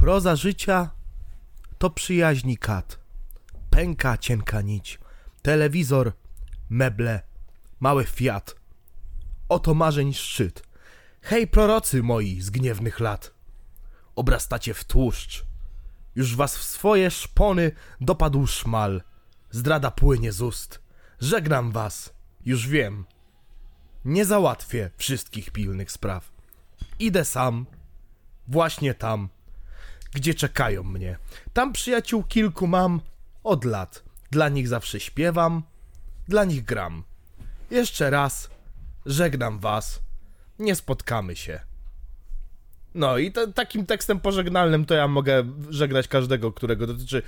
Proza życia to przyjaźni kat. Pęka cienka nić. Telewizor, meble, mały Fiat. Oto marzeń szczyt. Hej prorocy moi z gniewnych lat. Obrastacie w tłuszcz. Już was w swoje szpony dopadł szmal. Zdrada płynie z ust. Żegnam was. Już wiem. Nie załatwię wszystkich pilnych spraw. Idę sam. Właśnie tam, gdzie czekają mnie. Tam przyjaciół kilku mam od lat. Dla nich zawsze śpiewam, dla nich gram. Jeszcze raz żegnam was. Nie spotkamy się. No i takim tekstem pożegnalnym to ja mogę żegnać każdego, którego dotyczy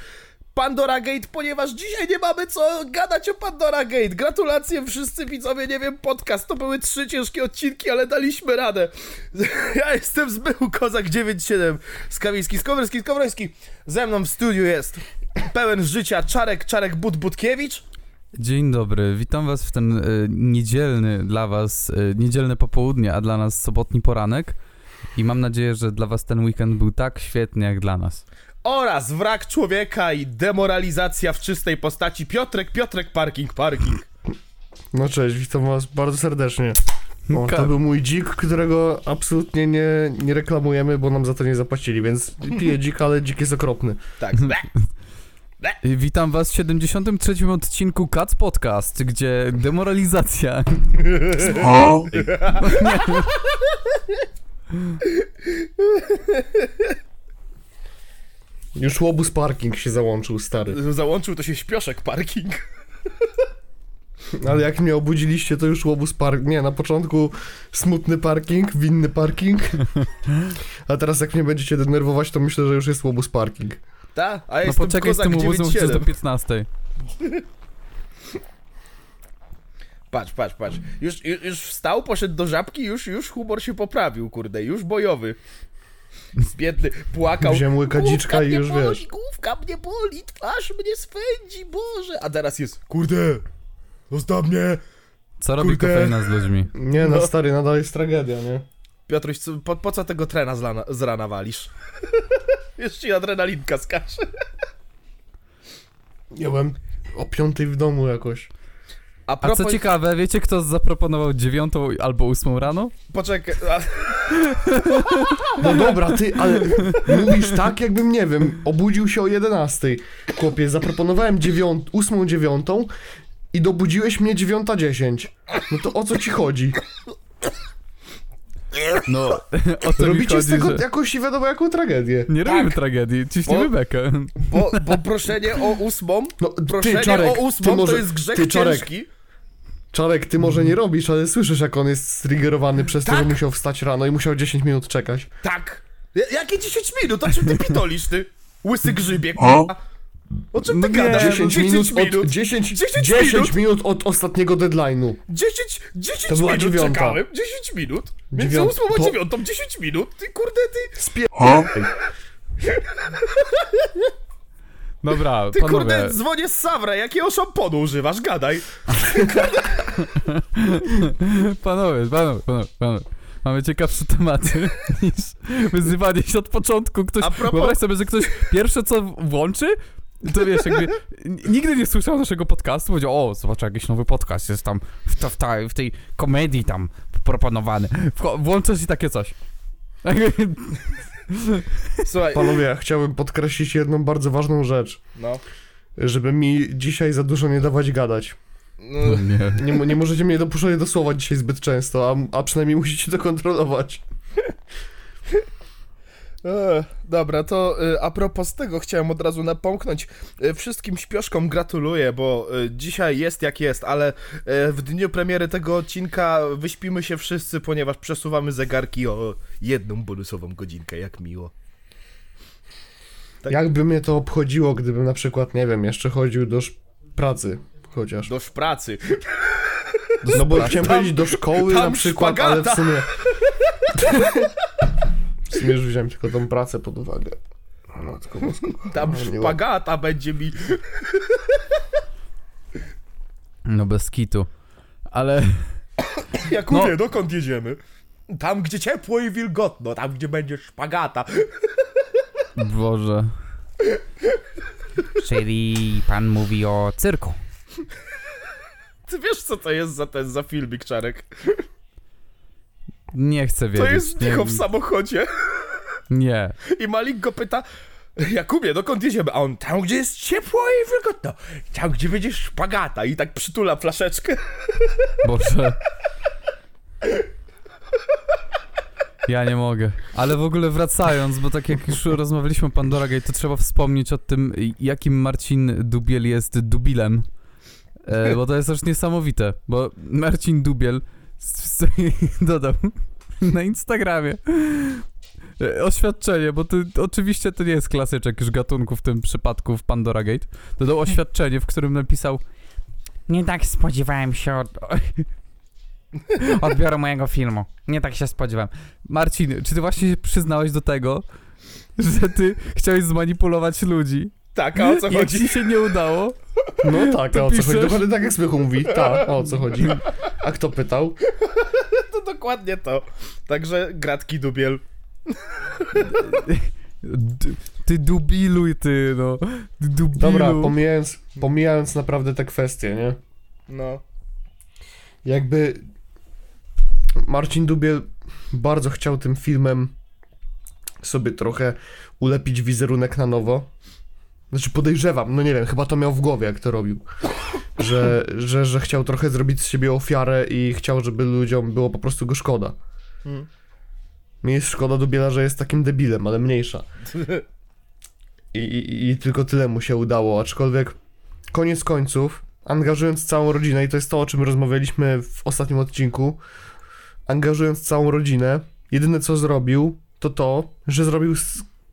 Pandora Gate, ponieważ dzisiaj nie mamy co gadać o Pandora Gate. Gratulacje wszyscy widzowie, nie wiem, podcast. To były trzy ciężkie odcinki, ale daliśmy radę. Ja jestem Zbył Kozak 97, Skawiński, Skowroński, Skowroński. Ze mną w studiu jest pełen życia Czarek, Czarek But Butkiewicz. Dzień dobry, witam was w ten y, niedzielny dla was, y, niedzielne popołudnie, a dla nas sobotni poranek. I mam nadzieję, że dla was ten weekend był tak świetny jak dla nas. Oraz wrak człowieka i demoralizacja w czystej postaci Piotrek, Piotrek, parking, parking. No cześć, witam was bardzo serdecznie. O, to był mój dzik, którego absolutnie nie, nie reklamujemy, bo nam za to nie zapłacili, więc piję dzik, ale dzik jest okropny. Tak, Witam was w 73 odcinku Cats Podcast, gdzie demoralizacja. Już łobuz parking się załączył, stary. Załączył to się śpioszek parking. Ale jak mnie obudziliście, to już łobuz parking. Nie, na początku smutny parking, winny parking. A teraz jak mnie będziecie denerwować, to myślę, że już jest łobuz parking. Ta? A ja No jestem poczekaj z tym chociaż do 97. 15. Patrz, patrz, patrz. Już, już, już wstał, poszedł do żabki, już, już humor się poprawił, kurde, już bojowy. Biedny, płakał. Wziąłem łyka dziczka Główka i już boli, wiesz. Główka mnie boli, twarz mnie swędzi, Boże. A teraz jest, kurde, zostaw mnie. Co robi Kurde. kofeina z ludźmi? Nie, no No. stary, nadal jest tragedia, nie? Piotruś, co- po, po co tego trena z, lana, z rana walisz? Jeszcze ci adrenalinka skacze. Ja byłem o piątej w domu jakoś. A A propos... co ciekawe, wiecie kto zaproponował dziewiątą albo ósmą rano? Poczekaj, a, No dobra, ty, ale mówisz tak, jakbym, nie wiem, obudził się o 11. Chłopie, zaproponowałem dziewiąt, ósmą, dziewiątą i dobudziłeś mnie dziewiąta dziesięć. No to o co ci chodzi? No, o to mi Robicie chodzi, z tego że... jakąś, nie wiadomo jaką tragedię. Nie Tak. robimy tragedii, ciśniemy Bo- bekę. bo, bo proszenie o ósmą, No, proszenie ty, Czarek, o ósmą może, to jest grzech ty, ciężki. Czarek, ty może nie robisz, ale słyszysz, jak on jest striggerowany przez to, że Tak. musiał wstać rano i musiał 10 minut czekać. Tak. Ja- Jakie 10 minut? O czym ty pitolisz, ty? Łysy grzybie, k***a. O czym ty No gadasz? 10 minut, od, 10, 10 10 minut? minut od ostatniego deadline'u. 10, 10 To była minut dziewiąta. czekałem. 10 minut. Między Dziewiąt- 8 a to- 9, 10 minut. Ty kurde, ty. Spie... Dobra, Ty panowie, kurde, dzwonię z Savra. Jakiego szamponu używasz? Gadaj. panowie, panowie, panowie, panowie. Mamy ciekawsze tematy niż wyzywanie się od początku. Ktoś, A propos- Wyobraź sobie, że ktoś pierwsze co włączy, to wiesz, jakby nigdy nie słyszał naszego podcastu, powiedział, o, zobacz, jakiś nowy podcast jest tam w, to, w, ta, w tej komedii tam proponowany. Włączasz i takie coś. Słuchaj, Panowie, ja chciałbym podkreślić jedną bardzo ważną rzecz. no. Żeby mi dzisiaj za dużo nie dawać gadać. no Nie. Nie, mo- nie możecie mnie dopuszczać do słowa dzisiaj zbyt często, a, a przynajmniej musicie to kontrolować. E, dobra, to e, a propos tego chciałem od razu napomknąć. E, wszystkim śpioszkom gratuluję, bo dzisiaj jest jak jest, ale w dniu premiery tego odcinka wyśpimy się wszyscy, ponieważ przesuwamy zegarki o jedną bonusową godzinkę, jak miło. Tak. Jakby mnie to obchodziło, gdybym na przykład, nie wiem, jeszcze chodził do pracy, chociaż. Do pracy. No bo chciałem powiedzieć do szkoły na przykład, ale w szpagata. sumie... w sumie już wziąłem tylko tą pracę pod uwagę. Matko bosko. Tam szpagata będzie mi. No bez kitu. Ale Jakubie, No. dokąd jedziemy? Tam, gdzie ciepło i wilgotno, tam, gdzie będzie szpagata. Boże. Czyli pan mówi o cyrku. Ty wiesz, co to jest za ten, za filmik, Czarek? Nie chcę wiedzieć. To jest nie, Ticho w samochodzie nie. i Malik go pyta Jakubie, dokąd jedziemy? A on, tam gdzie jest ciepło i wilgotno. Tam gdzie będzie szpagata i tak przytula flaszeczkę. Boże. Ja nie mogę. Ale w ogóle wracając, bo tak jak już rozmawialiśmy o Pandora Gate, to trzeba wspomnieć o tym, jakim Marcin Dubiel jest dubilem. E, bo to jest też niesamowite, bo Marcin Dubiel dodał na Instagramie oświadczenie, bo to, oczywiście to nie jest klasyczek już gatunku w tym przypadku w Pandora Gate. Dodał oświadczenie, w którym napisał nie tak spodziewałem się od, odbioru mojego filmu. Nie tak się spodziewałem. Marcin, czy ty właśnie się przyznałeś do tego, że ty chciałeś zmanipulować ludzi? Tak, a o co Jak chodzi? ci się nie udało? No tak, a o co piszesz? chodzi? Dokładnie tak jak Smychu mówi. Tak, o co chodzi. A kto pytał? To dokładnie to. Także gratki dubiel. D- ty dubiluj, ty, no. Ty Dubilu. Dobra, pomijając, pomijając naprawdę te kwestie, nie? No. Jakby Marcin Dubiel bardzo chciał tym filmem sobie trochę ulepić wizerunek na nowo. Znaczy podejrzewam, no nie wiem, chyba to miał w głowie, jak to robił. Że, że, że chciał trochę zrobić z siebie ofiarę i chciał, żeby ludziom było po prostu go szkoda. Mm. Mi jest szkoda Dubiela, że jest takim debilem, ale mniejsza. I, i, I tylko tyle mu się udało, aczkolwiek koniec końców, angażując całą rodzinę, i to jest to, o czym rozmawialiśmy w ostatnim odcinku, angażując całą rodzinę, jedyne co zrobił, to to, że zrobił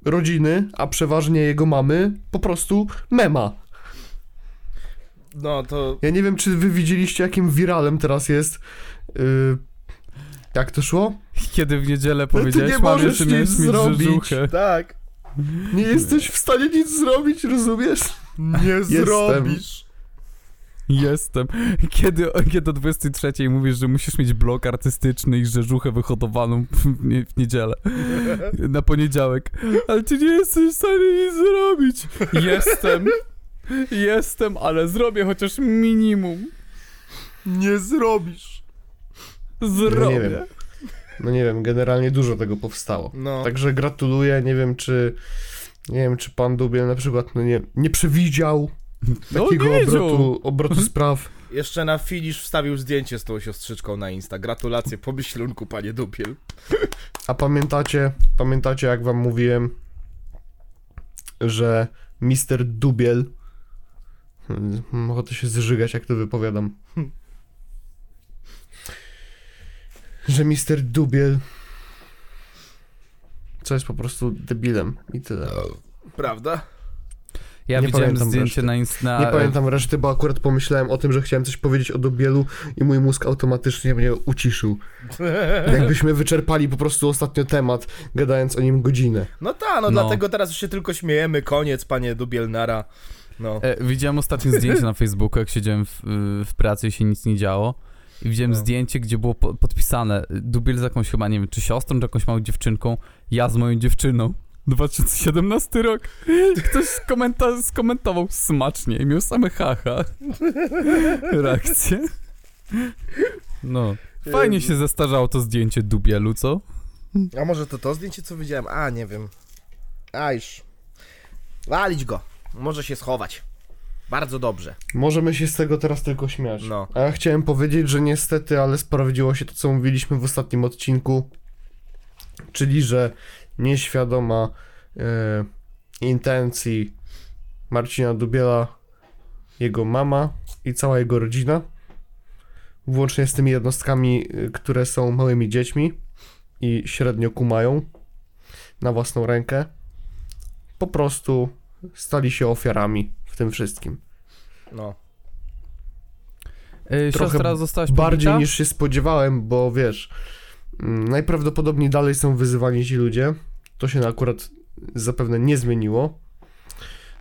rodziny, a przeważnie jego mamy, po prostu mema. No to Ja nie wiem, czy wy widzieliście, jakim wiralem teraz jest. Yy, jak to szło? Kiedy w niedzielę ty powiedziałeś, nie mamie, możesz nic mieć zrobić. tak. Nie jesteś w stanie nic zrobić, rozumiesz? Nie zrobisz. Jestem. Kiedy, kiedy o 23 mówisz, że musisz mieć blok artystyczny i że żuchę wyhodowaną w, nie, w niedzielę. Na poniedziałek. Ale ty nie jesteś w stanie nic zrobić. Jestem. Jestem, ale zrobię chociaż minimum. Nie zrobisz. Zrobię. No nie wiem. No nie wiem, generalnie dużo tego powstało. No. Także gratuluję, nie wiem czy nie wiem czy pan Dubiel na przykład no nie, nie przewidział No, takiego obrotu, obrotu spraw. Jeszcze na finish wstawił zdjęcie z tą siostrzyczką na Insta. Gratulacje, pomyślunku, panie dubiel. A pamiętacie, pamiętacie jak wam mówiłem, że Mister Dubiel Hmm, mam ochotę się zżygać jak to wypowiadam. Że Mister Dubiel co jest po prostu debilem i tyle. Prawda? Ja Nie widziałem pamiętam zdjęcie reszty. na Insta. Nie pamiętam reszty, bo akurat pomyślałem o tym, że chciałem coś powiedzieć o Dubielu i mój mózg automatycznie mnie uciszył. Jakbyśmy wyczerpali po prostu ostatnio temat, gadając o nim godzinę. No tak, no, No. dlatego teraz już się tylko śmiejemy. Koniec, panie dubiel, nara. No. E, widziałem ostatnio zdjęcie na Facebooku, jak siedziałem w, y, w pracy i się nic nie działo. I widziałem No. zdjęcie, gdzie było po, podpisane Dubiel z jakąś chyba, nie wiem, czy siostrą, czy jakąś małą dziewczynką, ja z moją dziewczyną. 2017 rok. Ktoś skomenta- skomentował smacznie i miał same haha. Reakcje. No. Fajnie się zestarzało to zdjęcie Dubielu, co? A może to to zdjęcie, co widziałem? A, nie wiem. A, już. Walić go. Może się schować. Bardzo dobrze. Możemy się z tego teraz tylko śmiać. No. A ja chciałem powiedzieć, że niestety, ale sprawdziło się to, co mówiliśmy w ostatnim odcinku, czyli, że nieświadoma e, intencji Marcina Dubiela, jego mama i cała jego rodzina, włącznie z tymi jednostkami, y, które są małymi dziećmi i średnio kumają na własną rękę, po prostu stali się ofiarami w tym wszystkim. No. E, Trochę Siostra zostałaś Bardziej pobita? niż się spodziewałem, bo wiesz, mm, najprawdopodobniej dalej są wyzywani ci ludzie. To się akurat zapewne nie zmieniło.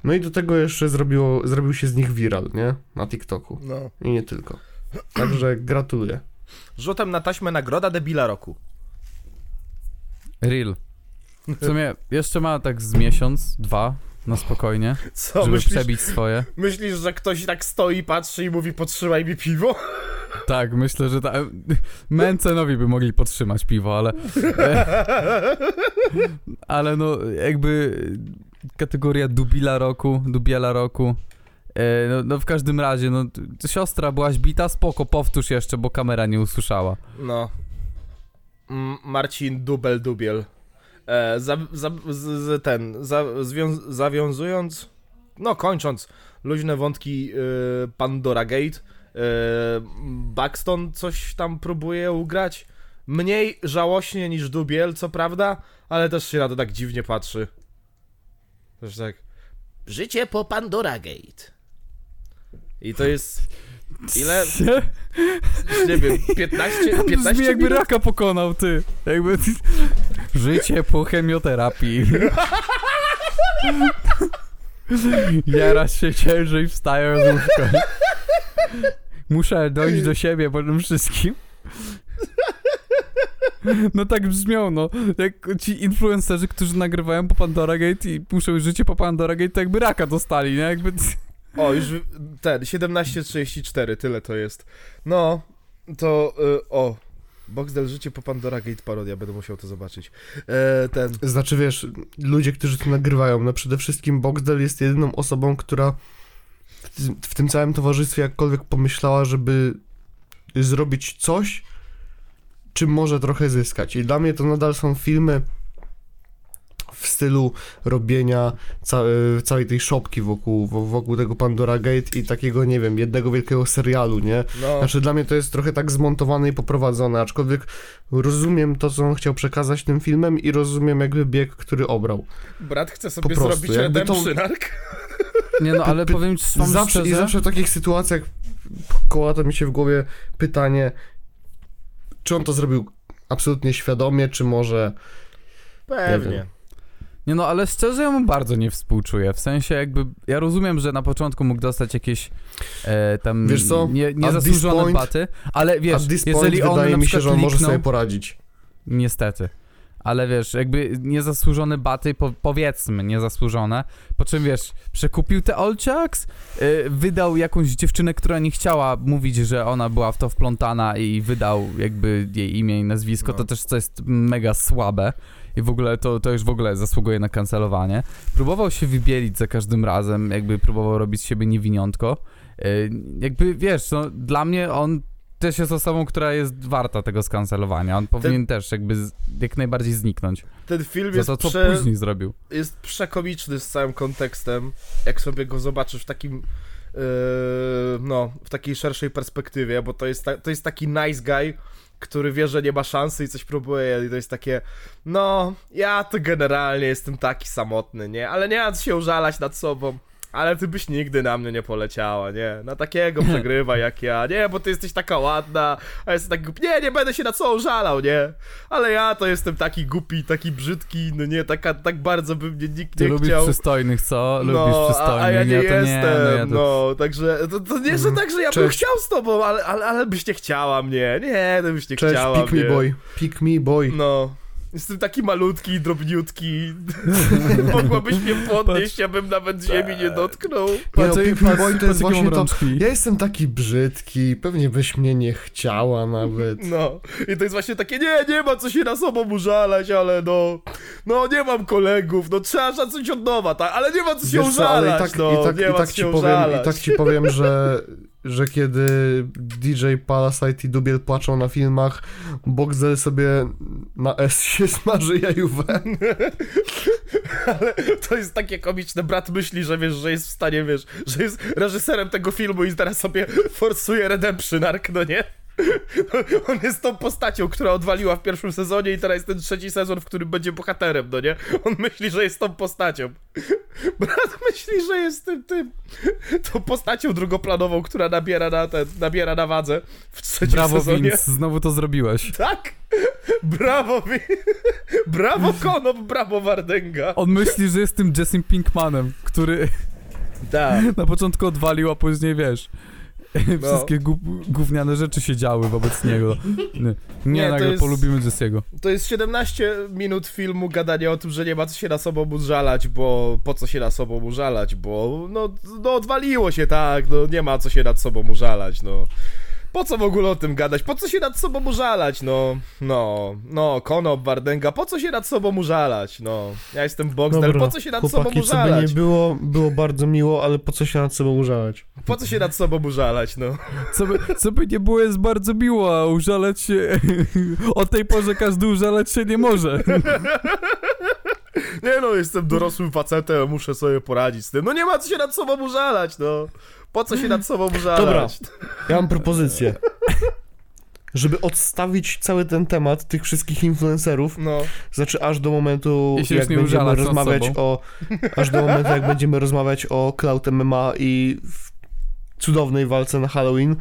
No i do tego jeszcze zrobiło, zrobił się z nich viral, nie? Na TikToku. No. I nie tylko. Także gratuluję. Rzutem na taśmę nagroda debila roku. Real. W sumie jeszcze ma tak z miesiąc, dwa, na spokojnie, Co, żeby myślisz, przebić swoje. myślisz, że ktoś tak stoi, patrzy i mówi podtrzymaj mi piwo? Tak, myślę, że ta... Mencenowi by mogli podtrzymać piwo, ale... Ale no, jakby kategoria dubila roku, dubiela roku. E, no, no w każdym razie, no siostra byłaś bita, spoko, powtórz jeszcze, bo kamera nie usłyszała. No. Marcin Dubel Dubiel. E, za, za, z, z, ten, za, zawiązując, no kończąc luźne wątki y, Pandora Gate, Buxton coś tam próbuje ugrać. Mniej żałośnie niż Dubiel, co prawda, ale też się na to tak dziwnie patrzy. Też tak. Życie po Pandora Gate. I to jest. Ile? Nie wiem, 15, 15 Brzmi jakby minut? raka pokonał, ty. Jakby... Życie po chemioterapii. Jarasz się ciężej, wstaję z łóżka. Muszę dojść do siebie po tym wszystkim. No tak brzmią, no. Jak ci influencerzy, którzy nagrywają po Pandora Gate i muszą życie po Pandora Gate, to jakby raka dostali, nie? Jakby... O, już ten, 17.34, tyle to jest. No, to, y, o, Boxdel Życie po Pandora Gate parodia, będę musiał to zobaczyć. E, ten, Znaczy, wiesz, ludzie, którzy to nagrywają, no przede wszystkim Boxdel jest jedyną osobą, która w, tym- całym towarzystwie jakkolwiek pomyślała, żeby zrobić coś, czym może trochę zyskać. I dla mnie to nadal są filmy w stylu robienia ca e, całej tej szopki wokół, wo- wokół tego Pandora Gate i takiego, nie wiem, jednego wielkiego serialu, nie? no, Znaczy dla mnie to jest trochę tak zmontowane i poprowadzone, aczkolwiek rozumiem to, co on chciał przekazać tym filmem i rozumiem jakby bieg, który obrał. brat chce sobie prostu, zrobić to- Redemption Arc. Nie no, ale powiem ci wam Zawsze, I szczerze... zawsze w takich sytuacjach kołata mi się w głowie pytanie, czy on to zrobił absolutnie świadomie, czy może... Nie Pewnie. wiem. Nie no, ale szczerze ja mu bardzo nie współczuję. W sensie jakby, ja rozumiem, że na początku mógł dostać jakieś e, tam Wiesz co? nie, niezasłużone point- baty, ale wiesz, this point jeżeli on wydaje mi się, że on może sobie poradzić. niestety, ale wiesz, jakby niezasłużone baty, po, powiedzmy niezasłużone, po czym wiesz, przekupił te Olciaks, y, wydał jakąś dziewczynę, która nie chciała mówić, że ona była w to wplątana i wydał jakby jej imię i nazwisko, No. to też co jest mega słabe. I w ogóle to, to już w ogóle zasługuje na kancelowanie. Próbował się wybielić za każdym razem, jakby próbował robić z siebie niewiniątko. Y, jakby wiesz, no, dla mnie on też jest osobą, która jest warta tego skancelowania. On powinien też jakby z, jak najbardziej zniknąć. Ten film Za jest, to, co prze, później zrobił. jest przekomiczny z całym kontekstem, jak sobie go zobaczysz w takim, yy, no, w takiej szerszej perspektywie, bo to jest, ta, to jest taki nice guy, który wie, że nie ma szansy i coś próbuje i to jest takie, no, ja to generalnie jestem taki samotny, nie, ale nie ma co się użalać nad sobą. Ale ty byś nigdy na mnie nie poleciała, nie? Na takiego przegrywa jak ja. Nie, bo ty jesteś taka ładna, a jestem taki głupi. Nie, nie będę się na co żalał, nie? Ale ja to jestem taki głupi, taki brzydki, no nie, taka, tak bardzo by mnie nikt Ty nie lubisz chciał. przystojnych, co? Lubisz No, przystojnych. a, a ja nie jestem, nie, no, ja to... no, także to, to nie, że tak, że ja bym Cześć. chciał z tobą, ale, ale, ale byś nie chciała mnie, nie, to byś nie Cześć, chciała pick mnie. me boy, pick me boy. No. Jestem taki malutki, drobniutki. Mogłabyś mnie podnieść, ja bym nawet ziemi nie dotknął. Nie, Patrz, no, patrz- boy to patrz, jest właśnie to... rączki. Ja jestem taki brzydki, pewnie byś mnie nie chciała nawet. No. I to jest właśnie takie, nie, nie ma co się na sobą użalać, ale no. No, nie mam kolegów, no trzeba zacząć od nowa, tak? Ale nie ma co się Wiesz co, ale użalać, i tak, no. i tak, nie i tak ci powiem, użalać. i tak ci powiem, że, że kiedy DJ Parasite i Dubiel płaczą na filmach, Boxel sobie na S się smaży jajówę. Ale to jest takie komiczne. Brat myśli, że wiesz, że jest w stanie, wiesz, że jest reżyserem tego filmu i teraz sobie forsuje Redemption Arc, no nie? On jest tą postacią, która odwaliła w pierwszym sezonie i teraz jest ten trzeci sezon, w którym będzie bohaterem, no nie? On myśli, że jest tą postacią. Brat myśli, że jest tym, tym, tą postacią drugoplanową, która nabiera na ten, nabiera na wadze w trzecim Brawo, sezonie. Vince, znowu to zrobiłeś. Tak! Brawo, brawo Konop, brawo Wardenga. On myśli, że jest tym Jessim Pinkmanem, który Tak. na początku odwalił, a później wiesz. Wszystkie gu, gówniane rzeczy się działy wobec niego. Nie, nie, nagle jest- polubimy Jesse'ego. To jest 17 minut filmu gadania o tym, że nie ma co się na sobą użalać, bo po co się na sobą użalać, bo no, no odwaliło się tak, no nie ma co się nad sobą użalać, no. Po co w ogóle o tym gadać? Po co się nad sobą użalać? No, no, no, Konop, Wardenga, po co się nad sobą użalać? No, ja jestem Boxdel, po co się nad sobą chłopaki, co by użalać? nie było, było bardzo miło, ale po co się nad sobą użalać? Po co się nad sobą użalać, no? Co by, co by nie było, jest bardzo miło, a użalać się... O tej porze każdy użalać się nie może. Nie no, jestem dorosłym facetem, muszę sobie poradzić z tym. No nie ma co się nad sobą użalać, no. Po co się nad sobą użalać? Ja mam propozycję. Żeby odstawić cały ten temat tych wszystkich influencerów, No. znaczy aż do momentu, jak będziemy rozmawiać o... Aż do momentu, jak będziemy rozmawiać o Cloud MMA i w cudownej walce na Halloween,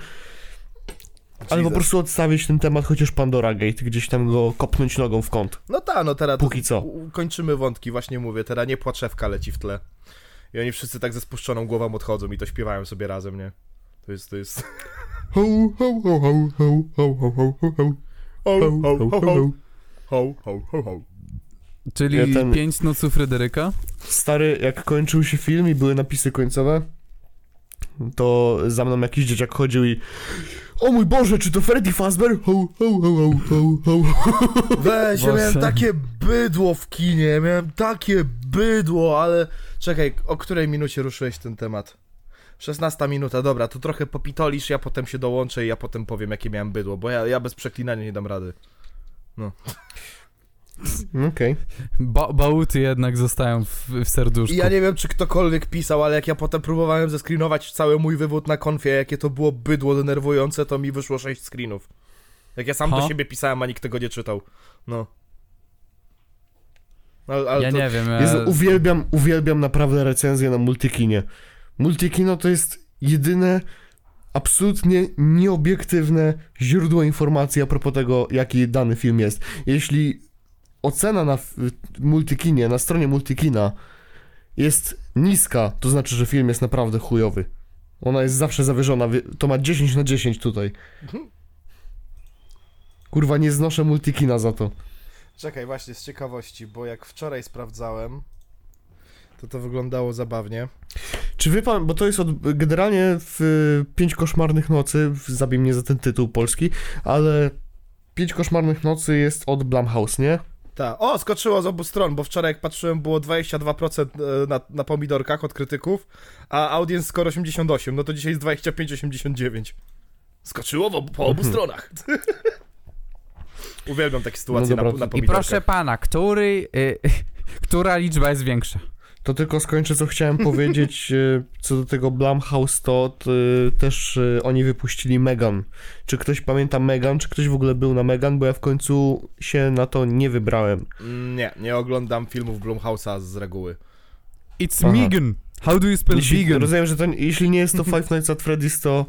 ale po prostu odstawić ten temat chociaż Pandora Gate, gdzieś tam go kopnąć nogą w kąt. No tak, no teraz Póki co. kończymy wątki, właśnie mówię, teraz nie płaczewka leci w tle. I oni wszyscy tak ze spuszczoną głową odchodzą i to śpiewają sobie razem, nie? To jest, to jest... Ho, ho, ho, ho, ho, ho, ho, ho, ho, ho. Ho, Ho, ho, ho, ho. ho, ho, ho, ho. Czyli Ja ten- pięć noców Fryderyka. Stary, jak kończył się film i były napisy końcowe, to za mną jakiś dzieciak chodził i o mój Boże, czy to Freddy Fazbear? Ho, ho, ho, ho, ho, ho. Weź, ja miałem takie bydło w kinie, miałem takie bydło, ale... Czekaj, o której minucie ruszyłeś ten temat? 16 minuta, dobra, to trochę popitolisz, ja potem się dołączę i ja potem powiem, jakie miałem bydło, bo ja, ja bez przeklinania nie dam rady. Okej. Ba bałuty jednak zostają w, w serduszku. I ja nie wiem, czy ktokolwiek pisał, ale jak ja potem próbowałem zescreenować cały mój wywód na konfie, jakie to było bydło denerwujące, to mi wyszło 6 screenów. Jak ja sam Ha? do siebie pisałem, a nikt tego nie czytał. No. Ale, ale Ja to... nie wiem. Ja... Jezu, uwielbiam, uwielbiam naprawdę recenzję na Multikinie. Multikino to jest jedyne absolutnie nieobiektywne źródło informacji a propos tego, jaki dany film jest. Jeśli ocena na Multikinie, na stronie Multikina jest niska, to znaczy, że film jest naprawdę chujowy. Ona jest zawsze zawyżona, to ma 10 na 10 tutaj. Kurwa, nie znoszę Multikina za to. Czekaj, właśnie z ciekawości, bo jak wczoraj sprawdzałem, to to wyglądało zabawnie. Czy wie pan, bo to jest od, generalnie w y, Pięć Koszmarnych Nocy, zabij mnie za ten tytuł polski, ale Pięć Koszmarnych Nocy jest od Blumhouse, nie? Tak. O, skoczyło z obu stron, bo wczoraj jak patrzyłem było 22% e, na, na pomidorkach od krytyków, a audience score 88, no to dzisiaj jest 25-89. Skoczyło obu, po obu stronach. Uwielbiam takie sytuacje No na, dobra, na i proszę pana, który, y, która liczba jest większa? To tylko skończę, co chciałem powiedzieć y, co do tego Blumhouse, to y, też y, oni wypuścili Megan. Czy ktoś pamięta Megan? Czy ktoś w ogóle był na Megan? Bo ja w końcu się na to nie wybrałem. Nie, nie oglądam filmów Blumhouse'a z reguły. It's Aha. Megan. How do you spell Jeśli, vegan? rozumiem, że to, jeśli nie jest to Five Nights at Freddy's, to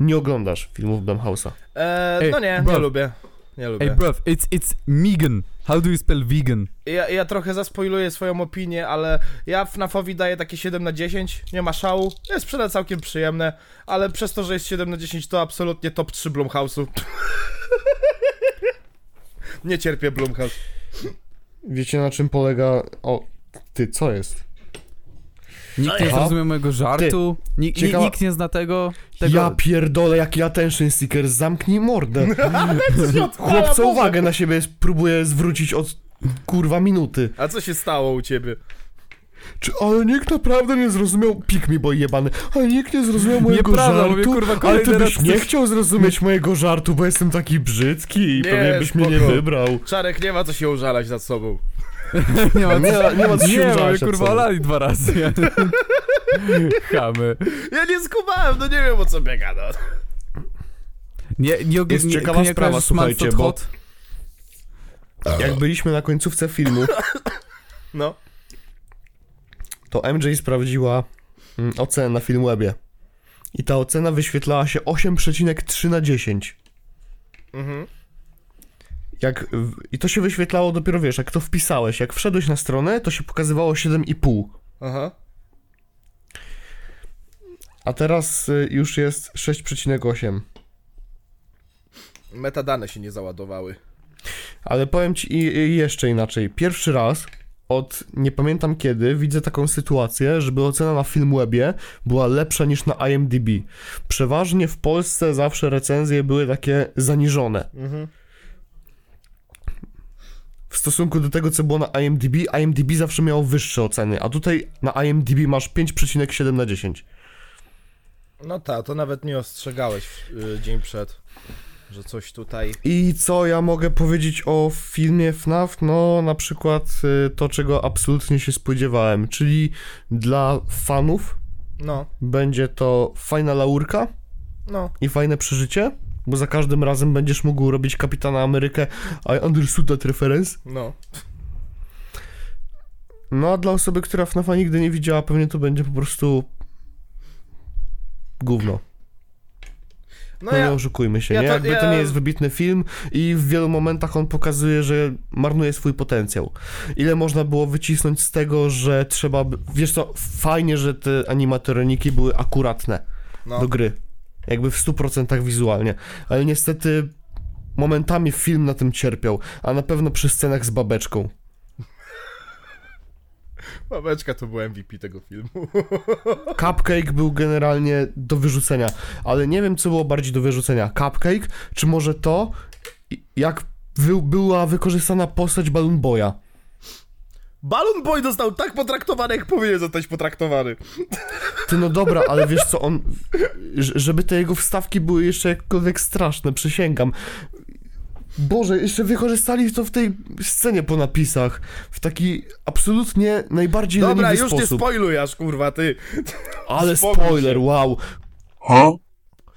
nie oglądasz filmów Blumhouse'a. Eee, no nie, bro. nie lubię. Nie Hey lubię. bruv, it's, it's Megan. How do you spell vegan? Ja, ja trochę zaspoiluję swoją opinię, ale ja FNAFowi daję takie 7 na 10, nie ma szału, jest sprzeda całkiem przyjemne, ale przez to, że jest 7 na 10 to absolutnie top 3 Blumhouse'u. nie cierpię Blumhouse. Wiecie na czym polega... O, ty, co jest? Nikt nie zrozumie mojego żartu. Nikt, Ciekawa- nikt nie zna tego. tego... Ja pierdolę, jaki attention seeker, zamknij mordę. Chłopca Chłopca uwagę na siebie próbuje zwrócić od kurwa minuty. A co się stało u ciebie? Czy, ale nikt naprawdę nie zrozumiał, pik mi boj jebany, ale nikt nie zrozumiał mojego Nieprawda, żartu, mówię, kurwa, ale ty byś nie coś- chciał zrozumieć mojego żartu, bo jestem taki brzydki i Nie, pewnie byś mnie nie spoko. wybrał. Czarek, nie ma co się użalać nad sobą. nie ma Nie, nie ma co się Nie, użalać mamy nad kurwa olali dwa razy. Chamy. Ja nie skubałem, no nie wiem o co biega, no. Nie, nie, nie, Jest nie, ciekawa nie sprawa, słuchajcie, bo- Hot? Jak byliśmy na końcówce filmu, No. to MJ sprawdziła mm, ocenę na Filmwebie. I ta ocena wyświetlała się 8,3 na 10. Mhm. Jak, I to się wyświetlało dopiero, wiesz, jak to wpisałeś. Jak wszedłeś na stronę, to się pokazywało 7,5. Aha. A teraz y, już jest 6,8. Metadane się nie załadowały. Ale powiem ci jeszcze inaczej. Pierwszy raz od nie pamiętam kiedy widzę taką sytuację, żeby ocena na Filmwebie była lepsza niż na IMDb. Przeważnie w Polsce zawsze recenzje były takie zaniżone. Mhm. W stosunku do tego, co było na IMDb, IMDb zawsze miało wyższe oceny, a tutaj na IMDb masz 5,7 na 10. No tak, to nawet nie ostrzegałeś y, dzień przed, że coś tutaj... I co ja mogę powiedzieć o filmie FNAF? No, na przykład y, to, czego absolutnie się spodziewałem, czyli dla fanów No, będzie to fajna laurka no. i fajne przeżycie, bo za każdym razem będziesz mógł robić Kapitana Amerykę I understood that reference. No. No, a dla osoby, która FNAFa nigdy nie widziała, pewnie to będzie po prostu gówno. No No, ja... nie oszukujmy się, ja nie? to- Jakby to ja- nie jest wybitny film i w wielu momentach on pokazuje, że marnuje swój potencjał. Ile można było wycisnąć z tego, że trzeba... Wiesz co, fajnie, że te animatroniki były akuratne No. do gry. Jakby w 100% wizualnie. Ale niestety momentami film na tym cierpiał, a na pewno przy scenach z babeczką. Babeczka to był MVP tego filmu. Cupcake był generalnie do wyrzucenia, ale nie wiem, co było bardziej do wyrzucenia. Cupcake, czy może to, jak wy, była wykorzystana postać Balloon Boya. Balloon Boy dostał tak potraktowany, jak powinien zostać potraktowany. Ty no dobra, ale wiesz co, on, żeby te jego wstawki były jeszcze jakkolwiek straszne, przysięgam. Boże, jeszcze wykorzystali to w tej scenie po napisach, w taki absolutnie najbardziej Dobra, leniwy już nie sposób. spoilujasz, kurwa, ty. ale spokój spoiler, się. wow. Huh?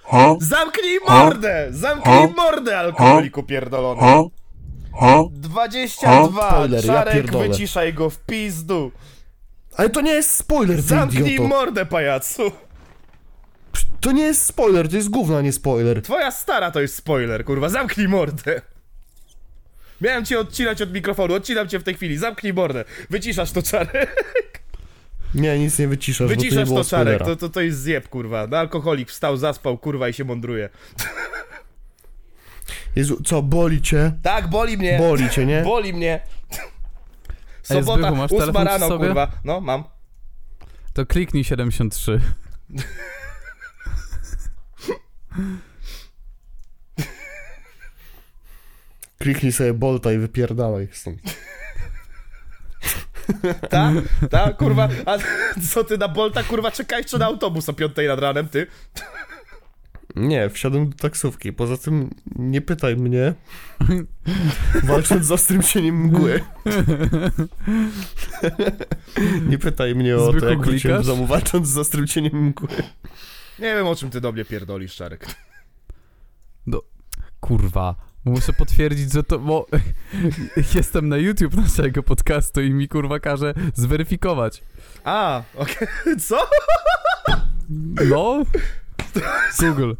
Huh? Zamknij mordę! Zamknij mordę, alkoholiku pierdolony. Huh? Huh? 22, Spoiler, ja Czarek, pierdolę. wyciszaj go w pizdu. Ale to nie jest spoiler, ty Zamknij idioto. mordę, pajacu. To nie jest spoiler, to jest gówno, a nie spoiler. Twoja stara to jest spoiler, kurwa, zamknij mordę. Miałem cię odcinać od mikrofonu, odcinam cię w tej chwili, zamknij mordę. Wyciszasz to, Czarek. Nie, nic nie wyciszasz, bo to nie Wyciszasz było to, Czarek, spoilera. to, to, to jest zjeb, kurwa. No, alkoholik wstał, zaspał, kurwa, i się mądruje. Jezu, co, boli cię? Tak, boli mnie. Boli cię, nie? Boli mnie. Sobota, Zbychu, masz ósma telefon przy rano, sobie? kurwa. No, mam. To kliknij 73. Kliknij sobie Bolta i wypierdalaj stąd. Tak? Tak, kurwa. A co ty na Bolta, kurwa, czekaj czy na autobus o 5 nad ranem, ty? Nie, wsiadłem do taksówki. Poza tym nie pytaj mnie. Walcząc z ostrym cieniem mgły. nie pytaj mnie o to, jak wróciłem z domu, walcząc z ostrym cieniem mgły. Nie wiem, o czym ty do mnie pierdolisz, Czarek. Kurwa. Muszę potwierdzić, że to, bo jestem na YouTube naszego podcastu i mi kurwa każe zweryfikować. A, okej. Co? No? Google.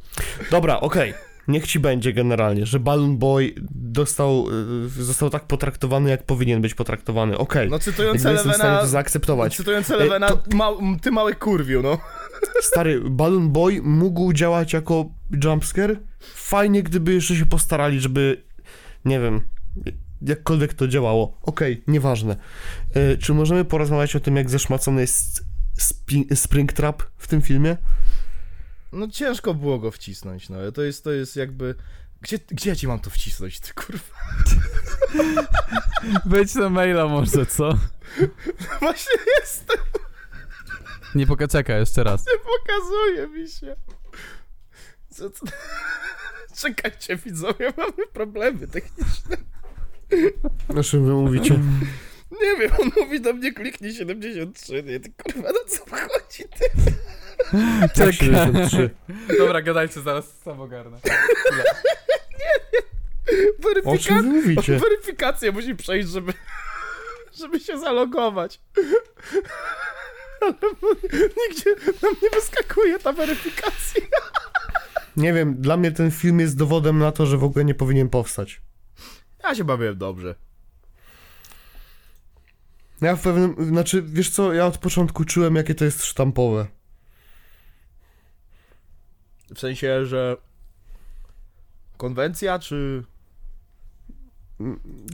Dobra, okej. Niech ci będzie generalnie, że Balloon Boy dostał, y, został tak potraktowany, jak powinien być potraktowany. Okej. No cytując Jakby jestem w stanie Elevena... to zaakceptować. Cytując Elevena, to- ma, ty mały kurwiu, no. Stary, Balloon Boy mógł działać jako jumpscare. Fajnie, gdyby jeszcze się postarali, żeby, nie wiem, jakkolwiek to działało. Okej, nieważne. E, czy możemy porozmawiać o tym, jak zaszmacony jest Springtrap w tym filmie? No ciężko było go wcisnąć, no. To jest, to jest jakby... Gdzie, gdzie ja ci mam to wcisnąć, ty kurwa? Wejdź na maila może, co? Właśnie jestem, Nie poka jeszcze raz. pokazuje mi się. Co, co? Czekajcie, widzowie, mamy problemy techniczne. O czym wy mówicie? Nie wiem, on mówi do mnie kliknij 73, nie, ty kurwa, no co chodzi, ty? Tak, 73. Dobra, gadajcie, zaraz sam ogarnę. O czym Weryfika... wy mówicie? Weryfikację musi przejść, żeby... żeby się zalogować. Ale nigdzie nam nie wyskakuje ta weryfikacja. Nie wiem, dla mnie ten film jest dowodem na to, że w ogóle nie powinien powstać. Ja się bawiłem dobrze. Ja w pewnym, znaczy, wiesz co, ja od początku czułem, jakie to jest sztampowe. W sensie, że konwencja, czy...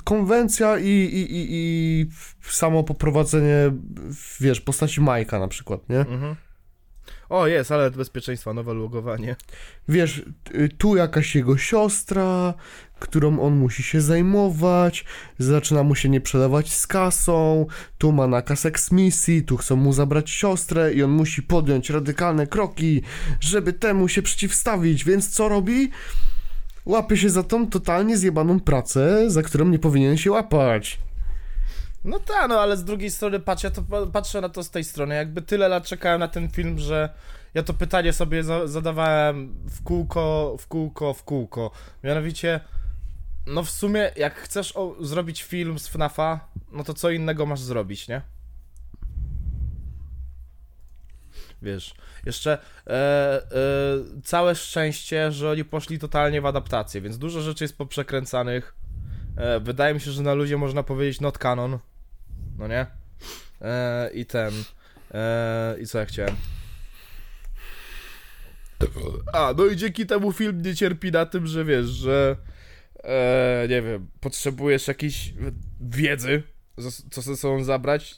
Konwencja i, i, i, i samo poprowadzenie, wiesz, postaci Majka na przykład, nie? Mhm. O, jest, ale bezpieczeństwa, nowe logowanie. Wiesz, y, tu jakaś jego siostra, którą on musi się zajmować, zaczyna mu się nie przelewać z kasą, tu ma nakaz eksmisji, tu chcą mu zabrać siostrę i on musi podjąć radykalne kroki, żeby temu się przeciwstawić, więc co robi? Łapie się za tą totalnie zjebaną pracę, za którą nie powinien się łapać. No tak, no ale z drugiej strony patrzę, to, patrzę na to z tej strony. Jakby tyle lat czekałem na ten film, że ja to pytanie sobie za, zadawałem w kółko, w kółko, w kółko. Mianowicie, no w sumie, jak chcesz o, zrobić film z FNAFa, no to co innego masz zrobić, nie? Wiesz, jeszcze e, e, całe szczęście, że oni poszli totalnie w adaptację, więc dużo rzeczy jest poprzekręcanych. E, wydaje mi się, że na ludzie można powiedzieć not canon. No nie? E, I ten. E, I co ja chciałem? A, no i dzięki temu film nie cierpi na tym, że wiesz, że. E, nie wiem, potrzebujesz jakiejś wiedzy, co ze sobą zabrać,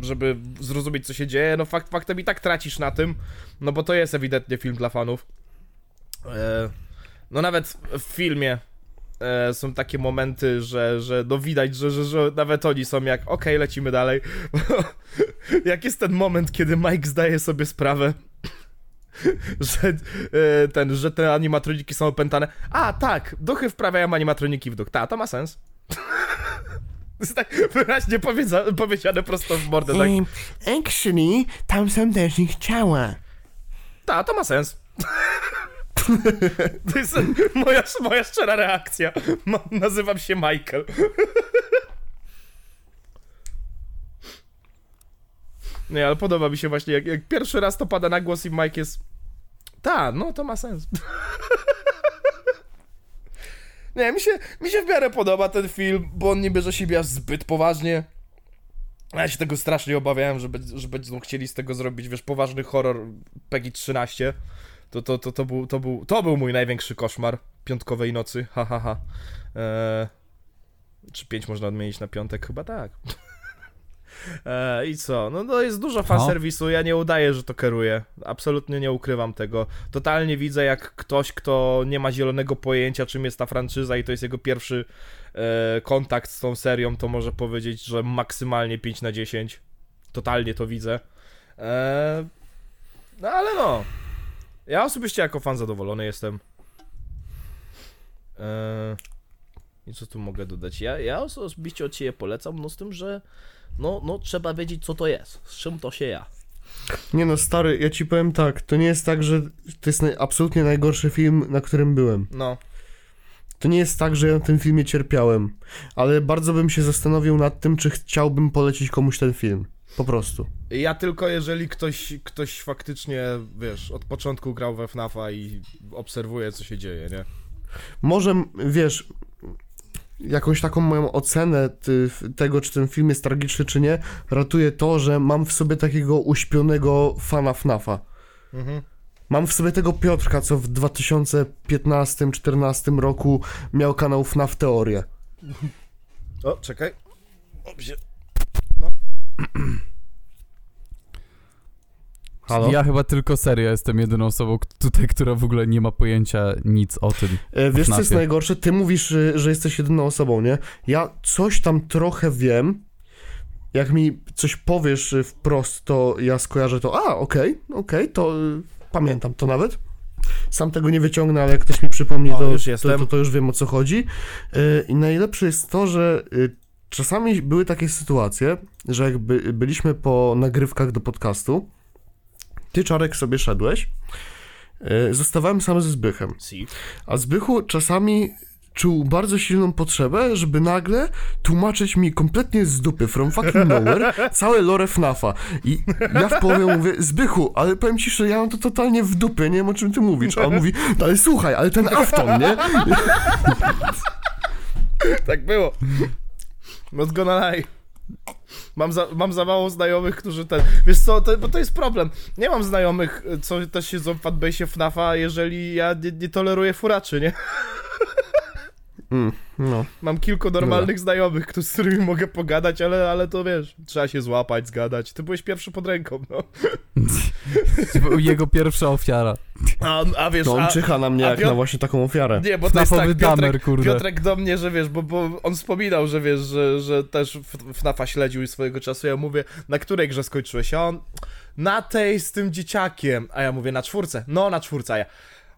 żeby zrozumieć, co się dzieje. No fakt faktem i tak tracisz na tym, no bo to jest ewidentnie film dla fanów. E, no nawet w filmie e, są takie momenty, że, że no widać, że, że, że nawet oni są jak, okej, lecimy dalej. jak jest ten moment, kiedy Mike zdaje sobie sprawę, że e, ten, że te animatroniki są opętane. A, tak, duchy wprawiają animatroniki w duch. Ta, to ma sens. Jest tak wyraźnie powiedzia- powiedziane prosto w mordę, tak. actually, tam są też ich ciała. Ta, to ma sens. To jest moja, moja szczera reakcja. Ma, nazywam się Michael. Nie, ale podoba mi się właśnie, jak, jak pierwszy raz to pada na głos i Mike jest... Ta, no to ma sens. Nie, mi się, mi się w miarę podoba ten film, bo on nie bierze siebie aż zbyt poważnie. Ja się tego strasznie obawiałem, że, że będą chcieli z tego zrobić, wiesz, poważny horror PEGI 13. To, to, to, to, był, to, był, to był mój największy koszmar piątkowej nocy, ha, ha, ha. Eee, czy 5 można odmienić na piątek? Chyba tak. Eee, I co? No to jest dużo fanserwisu, ja nie udaję, że to kieruję. Absolutnie nie ukrywam tego. Totalnie widzę, jak ktoś, kto nie ma zielonego pojęcia, czym jest ta franczyza i to jest jego pierwszy e, kontakt z tą serią, to może powiedzieć, że maksymalnie 5 na 10. Totalnie to widzę. Eee, no ale no. Ja osobiście jako fan zadowolony jestem. Eee, I co tu mogę dodać? Ja, ja osobiście od siebie polecam, no z tym, że no, no trzeba wiedzieć co to jest, z czym to się ja. Nie no, stary, ja ci powiem tak, to nie jest tak, że to jest naj, absolutnie najgorszy film, na którym byłem. No, To nie jest tak, że ja na tym filmie cierpiałem, ale bardzo bym się zastanowił nad tym, czy chciałbym polecić komuś ten film. Po prostu. ja tylko jeżeli ktoś, ktoś faktycznie, wiesz, od początku grał we FNAFa i obserwuje co się dzieje, nie? Może, wiesz, jakąś taką moją ocenę ty, tego, czy ten film jest tragiczny, czy nie, ratuje to, że mam w sobie takiego uśpionego fana FNAFa. Mhm. Mam w sobie tego Piotrka, co w 2015-2014 roku miał kanał FNAF Teorie. O, czekaj. O, się- Halo? Ja chyba tylko serio jestem jedyną osobą tutaj, która w ogóle nie ma pojęcia nic o tym. E, Wiesz, co jest najgorsze? Ty mówisz, y, że jesteś jedyną osobą, nie? Ja coś tam trochę wiem. Jak mi coś powiesz y, wprost, to ja skojarzę to. A, okej, okej, to y, pamiętam to nawet. Sam tego nie wyciągnę, ale jak ktoś mi przypomni, O, to, już to, to, to już wiem o co chodzi. Y, I najlepsze jest to, że y, czasami były takie sytuacje, że jakby byliśmy po nagrywkach do podcastu, ty, Czarek, sobie szedłeś, y, zostawałem sam ze Zbychem. A Zbychu czasami czuł bardzo silną potrzebę, żeby nagle tłumaczyć mi kompletnie z dupy, from fucking nowhere, całe lore FNAFa. I ja w połowie mówię, Zbychu, ale powiem ci, że ja mam to totalnie w dupie, nie wiem o czym ty mówisz. A on mówi, no ale słuchaj, ale ten Afton, nie? Tak było. Not gonna lie. Mam za, mam za mało znajomych, którzy ten... Wiesz co, to, bo to jest problem. Nie mam znajomych, co też siedzą w fanbase'ie FNAFa, jeżeli ja nie, nie toleruję furaczy, nie? Mm, no. Mam kilku normalnych znajomych, któ- z którymi mogę pogadać, ale, ale to wiesz, trzeba się złapać, zgadać. Ty byłeś pierwszy pod ręką, no. Jego pierwsza ofiara. A, a wiesz, To on a, czyha na mnie jak Piotr- na właśnie taką ofiarę. Nie, bo to jest tak, Piotrek, damer, kurde. Piotrek do mnie, że wiesz, bo, bo on wspominał, że wiesz, że, że też FNAFa śledził swojego czasu, ja mówię, na której grze skończyłeś? A on, na tej z tym dzieciakiem, a ja mówię, na czwórce, no na czwórce, a ja,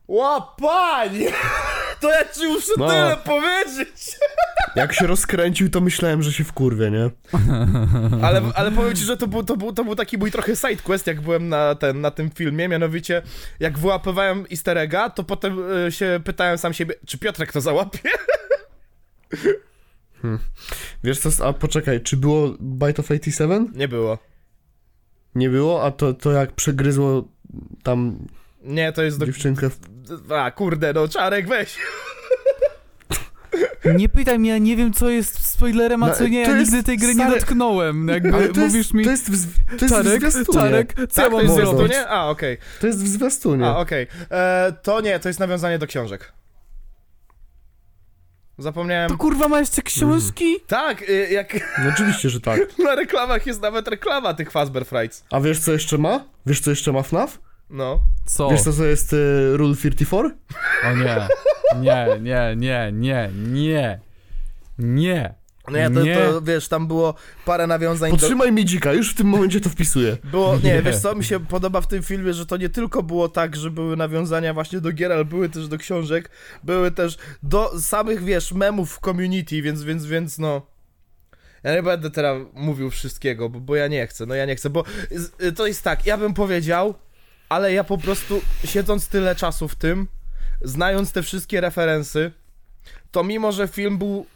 łapanie, to ja ci muszę No. tyle powiedzieć. Jak się rozkręcił, to myślałem, że się wkurwie, nie? Ale, ale powiem ci, że to był, to, był, to był taki mój trochę side quest, jak byłem na, ten, na tym filmie, mianowicie jak wyłapywałem easter egga, to potem y, się pytałem sam siebie, czy Piotrek to załapie? Wiesz co, a poczekaj, czy było Bite of 87? Nie było. Nie było, a to, to jak przegryzło tam Nie, to jest do... dziewczynkę w... A, kurde, no Czarek, weź. Nie pytaj mnie, ja nie wiem co jest spoilerem, a No, co nie, to ja jest nigdy tej gry nie stary- dotknąłem. Jakby to mówisz jest, mi, to jest w, to jest w Czarek, zwiastunie. Czarek, co Tak, ja to mam jest w zrobić? zwiastunie? A, okej. To jest w zwiastunie. A, okej. E, To nie, to jest nawiązanie do książek. Zapomniałem... To kurwa ma jeszcze książki? Tak, y, jak No oczywiście, że tak. na reklamach jest nawet reklama tych Fazbear Frights. A wiesz co jeszcze ma? Wiesz co jeszcze ma FNAF? No. Co? Wiesz co to jest y, Rule 34? O nie. Nie, nie, nie, nie, nie. Nie. No ja to, Nie. to, wiesz, tam było parę nawiązań do... Podtrzymaj mi dzika, już w tym momencie to wpisuję. Było, nie, Nie. wiesz co, mi się podoba w tym filmie, że to nie tylko było tak, że były nawiązania właśnie do gier, ale były też do książek, były też do samych, wiesz, memów w community, więc, więc, więc, no... Ja nie będę teraz mówił wszystkiego, bo, bo ja nie chcę, no ja nie chcę, bo z- to jest tak, ja bym powiedział, ale ja po prostu, siedząc tyle czasu w tym, znając te wszystkie referensy, to mimo, że film był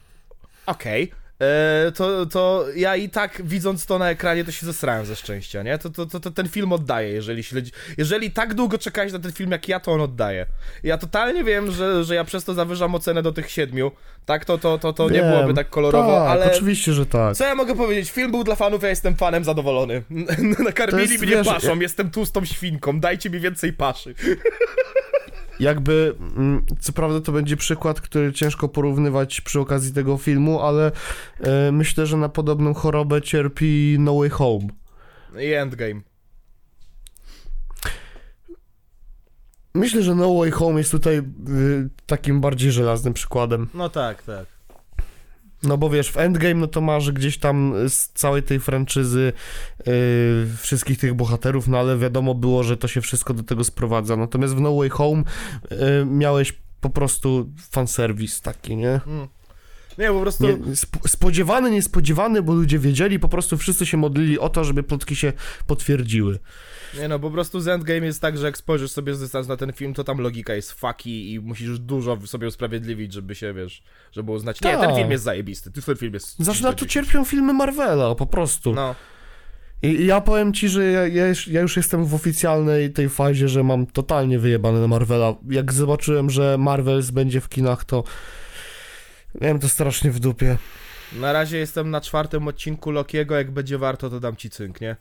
okej, e, to, to ja i tak widząc to na ekranie, to się zesrałem ze szczęścia, nie? To, to, to, to ten film oddaje, jeżeli śledzi... Jeżeli tak długo czekałeś na ten film jak ja, to on oddaje. Ja totalnie wiem, że, że ja przez to zawyżam ocenę do tych siedmiu, tak? To, to, to, to nie Wiem. byłoby tak kolorowo, tak, ale... oczywiście, że tak. Co ja mogę powiedzieć? Film był dla fanów, ja jestem fanem zadowolony. Nakarmili jest, mnie wiesz, paszą, ja- jestem tłustą świnką, dajcie mi więcej paszy. Jakby, mm, co prawda to będzie przykład, który ciężko porównywać przy okazji tego filmu, ale e, myślę, że na podobną chorobę cierpi No Way Home. I Endgame. Myślę, że No Way Home jest tutaj y, takim bardziej żelaznym przykładem. No tak, tak. No bo wiesz, w Endgame no to masz gdzieś tam z całej tej franczyzy yy, wszystkich tych bohaterów, no ale wiadomo było, że to się wszystko do tego sprowadza. Natomiast w No Way Home yy, miałeś po prostu fanserwis taki, nie? Mm. Nie, po prostu... nie sp- spodziewany, niespodziewany, bo ludzie wiedzieli, po prostu wszyscy się modlili o to, żeby plotki się potwierdziły. Nie no, po prostu z Endgame jest tak, że jak spojrzysz sobie z dystansu na ten film, to tam logika jest fucky i musisz dużo sobie usprawiedliwić, żeby się, wiesz, żeby uznać, nie, ten Tak. film jest zajebisty, ten film jest... Znaczy na to 10. cierpią filmy Marvela, po prostu. No, I i ja powiem ci, że ja, ja, już, ja już jestem w oficjalnej tej fazie, że mam totalnie wyjebane na Marvela. Jak zobaczyłem, że Marvels będzie w kinach, to miałem to strasznie w dupie. na razie jestem na czwartym odcinku Lokiego, jak będzie warto, to dam ci cynk, nie?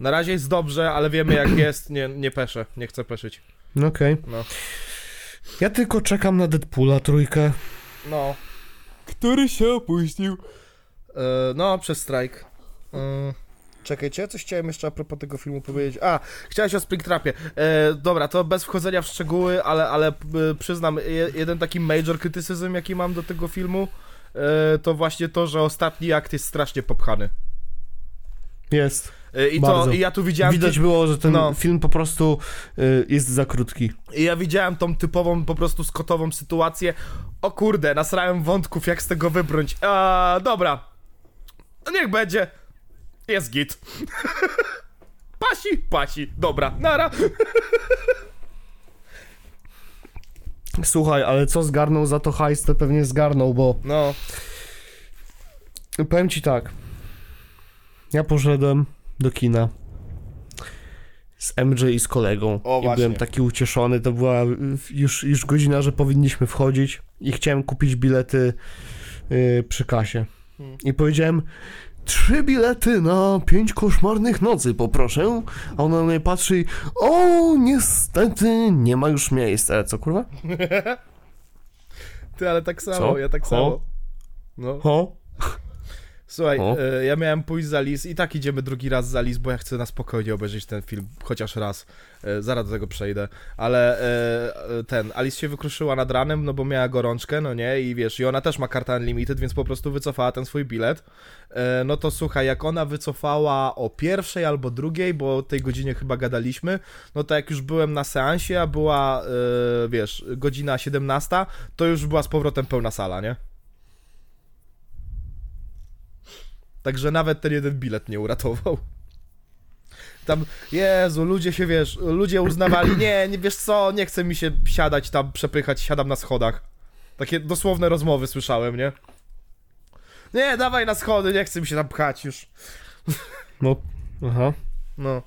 Na razie jest dobrze, ale wiemy jak jest, nie, nie peszę, nie chcę peszyć. Okej. No. Ja tylko czekam na Deadpoola trójkę. No, Który się opuścił. e, no, przez strajk. E, Czekajcie, coś chciałem jeszcze a propos tego filmu powiedzieć. A, chciałeś o Springtrapie. E, dobra, to bez wchodzenia w szczegóły, ale, ale e, przyznam, je, jeden taki major krytycyzm, jaki mam do tego filmu, e, to właśnie to, że ostatni akt jest strasznie popchany. Jest. E, I, Bardzo. to, I ja tu widziałem... Widać było, że ten no. film po prostu y, jest za krótki. I ja widziałem tą typową, po prostu skotową sytuację. O kurde, nasrałem wątków, jak z tego wybrnąć. A, dobra. No niech będzie. Jest git. pasi, pasi. Dobra, nara. Słuchaj, ale co zgarnął za to hajs, to pewnie zgarnął, bo No, powiem ci tak. Ja poszedłem do kina z MJ i z kolegą. O, I właśnie. byłem taki ucieszony. To była już, już godzina, że powinniśmy wchodzić i chciałem kupić bilety y, przy kasie. Hmm. I powiedziałem, trzy bilety na pięć koszmarnych nocy poproszę. A ona na mnie patrzy i, o, niestety nie ma już miejsc. Ale co, kurwa? Ty, ale tak samo, Co? ja tak Ho? samo. No. Ho? Słuchaj, O. e, ja miałem pójść za Lis i tak idziemy drugi raz za Lis, bo ja chcę na spokojnie obejrzeć ten film, chociaż raz. E, zaraz do tego przejdę. Ale e, ten, Alice się wykruszyła nad ranem, no bo miała gorączkę, no nie, i wiesz, i ona też ma kartę Unlimited, więc po prostu wycofała ten swój bilet. No to słuchaj, jak ona wycofała o pierwszej albo drugiej, bo o tej godzinie chyba gadaliśmy, no to jak już byłem na seansie, a była, wiesz, godzina 17, to już była z powrotem pełna sala, nie? Także nawet ten jeden bilet nie uratował. Tam, Jezu, ludzie się, wiesz, ludzie uznawali, nie, nie, wiesz co, nie chce mi się siadać tam, przepychać, siadam na schodach. Takie dosłowne rozmowy słyszałem, nie? Nie, dawaj na schody, nie chce mi się tam pchać już. No, aha. No.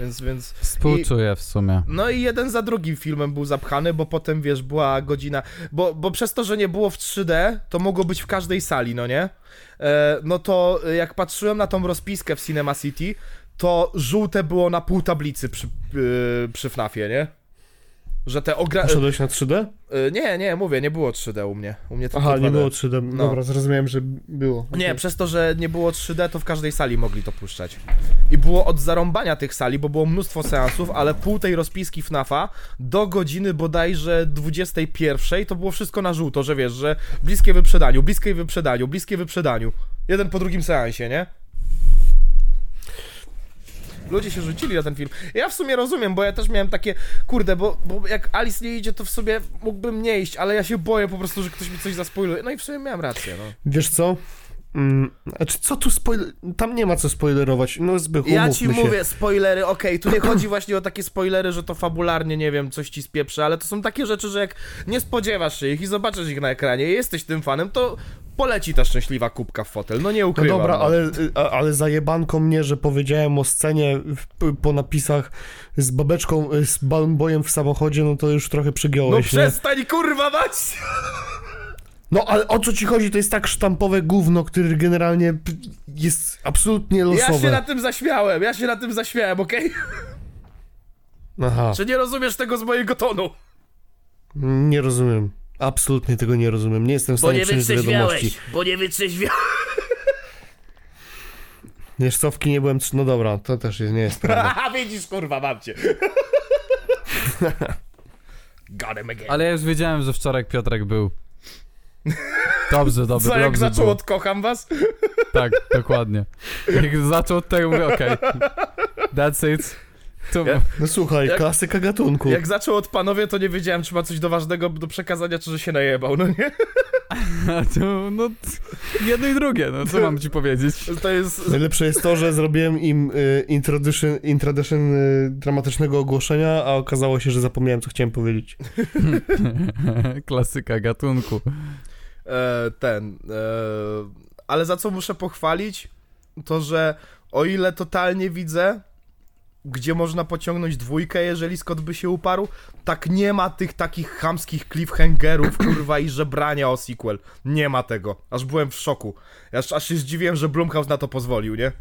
Więc, więc... Współczuję w sumie. No i jeden za drugim filmem był zapchany, bo potem, wiesz, była godzina... Bo, bo przez to, że nie było w 3D, to mogło być w każdej sali, no nie? E, no to e, jak patrzyłem na tą rozpiskę w Cinema City, to żółte było na pół tablicy przy, yy, przy FNAFie, nie? Że te ogra... Poszedłeś na 3D? E, nie, nie, mówię, nie było 3D u mnie. U mnie tylko Aha, nie 2D. było 3D. No. Dobra, zrozumiałem, że było. Nie, Okej. przez to, że nie było 3D, to w każdej sali mogli to puszczać. I było od zarąbania tych sali, bo było mnóstwo seansów, ale pół tej rozpiski FNAFa do godziny bodajże 21 to było wszystko na żółto, że wiesz, że bliskie wyprzedaniu, bliskie wyprzedaniu, bliskie wyprzedaniu. Jeden po drugim seansie, nie? Ludzie się rzucili na ten film. Ja w sumie rozumiem, bo ja też miałem takie, kurde, bo, bo jak Alice nie idzie, to w sobie mógłbym nie iść, ale ja się boję po prostu, że ktoś mi coś zaspoiluje. No i w sumie miałem rację, no. Wiesz co? Mm, znaczy, co tu spoiler... Tam nie ma co spoilerować. No, Zbychu, Ja ci się. mówię, spoilery, okej, tu nie chodzi właśnie o takie spoilery, że to fabularnie, nie wiem, coś ci spieprzy, ale to są takie rzeczy, że jak nie spodziewasz się ich i zobaczysz ich na ekranie i jesteś tym fanem, to poleci ta szczęśliwa kubka w fotel, no nie No ukrywam. dobra, no. ale, ale zajebanko mnie, że powiedziałem o scenie w, po napisach z babeczką, y, z balonbojem w samochodzie, no to już trochę No przygiąłeś, nie? przestań, kurwa mać! No ale o co ci chodzi? To jest tak sztampowe gówno, które generalnie jest absolutnie Ja się losowe. na tym zaśmiałem, ja się na tym zaśmiałem, okej? Aha, Czy nie rozumiesz tego z mojego tonu? nie rozumiem. Absolutnie tego nie rozumiem. Nie jestem w stanie przyjąć do wiadomości. bo nie wytrzeźwiałeś. Wiesz co, w kinie byłem... No dobra, to też jest, nie jest prawda. Widzisz, kurwa, mam cię. Got him again. Ale ja już wiedziałem, że wczoraj Piotrek był. Dobrze, dobrze, Co, jak dobrze zaczął było. od kocham was? Tak, dokładnie. Jak zaczął od tego, mówię, okej. That's it. To, Ja- No słuchaj, Jak- klasyka gatunku. Jak zaczął od panowie, to nie wiedziałem, czy ma coś do ważnego do przekazania, czy że się najebał, no nie? to, no, jedno i drugie, no co mam ci powiedzieć? To jest... Najlepsze jest to, że zrobiłem im y, introduction, introduction y, dramatycznego ogłoszenia, a okazało się, że zapomniałem, co chciałem powiedzieć. Klasyka gatunku. E, ten... E, ale za co muszę pochwalić, to że o ile totalnie widzę, gdzie można pociągnąć dwójkę, jeżeli Scott by się uparł, tak nie ma tych takich chamskich cliffhangerów, kurwa, i żebrania o sequel. Nie ma tego. Aż byłem w szoku. Aż, aż się zdziwiłem, że Blumhouse na to pozwolił, nie?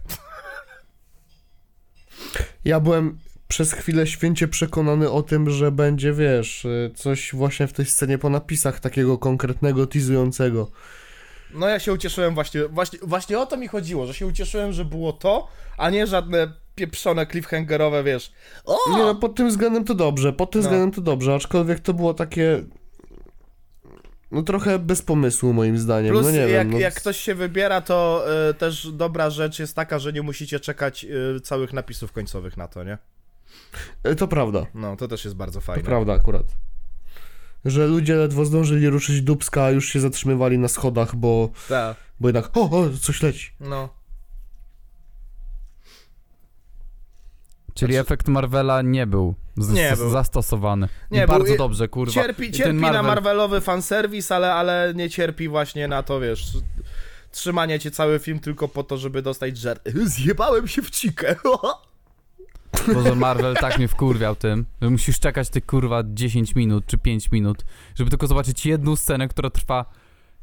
Ja byłem przez chwilę święcie przekonany o tym, że będzie, wiesz, y, coś właśnie w tej scenie po napisach takiego konkretnego, teasującego. No ja się ucieszyłem właśnie, właśnie, właśnie o to mi chodziło, że się ucieszyłem, że było to, a nie żadne pieprzone cliffhangerowe, wiesz. O! Nie no, pod tym względem to dobrze, pod tym No. względem to dobrze, aczkolwiek to było takie... No trochę bez pomysłu moim zdaniem, Plus no nie jak, wiem. No, jak ktoś się wybiera, to y, też dobra rzecz jest taka, że nie musicie czekać y, całych napisów końcowych na to, nie? Y, To prawda, No, to też jest bardzo to fajne. prawda akurat. Że ludzie ledwo zdążyli ruszyć dubska, a już się zatrzymywali na schodach, bo, Tak, bo jednak, o, o, coś leci. no. Czyli Znaczy- efekt Marvela nie był, z- Nie z- był. zastosowany. Nie I był. bardzo I- dobrze, kurwa. Cierpi, I cierpi ten na Marvel- Marvelowy fanserwis, ale, ale nie cierpi właśnie na to, wiesz, trzymanie cię cały film tylko po to, żeby dostać żart. Zjebałem się w cikę. Boże, Marvel tak mnie wkurwiał tym, że musisz czekać te kurwa 10 minut czy 5 minut, żeby tylko zobaczyć jedną scenę, która trwa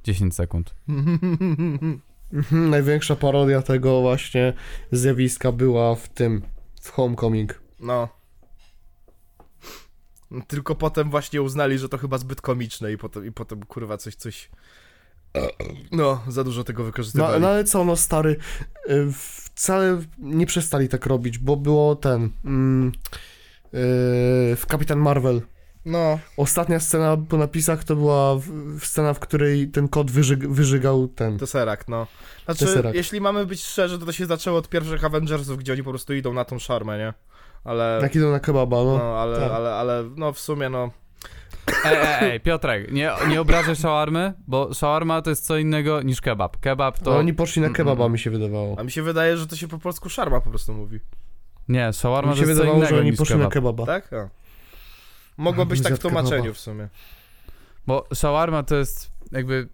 10 sekund. Największa parodia tego właśnie zjawiska była w tym, w Homecoming. No. Tylko potem właśnie uznali, że to chyba zbyt komiczne i potem, i potem kurwa coś, coś... No, za dużo tego No, wykorzystywali. no ale co, no stary, y, wcale nie przestali tak robić, bo było ten, mm, y, w Kapitan Marvel. No, Ostatnia scena po napisach to była w, w scena, w której ten kot wyżyg, wyżygał ten. Tesseract, no. Znaczy, Tesseract. jeśli mamy być szczerzy, to to się zaczęło od pierwszych Avengersów, gdzie oni po prostu idą na tą szarmę, nie? Ale... Jak idą na kebaba, no. No, ale, tak. ale, ale, no w sumie, no... Ej, ej, ej, Piotrek, nie, nie obrażaj shawarmy, bo shawarma to jest co innego niż kebab. Kebab To to... oni poszli na kebaba, mm. mi się wydawało. A mi się wydaje, że to się po polsku szarma po prostu mówi. Nie, shawarma Mi to się jest co wydawało, innego że oni niż poszli na kebab. kebaba. Tak? A. Mogło być tak w Zjadł kebaba. tłumaczeniu w sumie. Bo shawarma to jest jakby,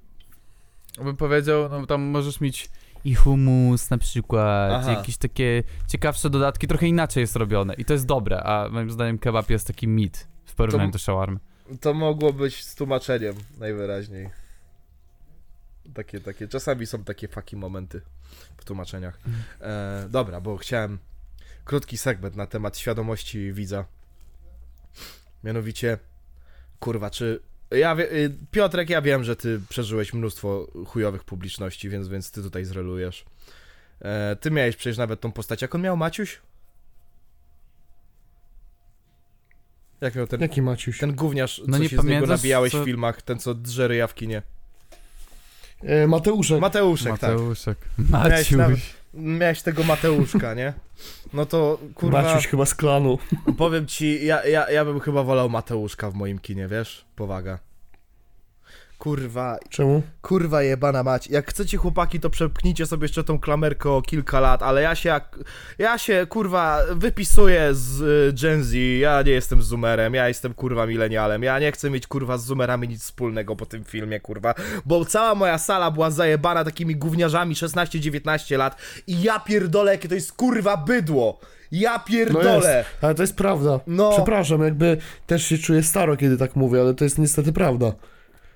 bym powiedział, no tam możesz mieć i humus na przykład, Aha. jakieś takie ciekawsze dodatki, trochę inaczej jest robione i to jest dobre, a moim zdaniem kebab jest taki mit w porównaniu To- do shawarmy. To mogło być z tłumaczeniem najwyraźniej. Takie, takie, czasami są takie faki momenty w tłumaczeniach. E, dobra, bo chciałem krótki segment na temat świadomości widza. Mianowicie, kurwa, czy ja wie, y, Piotrek, ja wiem, że ty przeżyłeś mnóstwo chujowych publiczności, więc, więc ty tutaj zrelujesz. E, ty miałeś przecież nawet tą postać. Jak on miał Maciuś? Jak miał ten Jaki Maciuś? ten gówniarz, No co nie się z niego nabijałeś co- w filmach, ten co drze ryja w kinie. E, Mateuszek. Mateuszek, tak. Mateuszek. Miałeś Maciuś. Miałeś tego Mateuszka, nie? No to, kurwa, Maciuś chyba z klanu. powiem ci, ja, ja, ja bym chyba wolał Mateuszka w moim kinie, wiesz? Powaga. Kurwa, Czemu? kurwa jebana mać. Jak chcecie chłopaki, to przepchnijcie sobie jeszcze tą klamerkę o kilka lat, ale ja się jak... Ja się, kurwa, wypisuję z y, Gen Z, ja nie jestem zoomerem, ja jestem, kurwa, milenialem, ja nie chcę mieć, kurwa, z zoomerami nic wspólnego po tym filmie, kurwa, bo cała moja sala była zajebana takimi gówniarzami 16-19 lat i ja pierdolę, jakie to jest, kurwa, bydło. Ja No pierdolę. jest, ale to jest prawda. No. Przepraszam, jakby też się czuję staro, kiedy tak mówię, ale to jest niestety prawda.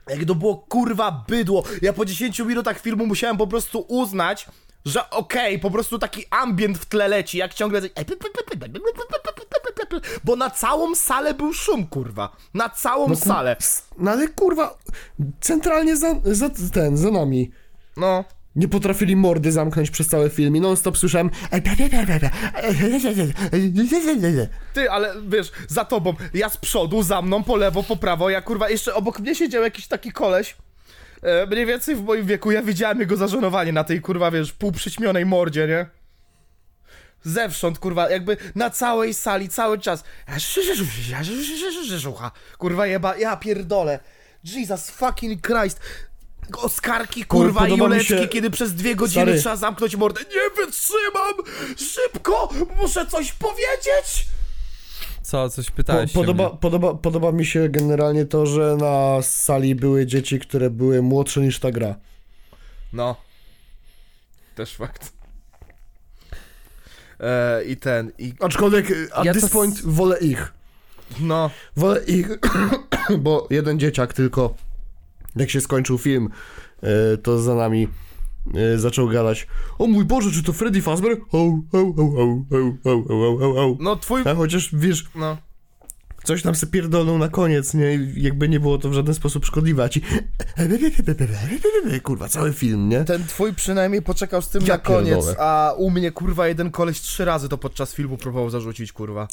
Jak to było kurwa bydło. Ja po 10 minutach filmu musiałem po prostu uznać, że okej, po prostu taki ambient w tle leci, jak ciągle... Bo na całą salę był szum, kurwa. Na całą No, salę. No ale kurwa, centralnie za, za ten, za nami. No. Nie potrafili mordy zamknąć przez cały film i non stop słyszałem Ty, ale wiesz, za tobą, ja z przodu, za mną, po lewo, po prawo, ja kurwa, jeszcze obok mnie siedział jakiś taki koleś, e, mniej więcej w moim wieku, ja widziałem jego zażenowanie na tej kurwa, wiesz, półprzyćmionej mordzie, nie? Zewsząd, kurwa, jakby na całej sali, cały czas. Kurwa, jeba, ja pierdolę. Jesus fucking Christ. Oskarki, kurwa, i podoba mi Juleczki, się- kiedy przez dwie godziny Stary. trzeba zamknąć mordę. Nie wytrzymam! Szybko! Muszę coś powiedzieć! Co, coś Po, pytałeś się podoba, mnie. podoba, podoba mi się generalnie to, że na sali były dzieci, które były młodsze niż ta gra. No. Też fakt. E, I ten, i Aczkolwiek y, at Ja this s- point wolę ich. no. Wolę ich, bo jeden dzieciak tylko, jak się skończył film, y, to za nami y, zaczął gadać O mój Boże, czy to Freddy Fazbear? No twój... A chociaż, wiesz, No. coś tam se pierdolnął na koniec, nie? Jakby nie było to w żaden sposób szkodliwe, a ci... Kurwa, cały film, nie? Ten twój przynajmniej poczekał z tym Ja na koniec, pierdolę. a u mnie kurwa jeden koleś trzy razy to podczas filmu próbował zarzucić kurwa.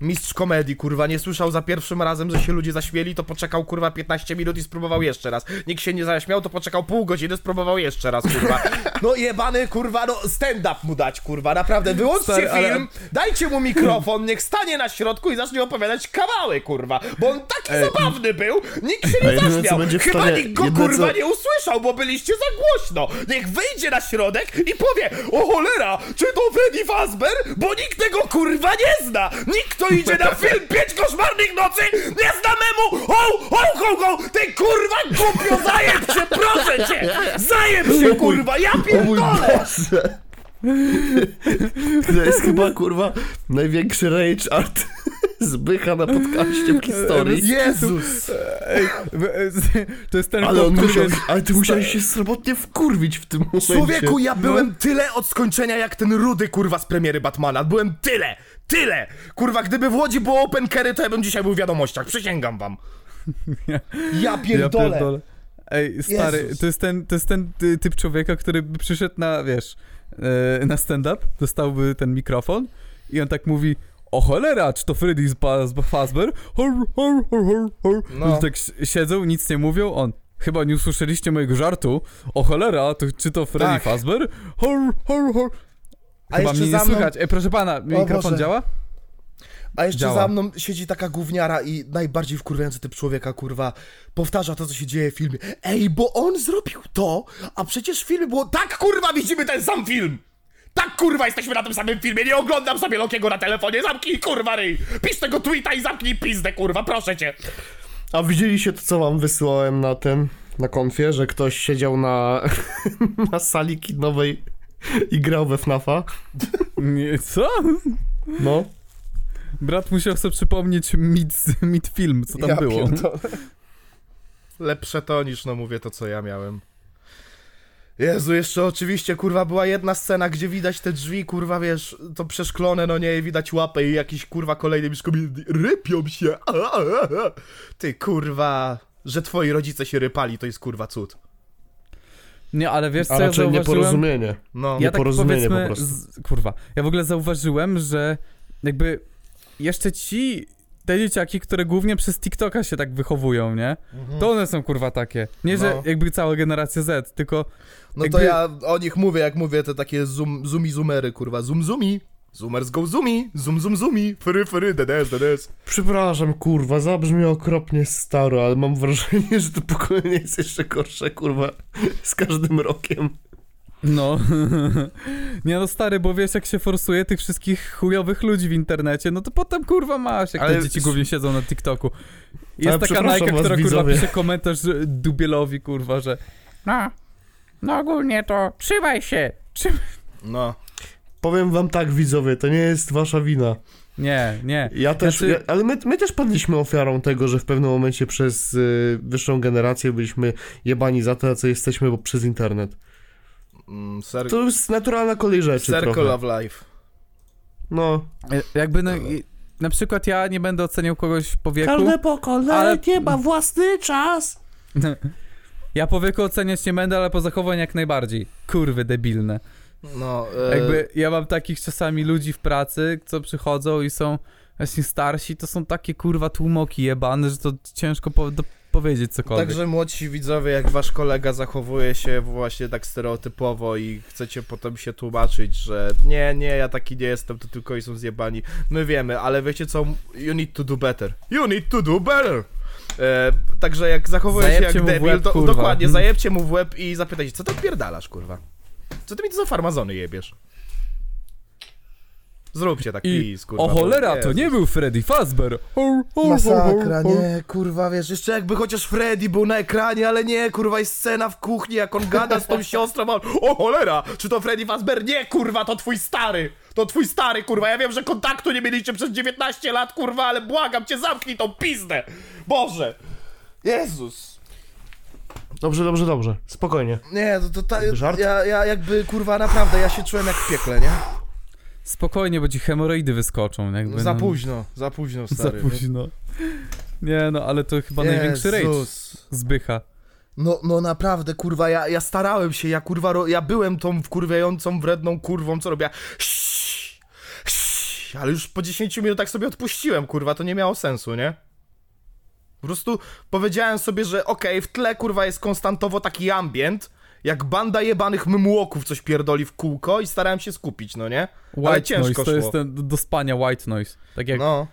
Mistrz komedii, kurwa, nie słyszał za pierwszym razem, że się ludzie zaśmieli, to poczekał kurwa 15 minut i spróbował jeszcze raz. Nikt się nie zaśmiał, to poczekał pół godziny, spróbował jeszcze raz, kurwa. No jebany, kurwa, no stand-up mu dać, kurwa, naprawdę, wyłączcie Stary, ale- film, dajcie mu mikrofon, niech stanie na środku i zacznie opowiadać kawały, kurwa, bo on taki zabawny był, nikt się nie jedyne, zaśmiał, chyba stanie- nikt go, jedyne, kurwa, co- nie usłyszał, bo byliście za głośno. Niech wyjdzie na środek i powie, o cholera, czy to Freddy Fazbear? Bo nikt tego kurwa nie zna. Nikt, kto idzie na film Pięć koszmarnych nocy, nie zna memu, ho, ho, ho, ho, ty kurwa głupio, zajeb się, proszę cię, zajeb się, kurwa, ja pierdolę. To jest chyba, kurwa, największy rage art Zbycha na podcaście w historii. Jezus! Ej, to jest ten Ale on który musiał, jest- ale ty musiałeś się srobotnie wkurwić w tym momencie. Człowieku, ja No. byłem tyle od skończenia jak ten rudy kurwa z premiery Batmana. Byłem tyle! Tyle! Kurwa, gdyby w Łodzi było open carry, to ja bym dzisiaj był w wiadomościach. Przysięgam wam. Ja Ja pierdolę. pierdolę. Ej, stary, Jezus. to jest, ten, to jest ten ty- typ człowieka, który by przyszedł na, wiesz, e, na stand-up, dostałby ten mikrofon i on tak mówi o cholera, czy to Freddy z Ba- z Fazbear? Hor, hor, hor, hor, hor. No. Tak siedzą, nic nie mówią, on chyba nie usłyszeliście mojego żartu, o cholera, to, czy to Freddy Tak. Fazbear? Hor, hor, hor. A Chyba jeszcze mnie nie za mną, słychać. Ej, proszę pana, mikrofon Boże. działa? a jeszcze działa. za mną siedzi taka gówniara i najbardziej wkurwiający typ człowieka, kurwa, powtarza to, co się dzieje w filmie. Ej, bo on zrobił to, a przecież w filmie było... Tak, kurwa, widzimy ten sam film! Tak, kurwa, jesteśmy na tym samym filmie, nie oglądam sobie Lokiego na telefonie, zamknij, kurwa, ryj! Pisz tego tweeta i zamknij pizdę, kurwa, proszę cię! A widzieliście to, co wam wysłałem na ten, na konfie, że ktoś siedział na, na sali kinowej i grał we FNAFa? Nie, co? No. Brat musiał sobie przypomnieć mid, mid film, co tam było. pierdolę. Lepsze to niż, no mówię, to co ja miałem. Jezu, jeszcze oczywiście, kurwa, była jedna scena, gdzie widać te drzwi, kurwa, wiesz, to przeszklone, no nie, i widać łapę i jakiś, kurwa, kolejny mieszkowie rypią się. A, a, a. Ty, kurwa, że twoi rodzice się rypali, to jest, kurwa, cud. Nie, ale wiesz co A ja raczej zauważyłem? nieporozumienie. No, Ja tak Nieporozumienie powiedzmy, po prostu. z, kurwa, ja w ogóle zauważyłem, że jakby jeszcze ci, te dzieciaki, które głównie przez TikToka się tak wychowują, nie? To one są kurwa takie. Nie, że No. jakby cała generacja Z, tylko no to jakby- ja o nich mówię, jak mówię, te takie zoom, zoomi zoomery, kurwa, zoom zoomi. Zoomers go zoomi, zoom zoom zoomi, fyry fyry, dedes, dedes. Przepraszam, kurwa, zabrzmi okropnie staro, ale mam wrażenie, że to pokolenie jest jeszcze gorsze, kurwa, z każdym rokiem. no. nie no stary, bo wiesz jak się forsuje tych wszystkich chujowych ludzi w internecie, no to potem kurwa masz, jak Ale te dzieci głównie siedzą na TikToku. Ale Jest taka przepraszam Najka, która kurwa pisze komentarz Dubielowi kurwa, że no, no ogólnie to trzymaj się, trzymaj No. Powiem wam tak, widzowie, to nie jest wasza wina. Nie, nie. Ja też, Znaczy- ja, ale my, my też padliśmy ofiarą tego, że w pewnym momencie przez y, wyższą generację byliśmy jebani za to, co jesteśmy, bo przez internet. Mm, ser- To jest naturalna kolej rzeczy Circle trochę. of life. No. E, Jakby no, na przykład ja nie będę oceniał kogoś po wieku. pokolenie ale- ma własny czas. Ja po wieku oceniać nie będę, ale po zachowaniu jak najbardziej. Kurwy debilne. No, e, Jakby ja mam takich czasami ludzi w pracy, co przychodzą i są właśnie starsi, to są takie kurwa tłumoki jebane, że to ciężko po, do, powiedzieć cokolwiek. Także młodsi widzowie, jak wasz kolega zachowuje się właśnie tak stereotypowo i chcecie potem się tłumaczyć, że nie, nie, ja taki nie jestem, to tylko i są zjebani. My wiemy, ale wiecie co? You need to do better. You need to do better! E, także jak zachowuje się jak debil, łeb, to kurwa. dokładnie, Mhm. zajebcie mu w łeb i zapytajcie, co ty pierdalasz, kurwa? Co ty mi to za farmazony jebiesz? Zróbcie tak, I please, kurwa. o cholera, to nie był Freddy Fazbear. Masakra, nie, kurwa, wiesz, jeszcze jakby chociaż Freddy był na ekranie, ale nie, kurwa, jest scena w kuchni, jak on gada z tą siostrą, a on, o cholera, czy to Freddy Fazbear? Nie, kurwa, to twój stary, to twój stary, kurwa, ja wiem, że kontaktu nie mieliście przez 19 lat, kurwa, ale błagam cię, zamknij tą pizdę, Boże, Jezus. Dobrze, dobrze, dobrze. Spokojnie. Nie, to, to ta, Żart? ja, ja jakby, kurwa, naprawdę, ja się czułem jak w piekle, nie? Spokojnie, bo ci hemoroidy wyskoczą. Jakby, Za no. późno, za późno, Za stary. późno. Nie no, ale to chyba największy rage Jezus. zbycha. No, no naprawdę, kurwa, ja, ja starałem się, ja kurwa, ja byłem tą wkurwiającą, wredną kurwą, co ściii, ale już po 10 minutach sobie odpuściłem, kurwa, to nie miało sensu, nie? Po prostu powiedziałem sobie, że okej, w tle, kurwa, jest konstantowo taki ambient, jak banda jebanych mymłoków coś pierdoli w kółko i starałem się skupić, no nie? Ale White ciężko noise, to szło. jest ten do- do spania white noise. Tak jak No.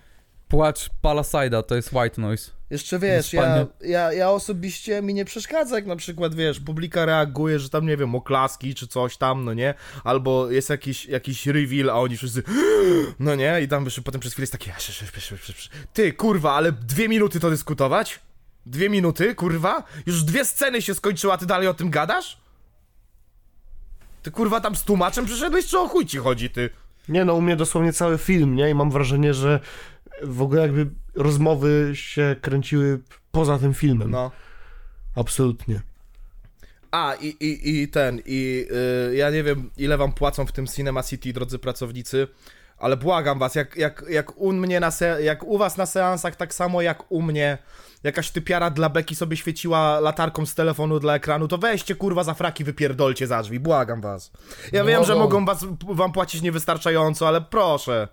Płacz Palasida, to jest white noise. Jeszcze wiesz, ja, ja, ja osobiście mi nie przeszkadza, jak na przykład wiesz, publika reaguje, że tam nie wiem, oklaski czy coś tam, no nie? Albo jest jakiś, jakiś reveal, a oni wszyscy, no nie? I tam wiesz, potem przez chwilę jest takie, ty kurwa, ale dwie minuty to dyskutować? Dwie minuty, kurwa? Już dwie sceny się skończyły, a ty dalej o tym gadasz? Ty kurwa tam z tłumaczem przyszedłeś, czy o chuj ci chodzi, ty? Nie no, u mnie dosłownie cały film, nie? I mam wrażenie, że w ogóle jakby rozmowy się kręciły poza tym filmem. No. Absolutnie. A, i, i, i ten, i y, ja nie wiem, ile wam płacą w tym Cinema City, drodzy pracownicy, ale błagam was, jak, jak, jak u mnie na se, jak u was na seansach, tak samo jak u mnie, jakaś typiara dla beki sobie świeciła latarką z telefonu dla ekranu, to weźcie kurwa za fraki, wypierdolcie za drzwi, błagam was. Ja No, wiem, że no. mogą was, wam płacić niewystarczająco, ale proszę.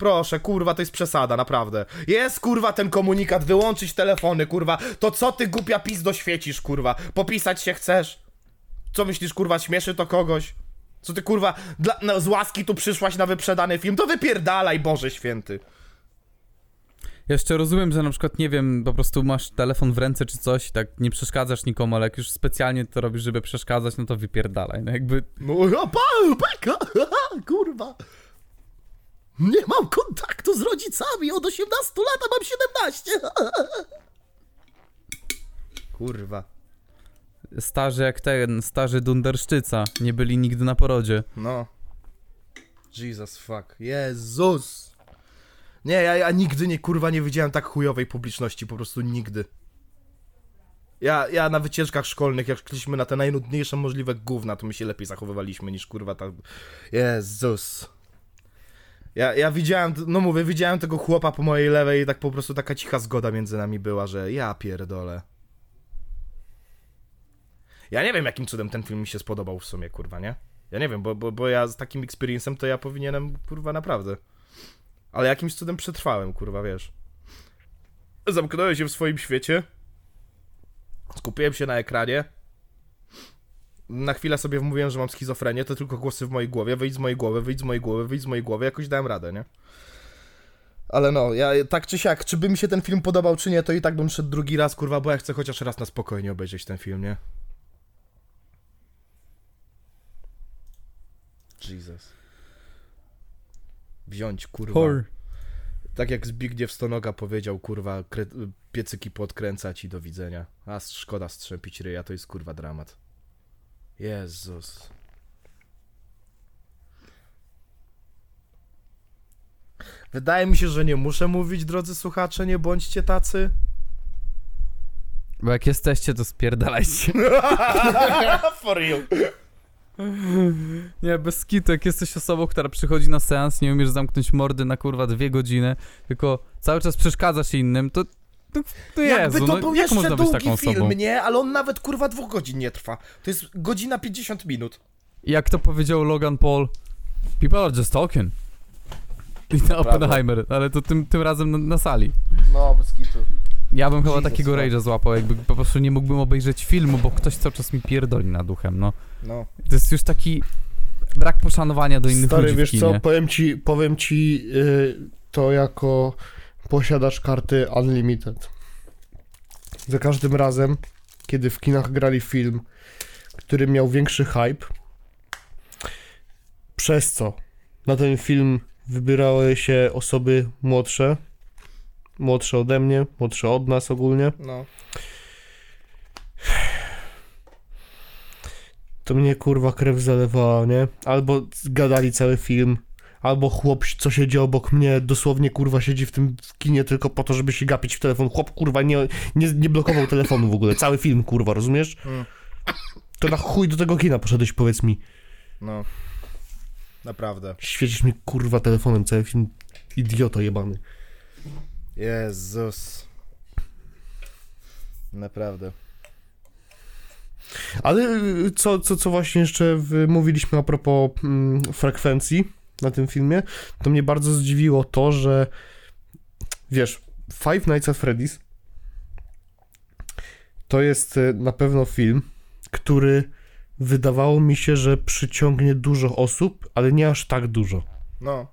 Proszę, kurwa, to jest przesada, naprawdę. Jest, kurwa, ten komunikat, wyłączyć telefony, kurwa. To co ty, głupia pizdo, świecisz, kurwa? Popisać się chcesz? Co myślisz, kurwa, śmieszy to kogoś? Co ty, kurwa, dla, no, z łaski tu przyszłaś na wyprzedany film? To wypierdalaj, Boże Święty. Jeszcze rozumiem, że na przykład, nie wiem, po prostu masz telefon w ręce czy coś i tak nie przeszkadzasz nikomu, ale jak już specjalnie to robisz, żeby przeszkadzać, no to wypierdalaj. No jakby, No, kurwa. Nie mam kontaktu z rodzicami, od 18 lat, a mam 17. Kurwa. starzy jak ten, starzy Dunderszczyca, nie byli nigdy na porodzie. No. Jesus fuck. Jezus. Nie, ja, ja nigdy nie, kurwa, nie widziałem tak chujowej publiczności, po prostu nigdy. Ja, ja na wycieczkach szkolnych, jak szliśmy na te najnudniejsze możliwe gówna, to my się lepiej zachowywaliśmy niż kurwa tak... Jezus. Ja, ja widziałem, no mówię, widziałem tego chłopa po mojej lewej i tak po prostu taka cicha zgoda między nami była, że ja pierdolę. Ja nie wiem, jakim cudem ten film mi się spodobał w sumie, kurwa, nie? Ja nie wiem, bo, bo, bo ja z takim experience'em to ja powinienem, kurwa, naprawdę. Ale jakimś cudem przetrwałem, kurwa, wiesz. Zamknąłem się w swoim świecie. Skupiłem się na ekranie. Na chwilę sobie wmówiłem, że mam schizofrenię, to tylko głosy w mojej głowie. Wyjdź z mojej głowy, wyjdź z mojej głowy, wyjdź z mojej głowy. Jakoś dałem radę, nie? Ale no, ja tak czy siak, czy by mi się ten film podobał, czy nie, to i tak bym szedł drugi raz, kurwa, bo ja chcę chociaż raz na spokojnie obejrzeć ten film, nie? Jesus. Wziąć, kurwa. Hor. Tak jak Zbigniew Stonoga powiedział, kurwa, kre... piecyki podkręcać i do widzenia. A szkoda strzępić ryja, to jest kurwa dramat. Jezus. Wydaje mi się, że nie muszę mówić, drodzy słuchacze, nie bądźcie tacy. Bo jak jesteście, to spierdalajcie. For real. Nie, bez kitu, jak jesteś osobą, która przychodzi na seans, nie umiesz zamknąć mordy na kurwa dwie godziny, tylko cały czas przeszkadzasz innym, to... to, to Jakby Jezu, to no, był jak jeszcze długi taką film, osobą? nie? Ale on nawet kurwa dwóch godzin nie trwa. To jest godzina 50 minut. Jak to powiedział Logan Paul, people are just talking. I na Oppenheimer, ale to tym, tym razem na, na sali. No, bez kitu. Ja bym chyba Jesus takiego fuck. rage'a złapał, jakby po prostu nie mógłbym obejrzeć filmu, bo ktoś cały czas mi pierdoli nad duchem, no. No. To jest już taki brak poszanowania do innych Stary, ludzi wiesz kinie. co, powiem ci, powiem ci y, to jako posiadacz karty Unlimited. Za każdym razem, kiedy w kinach grali film, który miał większy hype, przez co na ten film wybierały się osoby młodsze, młodsze ode mnie, młodsze od nas ogólnie, No. to mnie kurwa krew zalewała, nie? Albo gadali cały film, albo chłop, co siedzi obok mnie, dosłownie kurwa siedzi w tym kinie tylko po to, żeby się gapić w telefon. Chłop kurwa nie, nie, nie blokował telefonu w ogóle, cały film kurwa, rozumiesz? Mm. To na chuj do tego kina poszedłeś, powiedz mi. No. Naprawdę. Świecisz mi kurwa telefonem cały film, idioto jebany. Jezus. Naprawdę. Ale y, co, co, co właśnie jeszcze mówiliśmy a propos mm, frekwencji na tym filmie, to mnie bardzo zdziwiło to, że wiesz, Five Nights at Freddy's to jest y, na pewno film, który wydawało mi się, że przyciągnie dużo osób, ale nie aż tak dużo. No.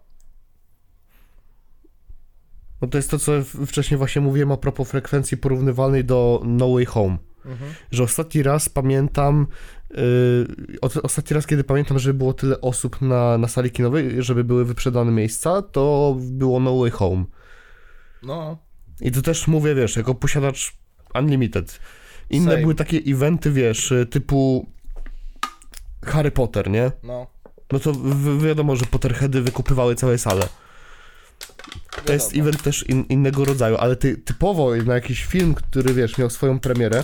No to jest to, co wcześniej właśnie mówiłem a propos frekwencji porównywalnej do No Way Home. Mhm. że ostatni raz pamiętam, yy, ostatni raz, kiedy pamiętam, że było tyle osób na, na sali kinowej, żeby były wyprzedane miejsca, to było No Way Home. No. I tu też mówię, wiesz, jako posiadacz Unlimited. Inne Same. były takie eventy, wiesz, typu Harry Potter, nie? No. No to wi- wiadomo, że Potterheady wykupywały całe sale. to jest event też in, innego rodzaju, ale ty, typowo na jakiś film, który wiesz, miał swoją premierę,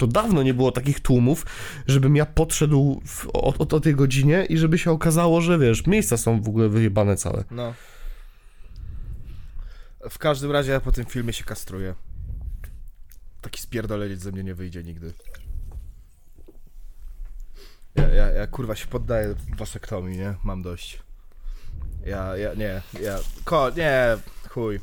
to dawno nie było takich tłumów, żebym ja podszedł w, o, o, o tej godzinie i żeby się okazało, że wiesz, miejsca są w ogóle wyjebane całe. No. W każdym razie ja po tym filmie się kastruję. Taki spierdoleniec ze mnie nie wyjdzie nigdy. Ja, ja, ja kurwa się poddaję wasektomii, nie? Mam dość. Ja, ja, nie, ja, ko, nie, chuj.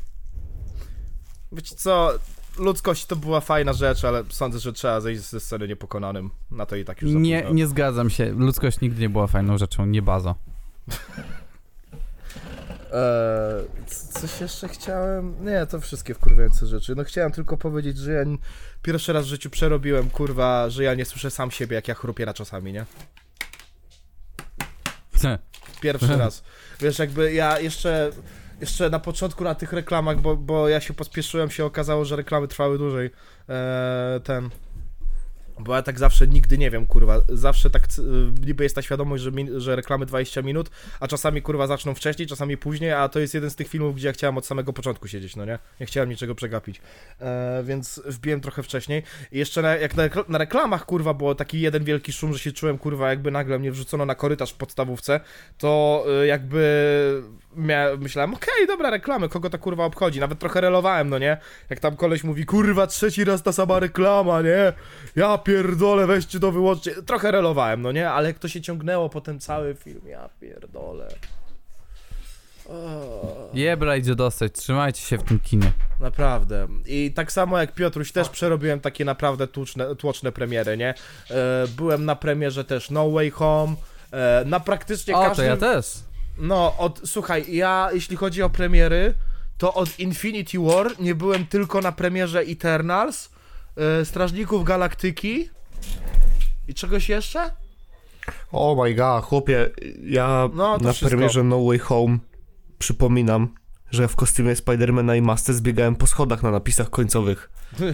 Wiecie co, ludzkość to była fajna rzecz, ale sądzę, że trzeba zejść ze sceny niepokonanym. Na to i tak już Nie, nie zgadzam się. Ludzkość nigdy nie była fajną rzeczą, nie bazo. Eee, coś jeszcze chciałem? Nie, to wszystkie wkurwiające rzeczy. No chciałem tylko powiedzieć, że ja pierwszy raz w życiu przerobiłem, kurwa, że ja nie słyszę sam siebie, jak ja chrupię na czasami, nie? Pierwszy raz. Wiesz, jakby ja jeszcze, jeszcze na początku na tych reklamach, bo, bo ja się pospieszyłem, się okazało, że reklamy trwały dłużej. Eee, ten... Bo ja tak zawsze nigdy nie wiem, kurwa. Zawsze tak c- niby jest ta świadomość, że, że reklamy 20 minut, a czasami kurwa zaczną wcześniej, czasami później, a to jest jeden z tych filmów, gdzie ja chciałem od samego początku siedzieć, no nie? Nie chciałem niczego przegapić. E, więc wbiłem trochę wcześniej. I jeszcze na, jak na, na reklamach, kurwa, było taki jeden wielki szum, że się czułem, kurwa, jakby nagle mnie wrzucono na korytarz w podstawówce, to y, jakby myślałem, okej, dobra, reklamy, kogo to kurwa obchodzi? Nawet trochę relowałem, no nie? Jak tam koleś mówi, kurwa, trzeci raz ta sama reklama, nie? Ja pierdolę, weźcie to wyłączcie. Trochę relowałem, no nie? Ale jak to się ciągnęło potem cały film, ja pierdolę. O, Jebra idzie dostać, trzymajcie się w tym kinie. naprawdę. I tak samo jak Piotruś, też przerobiłem takie naprawdę tłuczne, tłoczne premiery, nie? E, byłem na premierze też No Way Home, e, na praktycznie O, to każdym... ja też. No, od, słuchaj, ja jeśli chodzi o premiery, to od Infinity War nie byłem tylko na premierze Eternals, e, Strażników Galaktyki i czegoś jeszcze? Oh my god, chłopie, ja No, na wszystko. premierze No Way Home przypominam, że w kostiumie Spidermana i masce zbiegałem po schodach na napisach końcowych.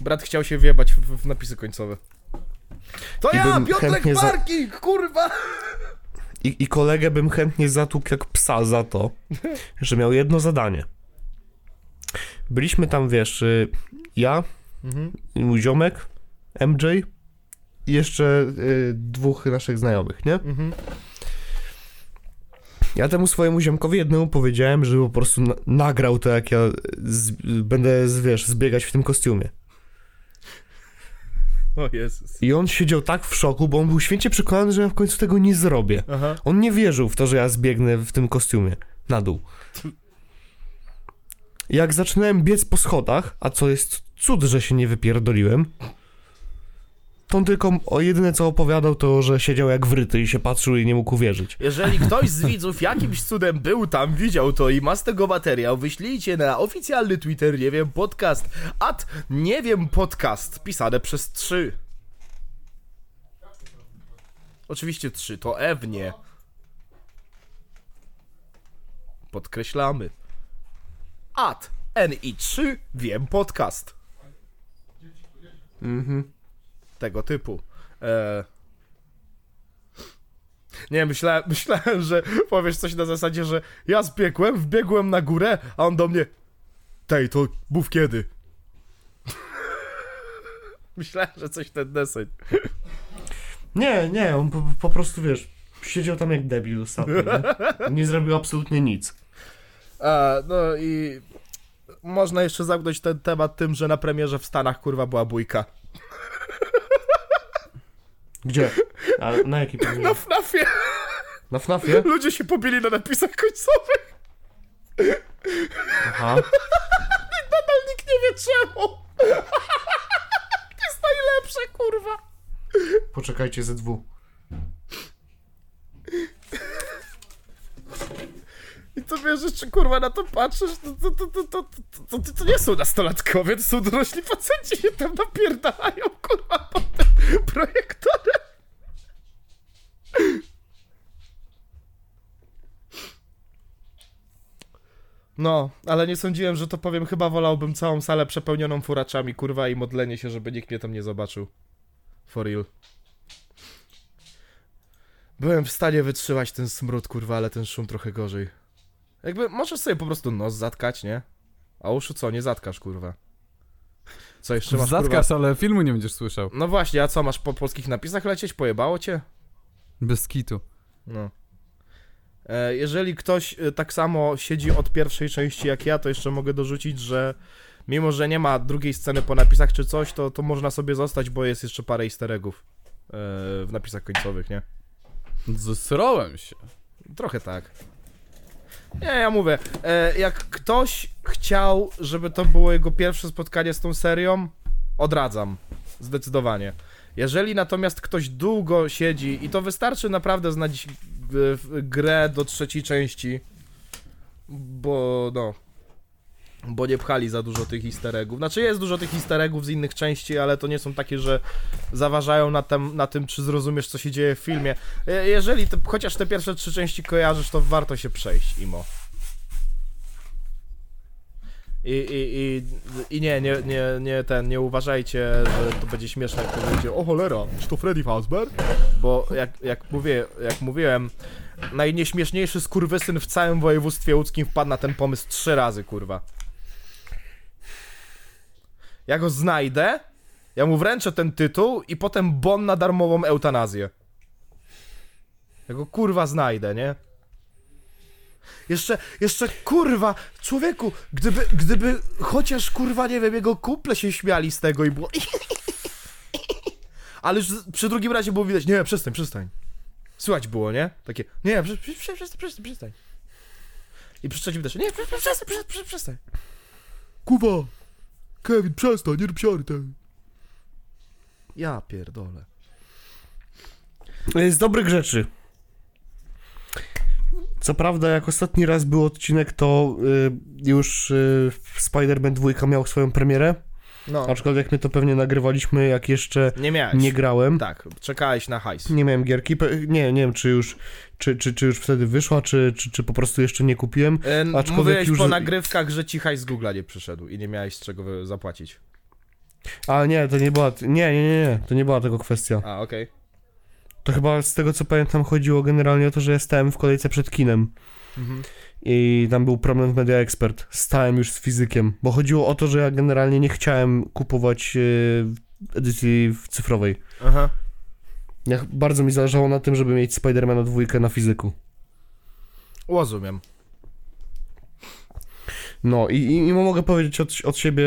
Brat chciał się wjebać w, w napisy końcowe. To I ja, Piotrek chętnie za- Parking, kurwa! I, I kolegę bym chętnie zatłukł jak psa za to, że miał jedno zadanie. Byliśmy tam, wiesz, y, ja, Mhm. mój ziomek, MJ i jeszcze y, dwóch naszych znajomych, nie? Mhm. Ja temu swojemu ziomkowi jednemu powiedziałem, że po prostu na nagrał to, jak ja z, będę, z, wiesz, zbiegać w tym kostiumie. O Jezus. I on siedział tak w szoku, bo on był święcie przekonany, że ja w końcu tego nie zrobię. Aha. On nie wierzył w to, że ja zbiegnę w tym kostiumie na dół. Jak zaczynałem biec po schodach, a co jest cud, że się nie wypierdoliłem, on tylko o jedyne co opowiadał, to że siedział jak wryty i się patrzył i nie mógł uwierzyć. Jeżeli ktoś z widzów jakimś cudem był tam, widział to i ma z tego materiał, wyślijcie na oficjalny Twitter, nie wiem, podcast, at nie wiem podcast, pisane przez trzy. Oczywiście trzy, to Ewnie. Podkreślamy. At NI3 wiem podcast. Mhm. Tego typu. E... Nie, myślałem, myślałem, że powiesz coś na zasadzie, że ja zbiegłem, wbiegłem na górę, a on do mnie Tej, to mów kiedy. myślałem, że coś ten deseń. Nie, nie, on po, po prostu, wiesz, siedział tam jak debil ostatnio, nie? nie zrobił absolutnie nic. A, no i można jeszcze zamknąć ten temat tym, że na premierze w Stanach kurwa była bójka. Gdzie? A na jakiej Na premierze? FNAFie Na FNAFie? ludzie się pobili na napisach końcowych. Aha. Nadal nikt nie wie czemu. To jest najlepsze, kurwa. Poczekajcie, ZW. I to wiesz, że kurwa na to patrzysz, to, to, to, to, to, to, to, nie są nastolatkowie, to są dorośli faceci się tam napierdalają, kurwa, pod tym projektorem. No, ale nie sądziłem, że to powiem. Chyba wolałbym całą salę przepełnioną furaczami, kurwa, i modlenie się, żeby nikt mnie tam nie zobaczył. For real. Byłem w stanie wytrzymać ten smród, kurwa, ale ten szum trochę gorzej. Jakby możesz sobie po prostu nos zatkać, nie? A uszu co, nie zatkasz, kurwa. Co jeszcze masz, kurwa? Zatkasz, ale filmu nie będziesz słyszał. No właśnie, a co, masz po polskich napisach lecieć? Pojebało cię? Bez kitu. No. E, jeżeli ktoś e, tak samo siedzi od pierwszej części jak ja, to jeszcze mogę dorzucić, że mimo, że nie ma drugiej sceny po napisach czy coś, to, to można sobie zostać, bo jest jeszcze parę easter eggów e, w napisach końcowych, nie? Zesrałem się. Trochę tak. Nie, ja mówię, e, jak ktoś chciał, żeby to było jego pierwsze spotkanie z tą serią, odradzam. Zdecydowanie. Jeżeli natomiast ktoś długo siedzi i to wystarczy naprawdę znać w- grę do trzeciej części, bo no, bo nie pchali za dużo tych easter eggów. Znaczy jest dużo tych easter eggów z innych części, ale to nie są takie, że zaważają na, tem, na tym, czy zrozumiesz, co się dzieje w filmie. E, Jeżeli te, chociaż te pierwsze trzy części kojarzysz, to warto się przejść, Imo. I, i, i, i nie, nie, nie, nie ten, nie uważajcie, że to będzie śmieszne, jak powiecie, o cholera, czy to Freddy Fazbear? Bo jak, jak, mówię, jak mówiłem, najnieśmieszniejszy skurwysyn w całym województwie łódzkim wpadł na ten pomysł trzy razy, kurwa. Ja go znajdę, ja mu wręczę ten tytuł i potem bon na darmową eutanazję. Ja go kurwa znajdę, nie? Jeszcze, jeszcze kurwa, człowieku, gdyby, gdyby chociaż kurwa, nie wiem, jego kuple się śmiali z tego i było... Ale już przy drugim razie było widać, nie, przestań, przestań. Słychać było, nie? Takie, nie, prze- prze- prze- przestań, przestań, przestań. I przy trzecim też, nie, prze- prze- przestań, prze- prze- przestań. Kuba, Kevin, przestań, nie rób siary, ten. Ja pierdolę. Z dobrych rzeczy. Co prawda, jak ostatni raz był odcinek, to y, już y, Spider-Man 2 miał swoją premierę. No, Aczkolwiek my to pewnie nagrywaliśmy, jak jeszcze nie miałeś. nie grałem. Tak, czekałeś na hajs. Nie miałem gierki. Nie, nie wiem, czy już, czy, czy, czy już wtedy wyszła, czy, czy, czy po prostu jeszcze nie kupiłem. E, Aczkolwiek Mówiłeś już- po nagrywkach, że ci hajs z Google'a nie przyszedł i nie miałeś z czego zapłacić. A nie, to nie była. Nie, nie, nie, nie. To nie była tego kwestia. A, okej. To chyba z tego co pamiętam chodziło generalnie o to, że ja stałem w kolejce przed kinem. Mhm. I tam był problem w Media Expert. Stałem już z fizykiem, bo chodziło o to, że ja generalnie nie chciałem kupować e, edycji cyfrowej. Aha. Ja, bardzo mi zależało na tym, żeby mieć Spidermana dwójkę na fizyku. Rozumiem. No i, i, i mogę powiedzieć od, od siebie,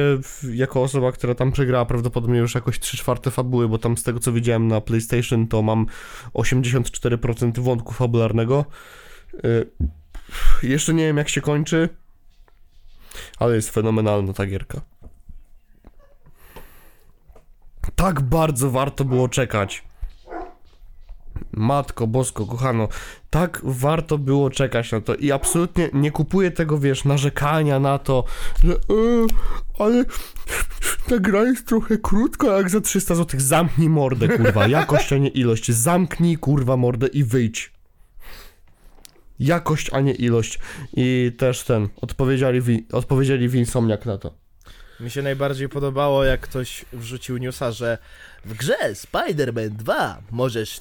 jako osoba, która tam przegrała prawdopodobnie już jakoś 3 czwarte fabuły, bo tam z tego co widziałem na PlayStation, to mam 84% wątku fabularnego. Y, jeszcze nie wiem jak się kończy, ale jest fenomenalna ta gierka. Tak bardzo warto było czekać. Matko Bosko, kochano, tak warto było czekać na to i absolutnie nie kupuję tego, wiesz, narzekania na to, że e, ale ta gra jest trochę krótka jak za 300 zł. Zamknij mordę, kurwa, jakość, a nie ilość. Zamknij, kurwa, mordę i wyjdź. Jakość, a nie ilość. I też ten, odpowiedzieli, wi- odpowiedzieli Winsomniak na to. Mi się najbardziej podobało, jak ktoś wrzucił newsa, że w grze Spider-Man 2 możesz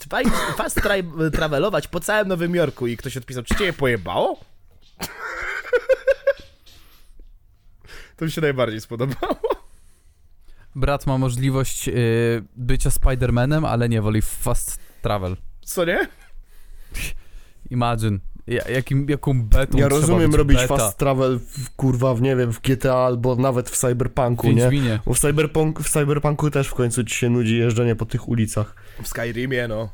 fast tra- travelować po całym Nowym Jorku i ktoś odpisał, czy cię je pojebało? To mi się najbardziej spodobało. Brat ma możliwość y, bycia Spider-Manem, ale nie woli fast travel. Co nie? Imagine. Ja, jakim, jaką betą Ja rozumiem być robić beta. fast travel w, kurwa, w nie wiem, w GTA albo nawet w Cyberpunku, nie? Wiedźminie. Bo w, cyberpunk, w Cyberpunku też w końcu ci się nudzi jeżdżenie po tych ulicach. W Skyrimie, no.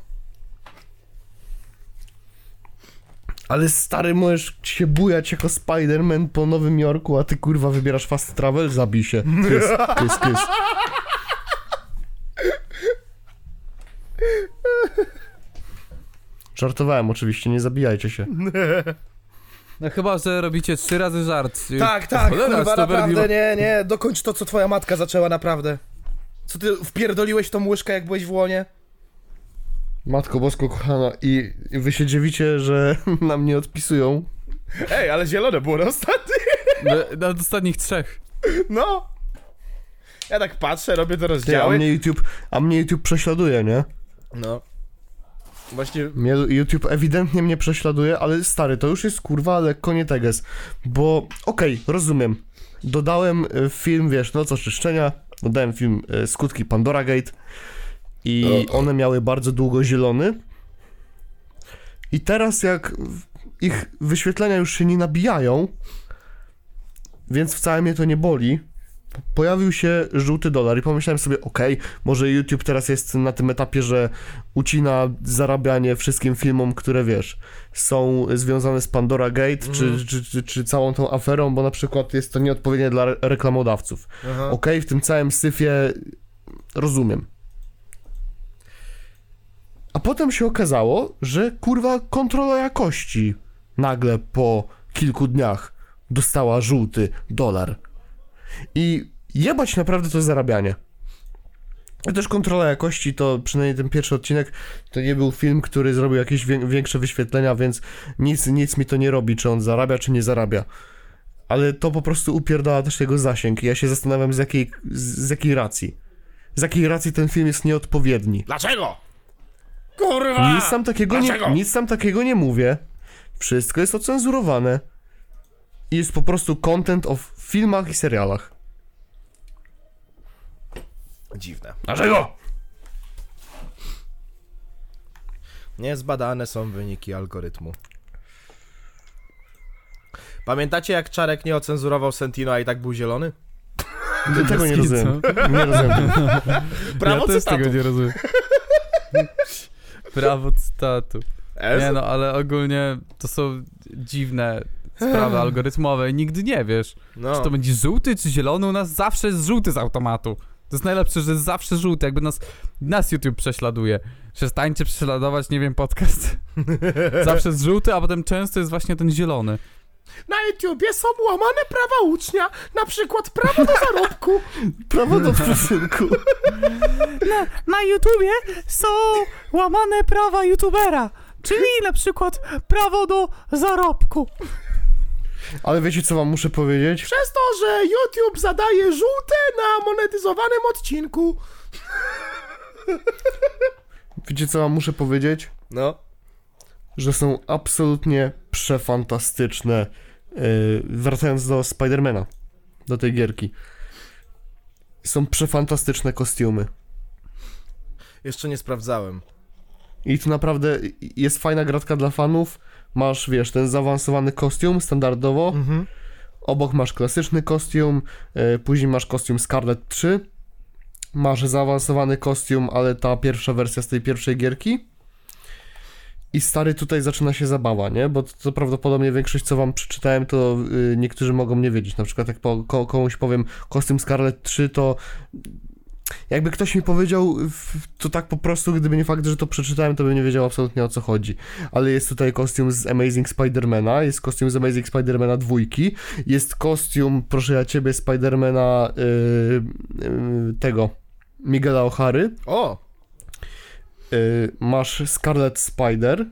Ale stary, możesz się bujać jako Spider-Man po Nowym Jorku, a ty kurwa wybierasz fast travel? Zabij się. Kys, kys, kys. Żartowałem oczywiście, nie zabijajcie się. No chyba, że robicie trzy razy żart. Tak, tak, Cholera, kurwa, to naprawdę, nie, nie, dokończ to, co twoja matka zaczęła, naprawdę. Co ty wpierdoliłeś tą łyżkę, jak byłeś w łonie? Matko Bosko kochana, i wy się dziwicie, że nam nie odpisują. Ej, ale zielone było na ostatnim. Na, na ostatnich trzech. No. Ja tak patrzę, robię te Ty, a rozdziały. mnie YouTube, a mnie YouTube prześladuje, nie? No. Właśnie Mnie YouTube ewidentnie mnie prześladuje, ale stary, to już jest kurwa lekko nie teges. Bo okej, rozumiem. Dodałem e, film, wiesz, Noc Oczyszczenia, dodałem film e, Skutki Pandora Gate i one miały bardzo długo zielony. I teraz jak ich wyświetlenia już się nie nabijają, więc wcale mnie to nie boli, pojawił się żółty dolar i pomyślałem sobie, okej, może YouTube teraz jest na tym etapie, że ucina zarabianie wszystkim filmom, które wiesz, są związane z Pandora Gate, czy, czy, czy, czy całą tą aferą, bo na przykład jest to nieodpowiednie dla re- reklamodawców. Aha. Okej, w tym całym syfie rozumiem. A potem się okazało, że kurwa kontrola jakości nagle po kilku dniach dostała żółty dolar. I jebać naprawdę to zarabianie. I też kontrola jakości to przynajmniej ten pierwszy odcinek to nie był film, który zrobił jakieś wię- większe wyświetlenia, więc nic, nic mi to nie robi, czy on zarabia, czy nie zarabia. Ale to po prostu upierdala też jego zasięg i ja się zastanawiam z jakiej, z, jakiej racji. Z jakiej racji ten film jest nieodpowiedni. Dlaczego? Kurwa! Nic tam takiego Dlaczego? nie, nic tam takiego nie mówię. Wszystko jest ocenzurowane. I jest po prostu content o filmach i serialach. Dziwne. Dlaczego? Niezbadane są wyniki algorytmu. Pamiętacie jak Czarek nie ocenzurował Sentino, a i tak był zielony? Tego nie rozumiem. Nie rozumiem. Prawo ja też cytatu. tego nie rozumiem. Prawo cytatu. Nie no, ale ogólnie to są dziwne sprawy algorytmowe nigdy nie wiesz, no. czy to będzie żółty czy zielony, u nas zawsze jest żółty z automatu. To jest najlepsze, że jest zawsze żółty, jakby nas, nas YouTube prześladuje. Przestańcie prześladować, nie wiem, podcast. Zawsze jest żółty, a potem często jest właśnie ten zielony. Na YouTubie są łamane prawa ucznia, na przykład prawo do zarobku. Prawo do przyczynku. Na YouTubie są łamane prawa YouTubera, czyli na przykład prawo do zarobku. Ale wiecie co wam muszę powiedzieć? Przez to, że YouTube zadaje żółte na monetyzowanym odcinku. Wiecie co wam muszę powiedzieć? No. Że są absolutnie przefantastyczne. Yy, wracając do Spidermana, do tej gierki. Są przefantastyczne kostiumy. Jeszcze nie sprawdzałem. I tu naprawdę jest fajna gratka dla fanów. Masz, wiesz, ten zaawansowany kostium standardowo. Mhm. Obok masz klasyczny kostium, e, później masz kostium Scarlet 3. Masz zaawansowany kostium, ale ta pierwsza wersja z tej pierwszej gierki. I stary, tutaj zaczyna się zabawa, nie? Bo to, to prawdopodobnie większość, co wam przeczytałem, to y, niektórzy mogą nie wiedzieć. Na przykład, jak po, ko, komuś powiem kostium Scarlet 3, to jakby ktoś mi powiedział, to tak po prostu, gdyby nie fakt, że to przeczytałem, to bym nie wiedział absolutnie o co chodzi. Ale jest tutaj kostium z Amazing Spidermana, jest kostium z Amazing Spidermana dwójki, jest kostium, proszę ja ciebie, Spidermana yy, yy, tego, Miguela O'Hary, O! yy, masz Scarlet Spider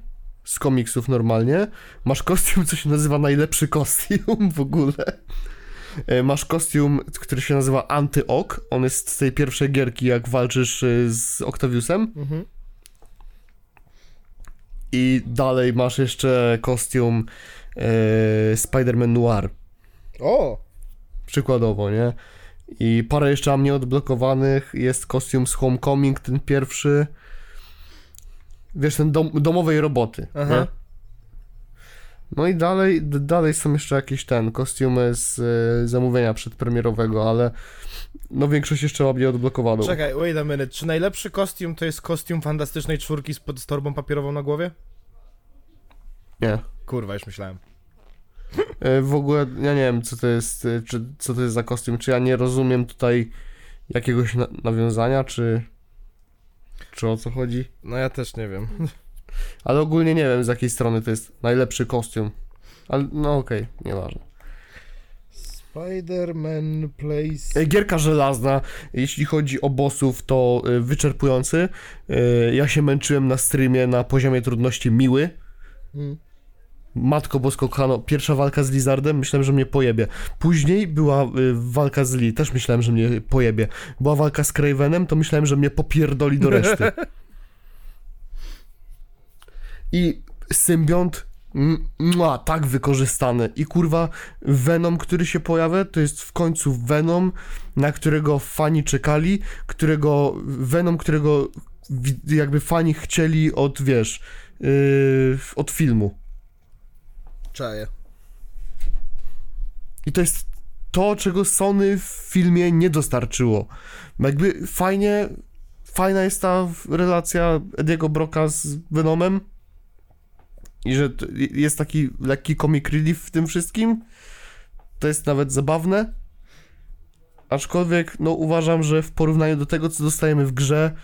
z komiksów normalnie, masz kostium, co się nazywa najlepszy kostium w ogóle. Yy, Masz kostium, który się nazywa Anty-Ok. On jest z tej pierwszej gierki, jak walczysz yy, z Octaviusem. Mhm. I dalej masz jeszcze kostium yy, Spider-Man Noir. O! Przykładowo, nie? I parę jeszcze mam nieodblokowanych. Jest kostium z Homecoming, ten pierwszy. Wiesz, ten dom, domowej roboty. Aha. Nie? No i dalej, dalej są jeszcze jakieś ten, kostiumy z y, zamówienia przedpremierowego, ale no większość jeszcze mam nieodblokowaną. Czekaj, wait a minute. Czy najlepszy kostium to jest kostium fantastycznej czwórki z, z torbą papierową na głowie? Nie. Kurwa, już myślałem. Y, w ogóle ja nie wiem, co to jest, y, czy, co to jest za kostium, czy ja nie rozumiem tutaj jakiegoś na, nawiązania, czy, czy o co chodzi. No ja też nie wiem. Ale ogólnie nie wiem, z jakiej strony to jest najlepszy kostium. Ale no okej, nieważne. Spider-Man plays... E, Gierka żelazna, jeśli chodzi o bossów, to y, wyczerpujący. Y, Ja się męczyłem na streamie na poziomie trudności miły. Mm. Matko Bosko kochano, pierwsza walka z Lizardem, myślałem, że mnie pojebie. Później była y, walka z Lee, też myślałem, że mnie pojebie. Była walka z Cravenem, to myślałem, że mnie popierdoli do reszty. I symbiont mua, tak wykorzystany. I kurwa, Venom, który się pojawia, to jest w końcu Venom, na którego fani czekali, którego Venom, którego jakby fani chcieli od, wiesz, yy, od filmu. Czaję. I to jest to, czego Sony w filmie nie dostarczyło. Jakby fajnie, fajna jest ta relacja Ediego Broka z Venomem i że jest taki lekki comic relief w tym wszystkim. To jest nawet zabawne. Aczkolwiek, no uważam, że w porównaniu do tego, co dostajemy w grze,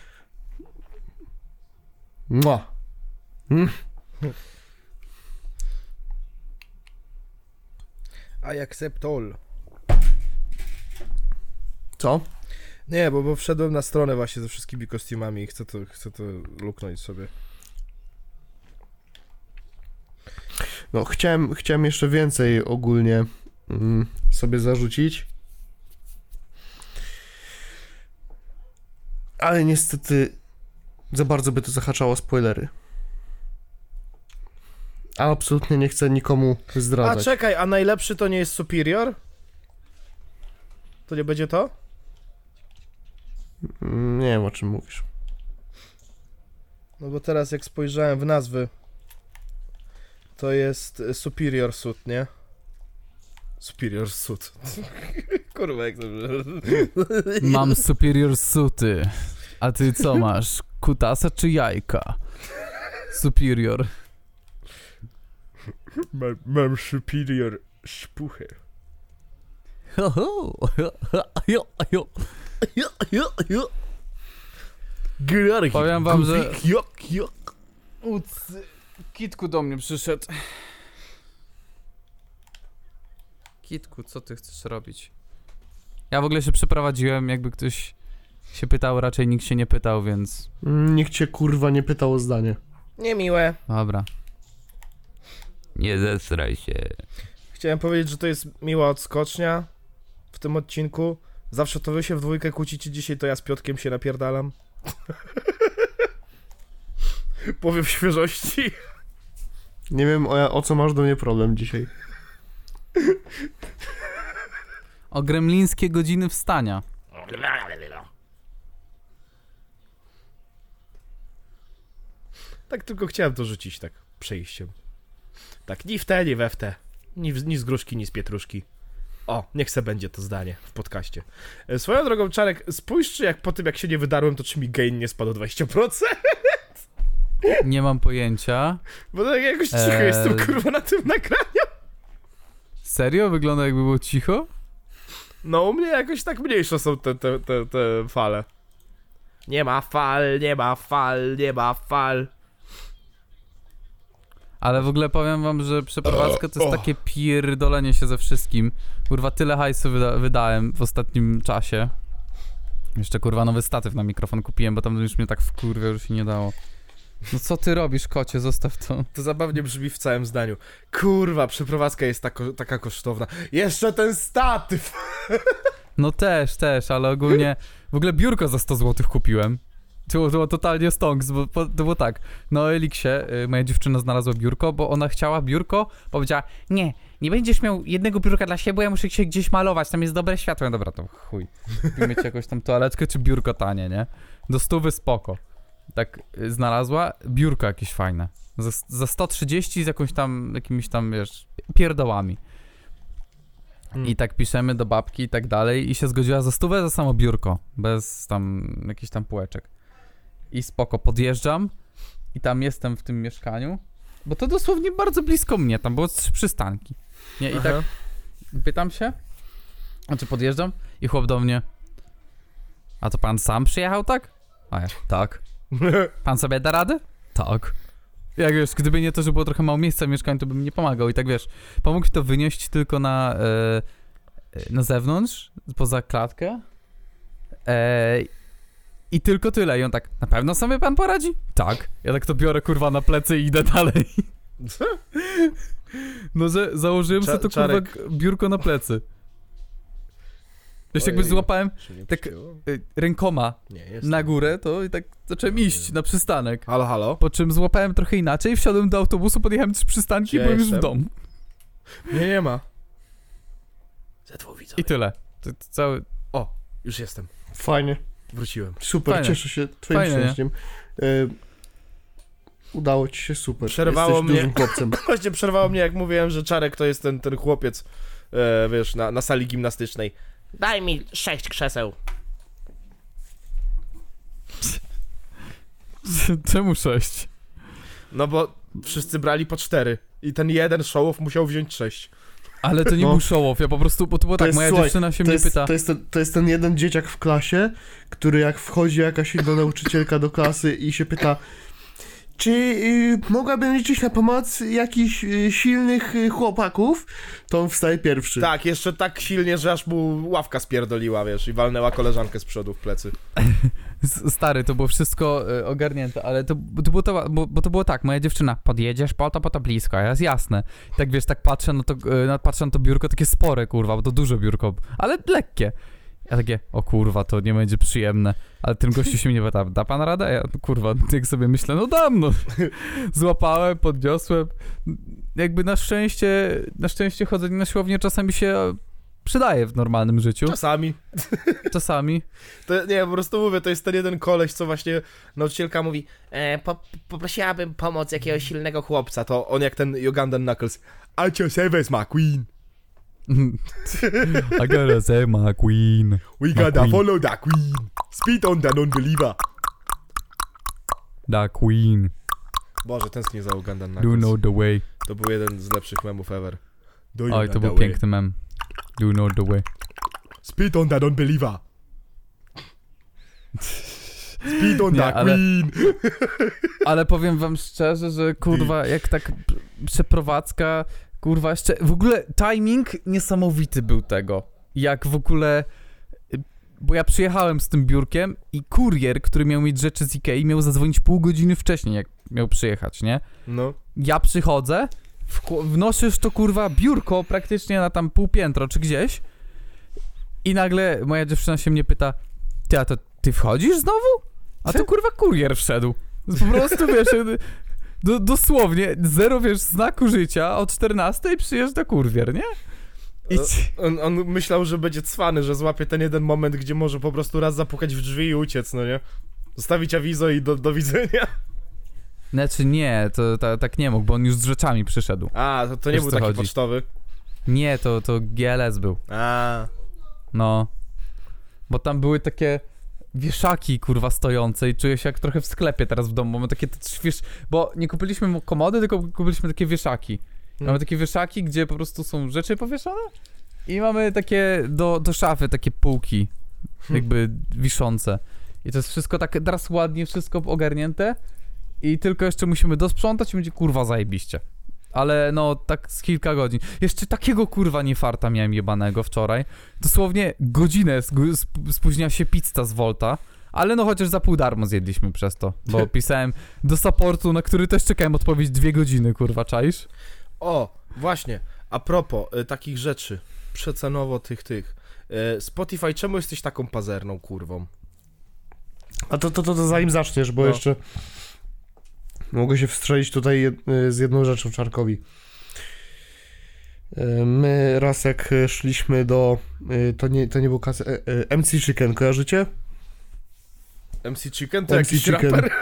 Mua. Mm. I accept all. Co? Nie, bo, bo wszedłem na stronę właśnie ze wszystkimi kostiumami i chcę to, chcę to luknąć sobie. No, chciałem, chciałem jeszcze więcej ogólnie mm, sobie zarzucić. Ale niestety za bardzo by to zahaczało spoilery. A absolutnie nie chcę nikomu A zdradzać. czekaj, a najlepszy to nie jest Superior? To nie będzie to? Mm, Nie wiem o czym mówisz. No bo teraz jak spojrzałem w nazwy, to jest e, Superior Suit, nie? Superior Suit. Kurwa, jak to... Mam superior suty. A ty co masz? Kutasa czy jajka? Superior. Mam, mam Superior jo. Powiem wam, że- Jok, jok. Uc, Kitku do mnie przyszedł. Kitku, co ty chcesz robić? Ja w ogóle się przeprowadziłem, jakby ktoś się pytał, raczej nikt się nie pytał, więc Nikt cię kurwa nie pytał o zdanie. Niemiłe. dobra. Nie zesraj się. Chciałem powiedzieć, że to jest miła odskocznia w tym odcinku. Zawsze to wy się w dwójkę kłócicie, dzisiaj to ja z Piotkiem się napierdalam. Powiem świeżości. Nie wiem o, o co masz do mnie problem dzisiaj. O gremlińskie godziny wstania. Tak tylko chciałem to rzucić tak przejściem. Tak, ni w te, ni we w te. Ni, w, ni z gruszki, ni z pietruszki. O, niech se będzie to zdanie w podcaście. E, Swoją drogą, Czarek, spójrz, czy jak po tym, jak się nie wydarłem, to czy mi gain nie spadł o 20%? Nie mam pojęcia. Bo tak jakoś cicho Eee. jestem, kurwa, na tym nagraniu. Serio? Wygląda jakby było cicho? No, u mnie jakoś tak mniejsze są te, te, te, te fale. Nie ma fal, nie ma fal, nie ma fal. Ale w ogóle powiem wam, że przeprowadzka to jest takie pierdolenie się ze wszystkim. Kurwa, tyle hajsu wyda wydałem w ostatnim czasie. Jeszcze kurwa nowy statyw na mikrofon kupiłem, bo tam już mnie tak wkurwia, już się nie dało. No co ty robisz, kocie? Zostaw to. To zabawnie brzmi w całym zdaniu. Kurwa, przeprowadzka jest tako, taka kosztowna. Jeszcze ten statyw! No też, też, ale ogólnie w ogóle biurko za 100 zł kupiłem. To było, to było totalnie stonks, bo to było tak. Na Eliksie y, moja dziewczyna znalazła biurko, bo ona chciała biurko, powiedziała, nie, nie będziesz miał jednego biurka dla siebie, bo ja muszę się gdzieś malować, tam jest dobre światło. Ja, dobra, to chuj. Kupimy ci jakąś tam toaletkę czy biurko tanie, nie? Do stówy spoko. Tak y, znalazła, biurko jakieś fajne. Za, za 130 z jakąś tam, jakimiś tam, wiesz, pierdołami. Hmm. I tak piszemy do babki i tak dalej i się zgodziła za stówę za samo biurko, bez tam jakichś tam półeczek. I spoko, podjeżdżam i tam jestem w tym mieszkaniu, bo to dosłownie bardzo blisko mnie, tam było trzy przystanki. Nie, i tak Aha. pytam się, znaczy podjeżdżam i chłop do mnie, a to pan sam przyjechał, tak? A ja, tak. Pan sobie da radę? Tak. Jak wiesz, gdyby nie to, że było trochę mało miejsca w mieszkaniu, to bym nie pomagał. I tak wiesz, pomógł to wynieść tylko na, e, e, na zewnątrz, poza klatkę. E, I tylko tyle. I on tak, na pewno sobie pan poradzi? Tak. Ja tak to biorę kurwa na plecy i idę dalej. No, że założyłem Cza- sobie to kurwa biurko na plecy. Wiesz, jakby złapałem Tak- y, rękoma Nie, na górę, to i tak zacząłem iść na przystanek. Halo, halo? Po czym złapałem trochę inaczej, wsiadłem do autobusu, podjechałem trzy przystanki i Ja byłem już w jestem. domu. Nie, nie ma. Widzów. I tyle. To, to cały... Już jestem. Fajnie, Wróciłem. super, Fajne. cieszę się twoim Fajne, szczęściem. Y, udało ci się super. Przerwało Jesteś mnie. dużym chłopcem. Właśnie przerwało mnie, jak mówiłem, że Czarek to jest ten, ten chłopiec, e, wiesz, na, na sali gimnastycznej. Daj mi sześć krzeseł. Czemu sześć? No bo wszyscy brali po cztery. I ten jeden show-off musiał wziąć sześć. Ale to nie No. był show-off, ja po prostu, bo to było To tak, jest- moja słuchaj, dziewczyna się mnie jest, pyta, to, jest ten, to jest ten jeden dzieciak w klasie, który jak wchodzi jakaś inna nauczycielka do klasy i się pyta czy y, mogłabym liczyć na pomoc jakichś y, silnych y, chłopaków, to on wstaje pierwszy. Tak, jeszcze tak silnie, że aż mu ławka spierdoliła, wiesz, i walnęła koleżankę z przodu w plecy. Stary, to było wszystko e, ogarnięte, ale to, to było to, bo, bo to było tak, moja dziewczyna, podjedziesz po to, po to blisko, jest jasne. I tak wiesz, tak patrzę na to, na, patrzę na to biurko, takie spore, kurwa, bo to duże biurko, ale lekkie. Ja takie, o kurwa, to nie będzie przyjemne. Ale ten gościu się mnie pyta, da pan radę? Ja, kurwa, jak sobie myślę, no dam, no. Złapałem, podniosłem. Jakby na szczęście, na szczęście chodzenie na siłownię czasami się przydaje w normalnym życiu. Czasami. Czasami. To, nie, po prostu mówię, to jest ten jeden koleś, co właśnie nauczycielka mówi, e, po, poprosiłabym pomoc jakiegoś silnego chłopca, to on jak ten Ugandan Knuckles. Acio Seves ma queen. I gotta say my queen. We Ma gotta queen. follow the queen. Speed on the non-believer. Da queen. Boże, tęsknię za Ugandan Do Knuckles. know the way. To był jeden z lepszych memów ever. Do Oj, to the był way? piękny mem. Do know the way. Speed on the non-believer. Speed on Nie, the ale- queen. Ale powiem wam szczerze, że kurwa, jak tak przeprowadzka, kurwa, jeszcze w ogóle timing niesamowity był tego. Jak w ogóle. Bo ja przyjechałem z tym biurkiem i kurier, który miał mieć rzeczy z Ikei, miał zadzwonić pół godziny wcześniej, jak miał przyjechać, nie? No. Ja przychodzę, już to kurwa biurko praktycznie na tam pół piętro czy gdzieś i nagle moja dziewczyna się mnie pyta, ty, a to ty wchodzisz znowu? A to kurwa kurier wszedł. Po prostu wiesz, do, dosłownie zero wiesz znaku życia, o 14 przyjeżdża kurwier, nie? I ci- On, on myślał, że będzie cwany, że złapie ten jeden moment, gdzie może po prostu raz zapukać w drzwi i uciec, no nie? Zostawić awizo i do, do widzenia. Znaczy nie, to ta, tak nie mógł, bo on już z rzeczami przyszedł. A, to, to nie Wiesz, był taki chodzi. pocztowy. Nie, to, to GLS był. A, No. Bo tam były takie wieszaki, kurwa, stojące i czuję się jak trochę w sklepie teraz w domu. Mamy takie, wiesz, bo nie kupiliśmy mu komody, tylko kupiliśmy takie wieszaki. Hmm. Mamy takie wieszaki, gdzie po prostu są rzeczy powieszone i mamy takie do, do szafy, takie półki, Hmm. jakby wiszące. I to jest wszystko tak teraz ładnie, wszystko ogarnięte i tylko jeszcze musimy dosprzątać i będzie kurwa zajebiście. Ale no, tak z kilka godzin. Jeszcze takiego kurwa niefarta miałem jebanego wczoraj. Dosłownie godzinę zgu- sp- spóźniła się pizza z Volta. Ale no chociaż za pół darmo zjedliśmy przez to, bo pisałem do supportu, na który też czekałem odpowiedź dwie godziny, kurwa, czaisz? o, właśnie. A propos y, takich rzeczy, przecenowo tych, tych. Y, Spotify, czemu jesteś taką pazerną kurwą? A to, to, to, to zanim zaczniesz, bo No. jeszcze mogę się wstrzelić tutaj y, z jedną rzeczą Czarkowi. Y, My raz jak y, szliśmy do, to nie, to nie był kas, MC Chicken, kojarzycie? MC Chicken to MC jakiś Chicken. raper?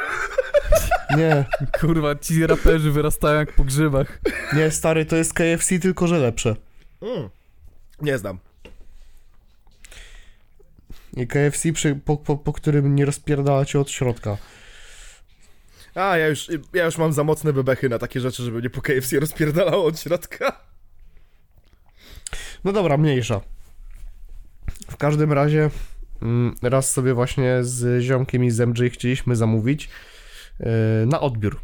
Nie, Kurwa, ci raperzy wyrastają jak po grzybach. nie stary, to jest KFC, tylko że lepsze. Mm. Nie znam. I KFC, przy, po, po, po którym nie rozpierdala cię od środka. A, ja już, ja już mam za mocne bebechy na takie rzeczy, żeby mnie po KFC rozpierdalało od środka. No dobra, mniejsza. W każdym razie mm, raz sobie właśnie z ziomkiem i z MJ chcieliśmy zamówić yy, na odbiór.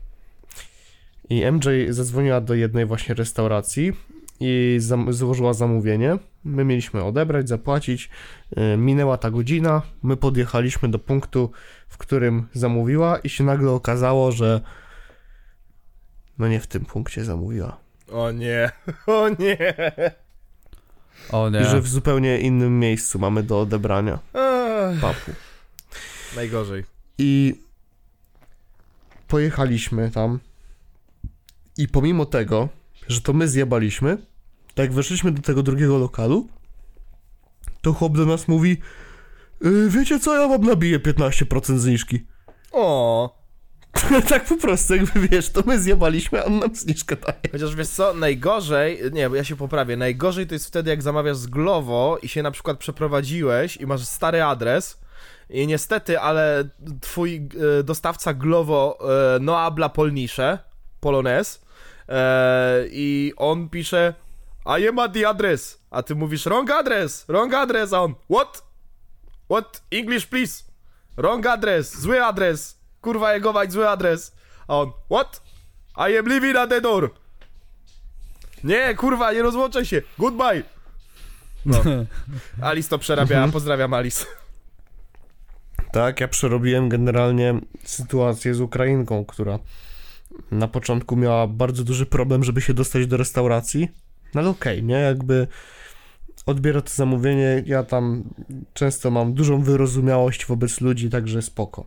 I MJ zadzwoniła do jednej właśnie restauracji i zam- złożyła zamówienie. My mieliśmy odebrać, zapłacić. Yy, minęła ta godzina, my podjechaliśmy do punktu, w którym zamówiła i się nagle okazało, że no nie w tym punkcie zamówiła. O nie, o nie. O nie. I że w zupełnie innym miejscu mamy do odebrania Ech, papu. najgorzej. I pojechaliśmy tam. I pomimo tego, że to my zjebaliśmy, tak jak weszliśmy do tego drugiego lokalu, to chłop do nas mówi "Y, wiecie co, ja wam nabiję 15% zniżki. O, tak po prostu, jakby wiesz, to my zjebaliśmy, a on nam zniżkę daje. chociaż wiesz co, najgorzej, nie, bo ja się poprawię, najgorzej to jest wtedy, jak zamawiasz z Glovo i się na przykład przeprowadziłeś i masz stary adres i niestety, ale twój e, dostawca Glovo e, no habla polnisze, polones e, i on pisze I am at the address, a ty mówisz wrong address, wrong address, a on what? What? English please. Wrong address, zły adres. Kurwa jegować, zły adres. A on, what? I am living at the door. Nie, kurwa, nie rozłączaj się. Goodbye. No. Alice to przerabia, pozdrawiam Alice. Tak, ja przerobiłem generalnie sytuację z Ukrainką, która na początku miała bardzo duży problem, żeby się dostać do restauracji. No ale okej, nie? Jakby odbiera to zamówienie, ja tam często mam dużą wyrozumiałość wobec ludzi, także spoko.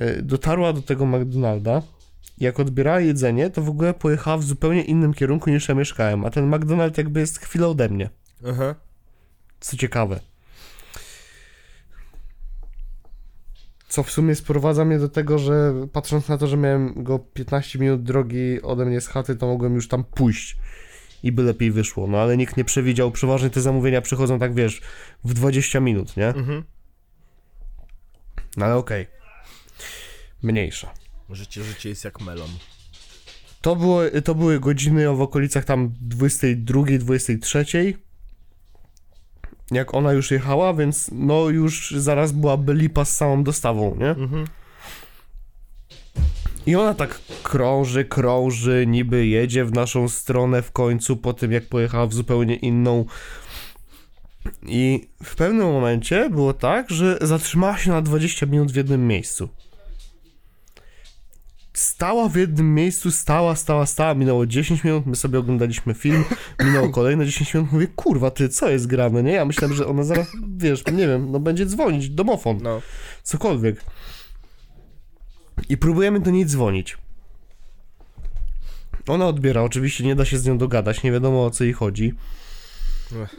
Y, Dotarła do tego McDonalda. Jak odbierała jedzenie, to w ogóle pojechała w zupełnie innym kierunku niż ja mieszkałem, a ten McDonald jakby jest chwilę ode mnie. Aha. Co ciekawe. Co w sumie sprowadza mnie do tego, że patrząc na to, że miałem go 15 minut drogi ode mnie z chaty, to mogłem już tam pójść i by lepiej wyszło. No ale nikt nie przewidział, przeważnie te zamówienia przychodzą tak wiesz, w 20 minut, nie? Mhm. No ale okej. Mniejsza. Życie, życie jest jak melon. To, było, to były godziny w okolicach tam 22, 23. Jak ona już jechała, więc no już zaraz byłaby lipa z całą dostawą, nie? Mhm. I ona tak krąży, krąży, niby jedzie w naszą stronę w końcu, po tym jak pojechała w zupełnie inną. I w pewnym momencie było tak, że zatrzymała się na 20 minut w jednym miejscu. Stała w jednym miejscu, stała, stała, stała, minęło 10 minut, my sobie oglądaliśmy film, minęło kolejne 10 minut, mówię, kurwa, ty, co jest grane, nie? Ja myślałem, że ona zaraz, wiesz, nie wiem, no będzie dzwonić, domofon No. cokolwiek. I próbujemy do niej dzwonić. Ona odbiera, oczywiście nie da się z nią dogadać, nie wiadomo o co jej chodzi.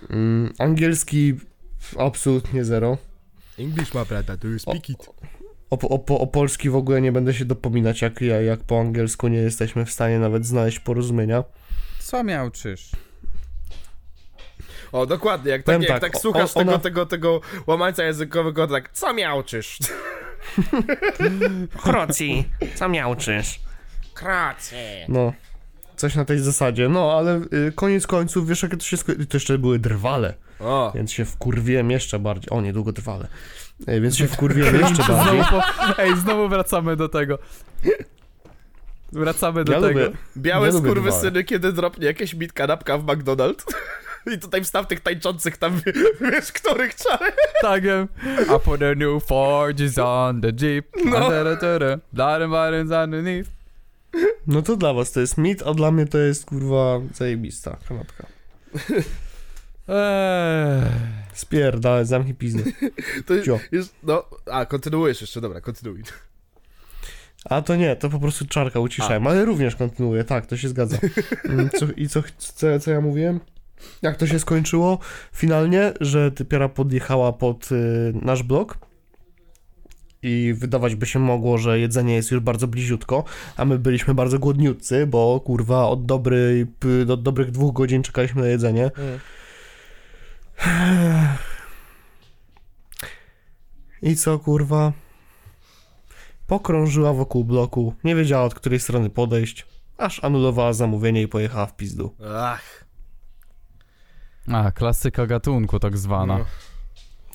Mm, angielski absolutnie zero. English ma brata, do you speak it? O, o, o, o polski w ogóle nie będę się dopominać, jak ja, jak po angielsku nie jesteśmy w stanie nawet znaleźć porozumienia. Co miałczysz? O, dokładnie, jak tak, jak tak, tak słuchasz o- ona- tego, tego, tego łamańca językowego, to tak, co miałczysz? Kroci, co miałczysz? Kracie. No, coś na tej zasadzie. No, ale y, koniec końców, wiesz jakie to się sko- To jeszcze były drwale, O, więc się wkurwiłem jeszcze bardziej. O, niedługo drwale. Y, Więc się wkurwiłem jeszcze bardziej. Znowu po... Ej, znowu wracamy do tego. Wracamy do Ja tego. lubię, białe Ja skurwysyny, kiedy dropnie jakieś mit kanapka w McDonald's. I tutaj wstaw tych tańczących tam, wiesz, których czary. Tak, em. I put a new forges on the jeep. No. Bottom underneath. No to dla was to jest mit, a dla mnie to jest kurwa zajebista kanapka. Eee. Spierdalaj, zamknij pizdę. To Cio. jest, no, a, kontynuujesz jeszcze, dobra, kontynuuj. A to nie, to po prostu czarka uciszałem, ale również kontynuuję, tak, to się zgadza. Mm, Co, I co, co, co ja mówiłem? Jak to się skończyło? Finalnie, że typiara podjechała pod y, nasz blok i wydawać by się mogło, że jedzenie jest już bardzo bliziutko, a my byliśmy bardzo głodniutcy, bo kurwa od, dobrej, p- od dobrych dwóch godzin czekaliśmy na jedzenie. I co kurwa? Pokrążyła wokół bloku, nie wiedziała od której strony podejść, aż anulowała zamówienie i pojechała w pizdu. Ach, A, klasyka gatunku tak zwana. No.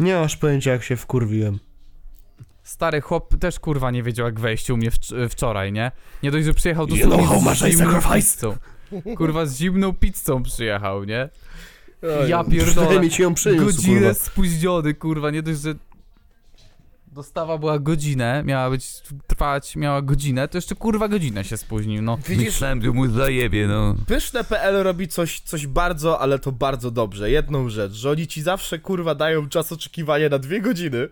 Nie masz pojęcia jak się wkurwiłem. Stary chłop też kurwa nie wiedział jak wejść u mnie wcz- wczoraj, nie? Nie dość, że przyjechał know how much I zimną pizzą. Kurwa z zimną pizzą przyjechał, nie? Ja pierdolę. Godzinę spóźniony, kurwa, nie dość, że... dostawa była godzinę, miała być, trwać, miała godzinę, to jeszcze kurwa godzinę się spóźnił, no. Widzisz- Myślałem, że mu zajebie, no. Pyszne.pl robi coś, coś bardzo, ale to bardzo dobrze. Jedną rzecz, że oni ci zawsze kurwa dają czas oczekiwania na dwie godziny,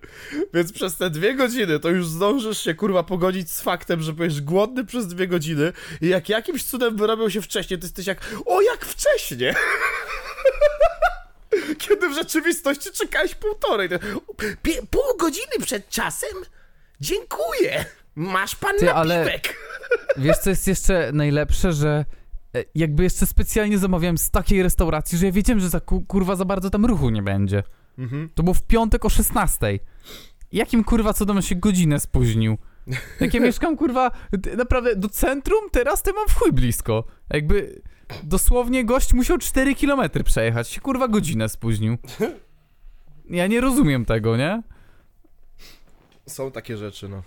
więc przez te dwie godziny to już zdążysz się kurwa pogodzić z faktem, że będziesz głodny przez dwie godziny i jak jakimś cudem wyrobią się wcześniej, to jesteś jak, o jak wcześnie! Kiedy w rzeczywistości czekałeś półtorej. Pół godziny przed czasem? Dziękuję! Masz pan Ty, ale- napiwek! Wiesz, co jest jeszcze najlepsze, że e, jakby jeszcze specjalnie zamawiałem z takiej restauracji, że ja wiedziałem, że za ku- kurwa za bardzo tam ruchu nie będzie. Mhm. To było w piątek o 16. Jakim kurwa cudem on się godzinę spóźnił? Jak ja mieszkam kurwa naprawdę do centrum, teraz to mam w chuj blisko. Jakby dosłownie gość musiał 4 km przejechać, się kurwa godzinę spóźnił. Ja nie rozumiem tego, nie? Są takie rzeczy, no.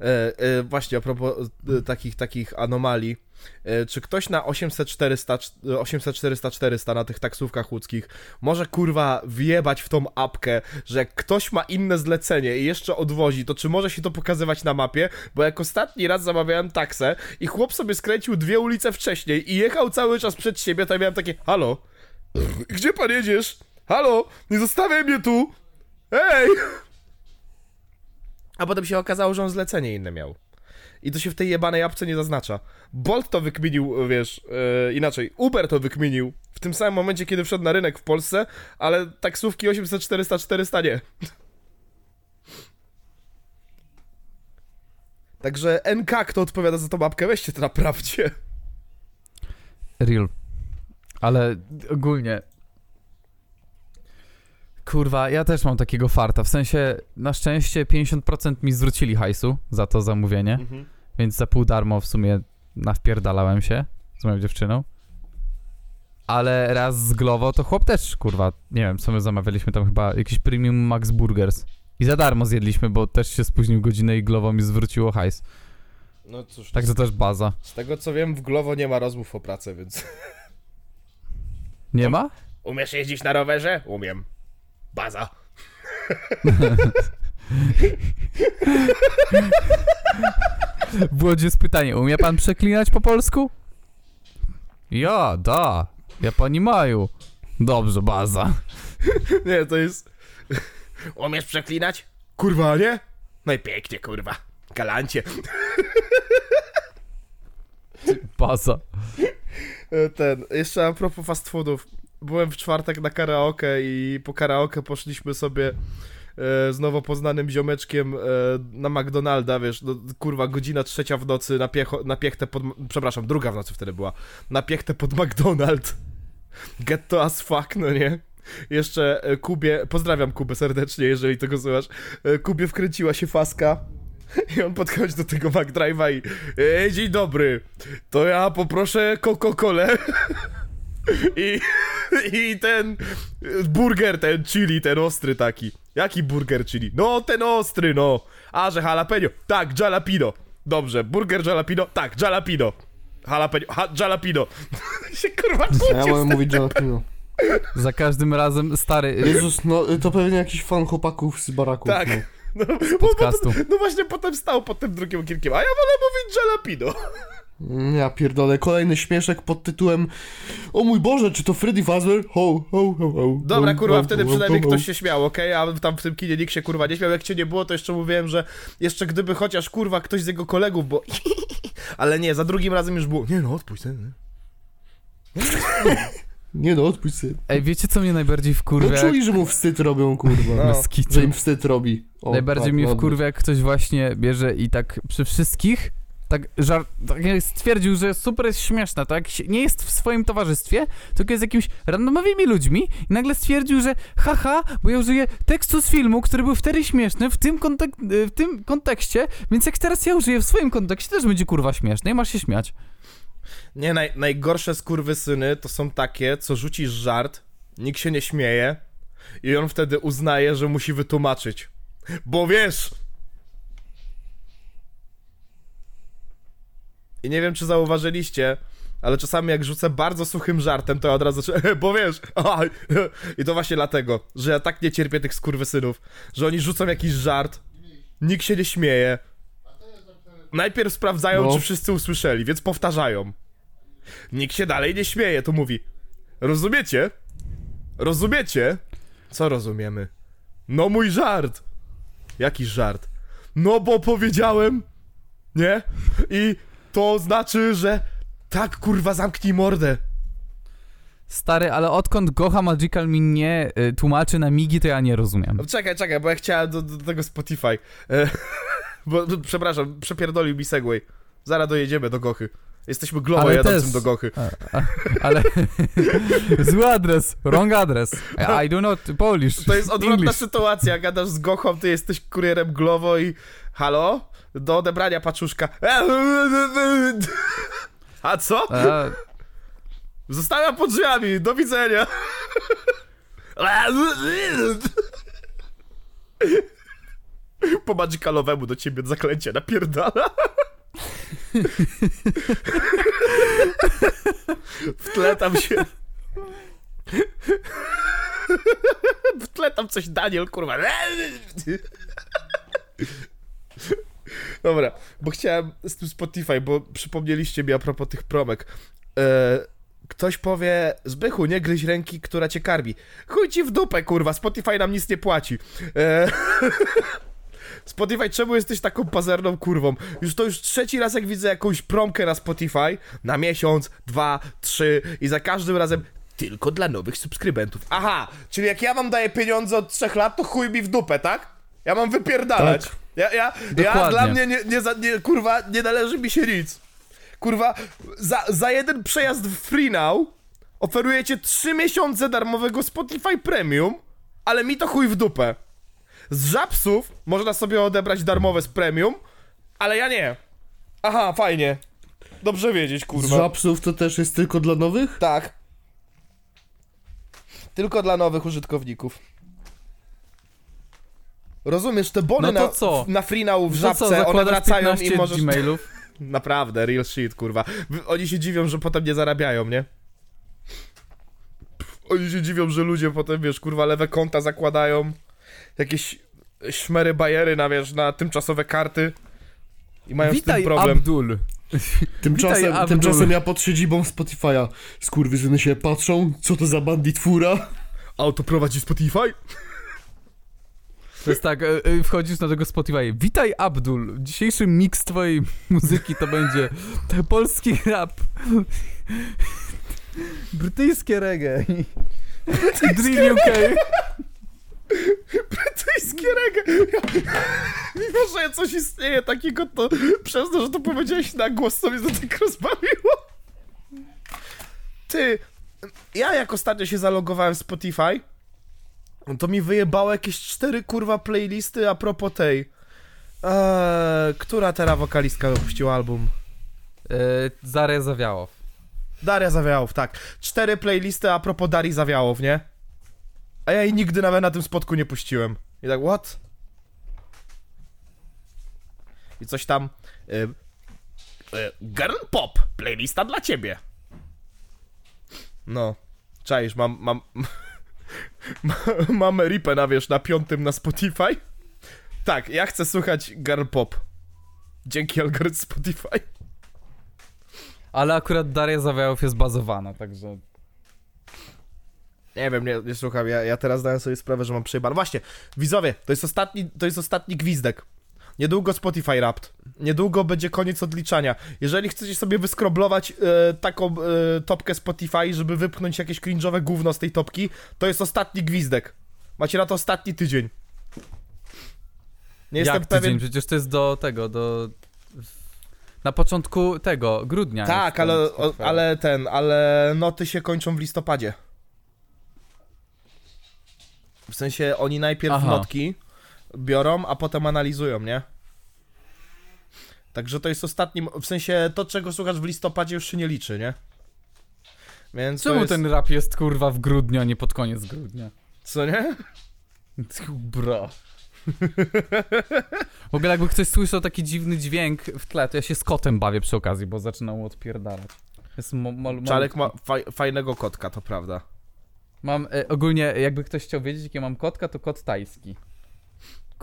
E, e, właśnie, a propos e, takich, takich anomalii. E, czy ktoś na 800 400, 800 400 400 na tych taksówkach łódzkich może kurwa wjebać w tą apkę, że jak ktoś ma inne zlecenie i jeszcze odwozi, to czy może się to pokazywać na mapie? Bo jak ostatni raz zamawiałem taksę i chłop sobie skręcił dwie ulice wcześniej i jechał cały czas przed siebie, to ja miałem takie, halo? Gdzie pan jedziesz? Halo? Nie zostawiaj mnie tu! Ej! A potem się okazało, że on zlecenie inne miał. I to się w tej jebanej apce nie zaznacza. Bolt to wykminił, wiesz, e, inaczej, Uber to wykminił w tym samym momencie, kiedy wszedł na rynek w Polsce, ale taksówki 800, 400, 400 nie. Także NK, kto odpowiada za tą mapkę, weźcie to naprawcie. Real. Ale ogólnie. Kurwa, ja też mam takiego farta. W sensie, na szczęście 50% mi zwrócili hajsu za to zamówienie, więc za pół darmo w sumie nawpierdalałem się z moją dziewczyną. Ale raz z Glovo to chłop też, kurwa, nie wiem, co my zamawialiśmy tam chyba, jakiś premium Max Burgers. I za darmo zjedliśmy, bo też się spóźnił godzinę i Glovo mi zwróciło hajs. No cóż, Także też baza. z tego co wiem, w Glovo nie ma rozmów o pracę, więc... Nie ma? Umiesz jeździć na rowerze? Umiem. Baza. W Łodzi jest pytanie, umie pan przeklinać po polsku? Ja, da. Ja pani maju. Dobrze, baza. Nie, to jest... Umiesz przeklinać? Kurwa, nie? No i pięknie, kurwa. Galancie. Baza. E, Ten, jeszcze a propos fast foodów. Byłem w czwartek na karaoke i po karaoke poszliśmy sobie z nowo poznanym ziomeczkiem e, na McDonalda, wiesz, no, kurwa, godzina trzecia w nocy na, piecho, na piechtę pod... Przepraszam, druga w nocy wtedy była. Na piechtę pod McDonald. Get to as fuck, no nie? Jeszcze e, Kubie, pozdrawiam Kubę serdecznie, jeżeli tego słuchasz. E, Kubie wkręciła się faska i on podchodzi do tego McDrive'a i Ej, dzień dobry, to ja poproszę Coca-Colę i, i ten burger, ten chili, ten ostry taki. Jaki burger chili? No, ten ostry, no. A, że jalapeno. Tak, jalapino. Dobrze, burger jalapino. Tak, jalapino. Jalapeno, ha, jalapino. się kurwa A ja kłócił mogę mówić jalapeno. Za każdym razem, stary, Jezus, no to pewnie jakiś fan chłopaków z baraku. Tak. No. No, bo, no właśnie potem stał pod tym drugim okienkiem, a ja wolę mówić jalapino. Ja pierdolę, kolejny śmieszek pod tytułem O mój Boże, czy to Freddy Fazbear? Ho, ho, ho, ho. Dobra, kurwa, wtedy przynajmniej ktoś się śmiał, okej? A tam w tym kinie nikt się kurwa nie śmiał. Jak cię nie było, to jeszcze mówiłem, że jeszcze gdyby chociaż kurwa ktoś z jego kolegów, bo. Ale nie, za drugim razem już było. Nie no, odpuść ten. Nie no, odpuść sobie. ej, wiecie co mnie najbardziej No wkurwia? czuli, że mu wstyd robią, kurwa. No. Że im wstyd robi. O, Najbardziej tak, mnie ładnie. wkurwia, jak ktoś właśnie bierze i tak przy wszystkich tak, żart, tak stwierdził, że super jest śmieszne, tak? Nie jest w swoim towarzystwie, tylko jest jakimiś randomowymi ludźmi i nagle stwierdził, że haha, bo ja użyję tekstu z filmu, który był wtedy śmieszny w tym, kontek- w tym kontekście, więc jak teraz ja użyję w swoim kontekście, też będzie kurwa śmieszny i masz się śmiać. Nie, naj, najgorsze skurwysyny to są takie, co rzucisz żart, nikt się nie śmieje i on wtedy uznaje, że musi wytłumaczyć. Bo wiesz! I nie wiem, czy zauważyliście, ale czasami jak rzucę bardzo suchym żartem, to ja od razu zaczynam, bo wiesz, aj, i to właśnie dlatego, że ja tak nie cierpię tych skurwysynów, że oni rzucą jakiś żart Nikt się nie śmieje. Najpierw sprawdzają, No. czy wszyscy usłyszeli, więc powtarzają. Nikt się dalej nie śmieje, to mówi. Rozumiecie? Rozumiecie? Co rozumiemy? No mój żart. Jaki żart? No bo powiedziałem, nie? I to znaczy, że tak kurwa zamknij mordę. Stary, ale odkąd Gocha Magical mi nie y, tłumaczy na migi, to ja nie rozumiem. No, czekaj, czekaj, bo ja chciałem do, do tego Spotify. E, bo, bo, przepraszam, przepierdolił mi segway. Zaraz dojedziemy do Gochy. Jesteśmy glowo Ale jadącym też- do Gochy. A, a, ale zły adres, wrong adres. I do not Polish. To jest odwrotna English. sytuacja. Gadasz z Gochą, ty jesteś kurierem Glovo i... Halo? Do odebrania paczuszka. A co? E, Zostawiam pod drzwiami. Do widzenia. Po magicalowemu do ciebie zaklęcie napierdala. W tle tam się... W tle tam coś Daniel, kurwa. Dobra, bo chciałem z tym Spotify, bo przypomnieliście mi a propos tych promek. E, ktoś powie, Zbychu, nie gryź ręki, która cię karmi. Chuj ci w dupę, kurwa, Spotify nam nic nie płaci. E, Spotify, czemu jesteś taką pazerną kurwą? Już to już trzeci raz, jak widzę jakąś promkę na Spotify, na miesiąc, dwa, trzy i za każdym razem tylko dla nowych subskrybentów. Aha, czyli jak ja wam daję pieniądze od trzech lat, to chuj mi w dupę, tak? Ja mam wypierdalać. Tak. Ja, ja, ja Dokładnie. dla mnie nie, nie, za- nie, kurwa, nie należy mi się nic. Kurwa, za, za jeden przejazd w Free Now oferujecie 3 miesiące darmowego Spotify Premium, ale mi to chuj w dupę. Z żabsów można sobie odebrać darmowe z Premium, ale ja nie. Aha, fajnie. Dobrze wiedzieć, Z kurwa. żabsów to też jest tylko dla nowych? Tak. Tylko dla nowych użytkowników. Rozumiesz, te bony No to na, co? na Free Now w żabce, co, one wracają 15 i możesz... Gmailów? Naprawdę, real shit, kurwa. Oni się dziwią, że potem nie zarabiają, nie? Oni się dziwią, że ludzie potem, wiesz, kurwa, lewe konta zakładają, jakieś szmery bajery na, wiesz, na tymczasowe karty i mają z Witaj, tym problem. Abdul. Tymczasem, Abdul. tymczasem ja pod siedzibą Spotify'a skurwysyny się patrzą, co to za bandit fura? Auto prowadzi Spotify? To jest tak, e, e, wchodzisz na tego Spotify. Witaj Abdul. Dzisiejszy miks twojej muzyki to będzie polski rap. Brytyjskie reggae. Drill UK. Brytyjskie reggae! Mimo, że coś istnieje takiego, to przez to, że to powiedziałeś na głos, to mnie to tak rozbawiło. Ty, ja jak ostatnio się zalogowałem w Spotify, to mi wyjebało jakieś cztery kurwa playlisty a propos tej. Eee, która teraz wokalistka wypuściła album? E, Zarę Zawiałow. Daria Zawiałow, tak. Cztery playlisty a propos Darii Zawiałow, nie? A ja jej nigdy nawet na tym spotku nie puściłem. I tak, what? I coś tam... Y, y, girl Pop, playlista dla ciebie. No. Czaisz, mam... mam mam ripę na, wiesz, na piątym na Spotify. Tak, ja chcę słuchać Girl Pop. Dzięki algorytm Spotify. Ale akurat Daria Zawiałow jest bazowana, także... Nie wiem, nie, nie słucham, ja, ja teraz zdałem sobie sprawę, że mam przejebane. Właśnie, widzowie, to jest ostatni, to jest ostatni gwizdek. Niedługo Spotify Wrapped. Niedługo będzie koniec odliczania. Jeżeli chcecie sobie wyskroblować e, taką e, topkę Spotify, żeby wypchnąć jakieś cringe'owe gówno z tej topki, to jest ostatni gwizdek. Macie na to ostatni tydzień. Nie jestem Jak tydzień? pewien. Przecież to jest do tego, do... Na początku tego, grudnia. Tak, ale, o, ale ten, ale noty się kończą w listopadzie. W sensie oni najpierw Aha. notki biorą, a potem analizują, nie? Także to jest ostatni, w sensie to czego słuchasz w listopadzie już się nie liczy, nie? Więc Czemu jest, ten rap jest kurwa w grudniu, a nie pod koniec grudnia? co nie? Bro. W ogóle jakby ktoś słyszał taki dziwny dźwięk w tle, to ja się z kotem bawię przy okazji, bo zaczynam mu odpierdalać. Jest mo, mo, mo, Czarek ma faj, fajnego kotka, to prawda. Mam e, ogólnie, jakby ktoś chciał wiedzieć, jakie mam kotka, to kot tajski.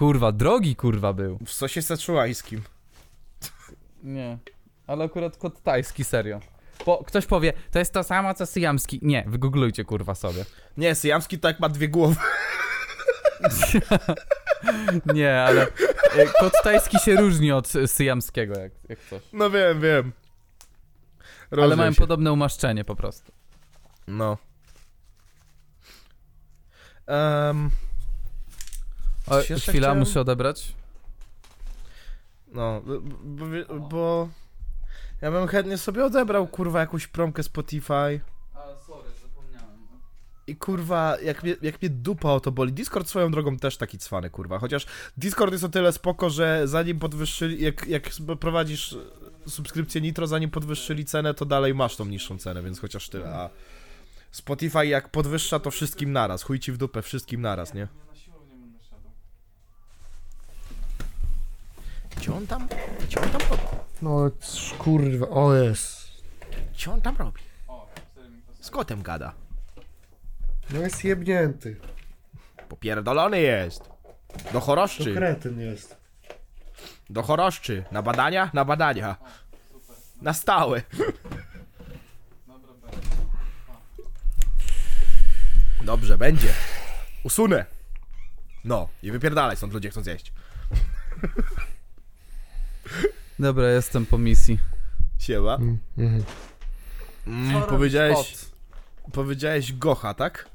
Kurwa, drogi kurwa był. W sosie seczułańskim. Nie. Ale akurat kot tajski, serio. Po, ktoś powie, to jest to samo co syjamski. Nie, wygooglujcie kurwa sobie. Nie, syjamski to jak ma dwie głowy. Nie, ale e, kot tajski się różni od syjamskiego, jak, jak coś. No wiem, wiem. Ale Rozumiem mają się. podobne umaszczenie po prostu. No. Um, O, chwila, chciałem- muszę odebrać. no, bo, bo, bo ja bym chętnie sobie odebrał, kurwa, jakąś promkę Spotify. A, sorry, zapomniałem. I kurwa, jak mnie, jak mnie dupa o to boli. Discord swoją drogą też taki cwany, kurwa. Chociaż Discord jest o tyle spoko, że zanim podwyższyli, jak, jak prowadzisz subskrypcję Nitro, zanim podwyższyli cenę, to dalej masz tą niższą cenę, więc chociaż tyle. A Spotify jak podwyższa, to wszystkim naraz. Chuj ci w dupę, wszystkim naraz, nie? Gdzie on tam? Gdzie on tam robi? No kurwa, o jest. Gdzie on tam robi? Z kotem gada. No jest jebnięty. Popierdolony jest. Do To choroszczy. kretyn jest. Do choroszczy. Na badania? Na badania. Na stałe. Dobrze, będzie. Usunę. No, i wypierdalaj stąd ludzie chcą zjeść. Dobra, jestem po misji. Siema. Mm, mhm. Mm, powiedziałeś, powiedziałeś Gocha, tak?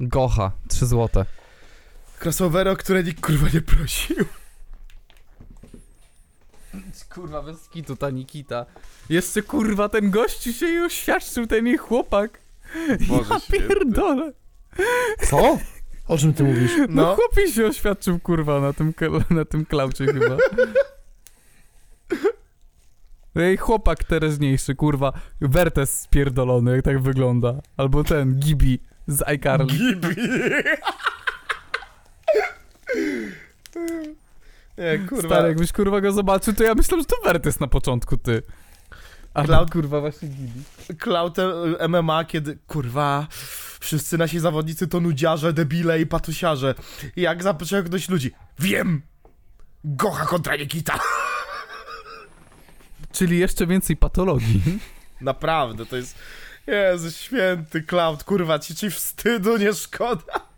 Gocha, 3 złote. Crossovery, o które nikt kurwa nie prosił. Kurwa, bez kitu ta Nikita. Jeszcze kurwa ten gościu się jej oświadczył, ten jej chłopak. Boże ja święty. pierdolę. Co? O czym ty mówisz? No, No. chłopiec się oświadczył kurwa na tym, na tym klaucie chyba. Jej chłopak teraźniejszy, kurwa, Wertes spierdolony, jak tak wygląda. Albo ten, Gibi z iCarly. Gibi. Nie, kurwa. Stary, jakbyś kurwa go zobaczył, to ja myślałem, że to Wertes na początku, ty. A Cloud- kurwa właśnie Gibi. Cloud e, MMA, kiedy kurwa wszyscy nasi zawodnicy to nudziarze, debile i patusiarze. I jak zapytają ktoś ludzi, wiem! Gocha kontra Nikita! Czyli jeszcze więcej patologii. Naprawdę, to jest... Jezu, święty Cloud, kurwa, ci ci wstydu nie szkoda.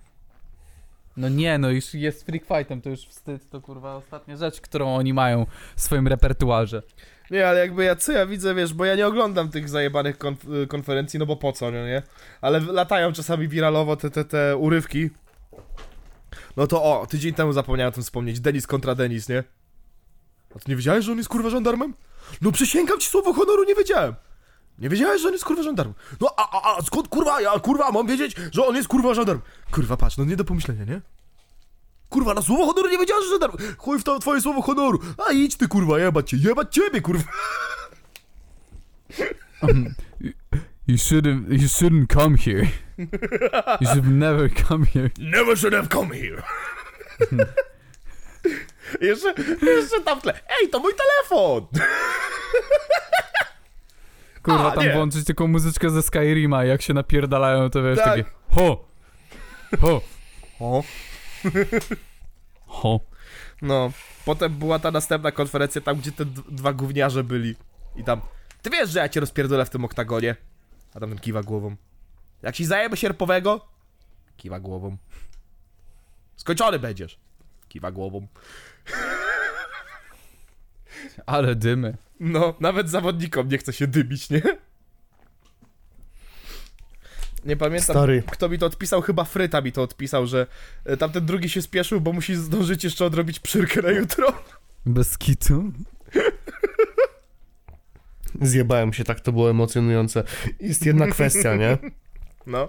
No nie, no już jest freak fightem, to już wstyd, to kurwa ostatnia rzecz, którą oni mają w swoim repertuarze. Nie, ale jakby ja, co ja widzę, wiesz, bo ja nie oglądam tych zajebanych konf- konferencji, no bo po co, no nie? Ale latają czasami wiralowo te, te, te urywki. No to o, tydzień temu zapomniałem o tym wspomnieć, Denis kontra Denis, nie? A ty nie wiedziałeś, że on jest kurwa żandarmem? No przysięgam ci słowo honoru, nie wiedziałem. Nie wiedziałeś, że on jest kurwa żandarmem. No a, a, a skąd kurwa, ja kurwa mam wiedzieć, że on jest kurwa żandarm. Kurwa, patrz, no nie do pomyślenia, nie? Kurwa, na słowo honoru nie wiedziałem, że żandarm. Chuj w to twoje słowo honoru. A idź ty kurwa, jebać cię, jebać ciebie kurwa. You shouldn't, you shouldn't come here. You should never come here. Never should have come here. Jeszcze, jeszcze tam w tle. Ej, to mój telefon! Kurwa, A, tam nie. włączyć taką muzyczkę ze Skyrima, jak się napierdalają, to wiesz, Tak. takie ho, ho, O. ho. No, potem była ta następna konferencja tam, gdzie te dwa gówniarze byli. I tam, ty wiesz, że ja cię rozpierdolę w tym oktagonie? A tam ten kiwa głową. Jak ci zajemy sierpowego? Kiwa głową. Skończony będziesz. Kiwa głową. Ale dymy. No, nawet zawodnikom nie chce się dybić, nie? Nie pamiętam, Stary. kto mi to odpisał, chyba Fryta mi to odpisał, że e, tamten drugi się spieszył, bo musi zdążyć jeszcze odrobić przyrkę na jutro. Bez kitu. Zjebałem się, tak to było emocjonujące. Jest jedna kwestia, nie? No.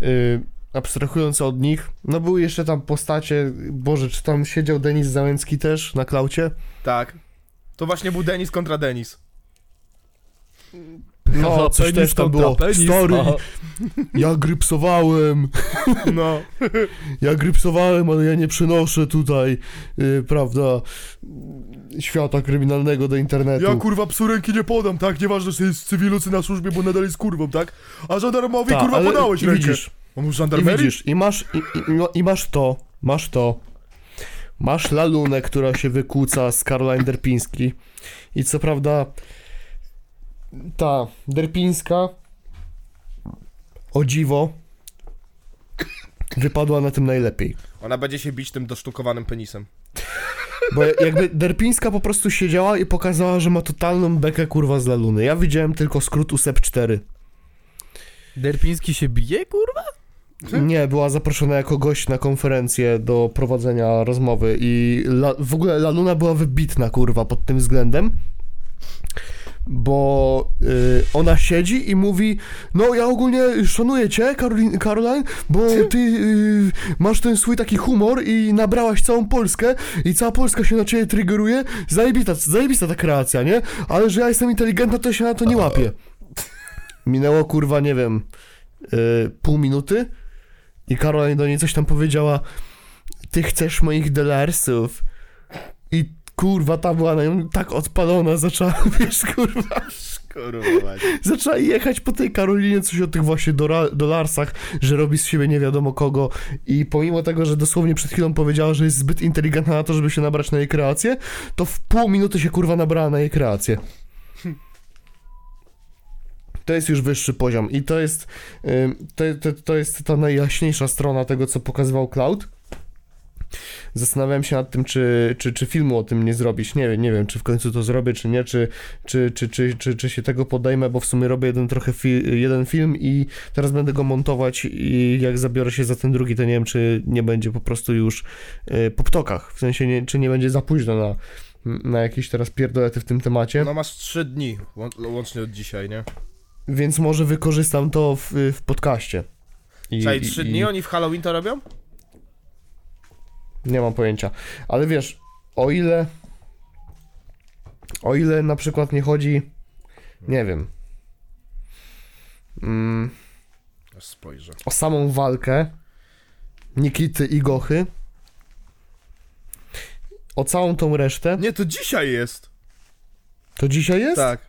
Yy, abstrahując od nich, no były jeszcze tam postacie, Boże, czy tam siedział Denis Załęcki też na klaucie? Tak. To właśnie był Denis kontra Denis. No, coś penis też tam było. penis, Stary, aha. ja grypsowałem, No. ja grypsowałem, ale ja nie przenoszę tutaj, yy, prawda, świata kryminalnego do internetu. Ja kurwa psu ręki nie podam, tak? Nieważne, czy jest cywilu, czy na służbie, bo nadal jest kurwą, tak? A żandarmowi Ta, kurwa ale podałeś rękę. widzisz, On był i żandarmerii? widzisz, i masz, i, i, i masz to, masz to, Masz Lalunę, która się wykłóca z Caroline Derpiński. I co prawda ta Derpińska o dziwo wypadła na tym najlepiej. Ona będzie się bić tym dosztukowanym penisem. Bo jakby Derpińska po prostu siedziała i pokazała, że ma totalną bekę kurwa z Laluny. Ja widziałem tylko skrót USEP 4. Derpiński się bije, kurwa? Nie, była zaproszona jako gość na konferencję do prowadzenia rozmowy i la, w ogóle Laluna była wybitna, kurwa, pod tym względem, bo y, ona siedzi i mówi, no ja ogólnie szanuję cię, Karolin, Caroline, bo ty? y, masz ten swój taki humor i nabrałaś całą Polskę i cała Polska się na ciebie triggeruje, zajebista, zajebista ta kreacja, nie? Ale że ja jestem inteligentna, to się na to nie łapię. Minęło, kurwa, nie wiem, y, pół minuty i Caroline do niej coś tam powiedziała Ty chcesz moich dolarsów I kurwa ta była tak odpalona Zaczęła, wiesz kurwa Kurwa. Zaczęła jechać po tej Karolinie Coś o tych właśnie dolarsach Że robi z siebie nie wiadomo kogo. I pomimo tego, że dosłownie przed chwilą powiedziała Że jest zbyt inteligentna na to, żeby się nabrać na jej kreację To w pół minuty się kurwa nabrała na jej kreację to jest już wyższy poziom i to jest, to, to, to jest ta najjaśniejsza strona tego, co pokazywał Cloud. Zastanawiałem się nad tym, czy, czy, czy filmu o tym nie zrobić. Nie wiem, nie wiem, czy w końcu to zrobię, czy nie, czy, czy, czy, czy, czy, czy się tego podejmę, bo w sumie robię jeden trochę fi- jeden film i teraz będę go montować i jak zabiorę się za ten drugi, to nie wiem, czy nie będzie po prostu już y, po ptokach. W sensie, nie, czy nie będzie za późno na, na jakieś teraz pierdolety w tym temacie. No masz trzy dni, łą- łącznie od dzisiaj, nie? Więc może wykorzystam to w, w podcaście. I, Czekaj, i- trzy i- dni oni w Halloween to robią? Nie mam pojęcia. Ale wiesz, o ile. O ile na przykład nie chodzi. Nie wiem. Mm, spojrzę. o samą walkę Nikity i Gochy. O całą tą resztę. Nie, to dzisiaj jest. To dzisiaj jest? Tak,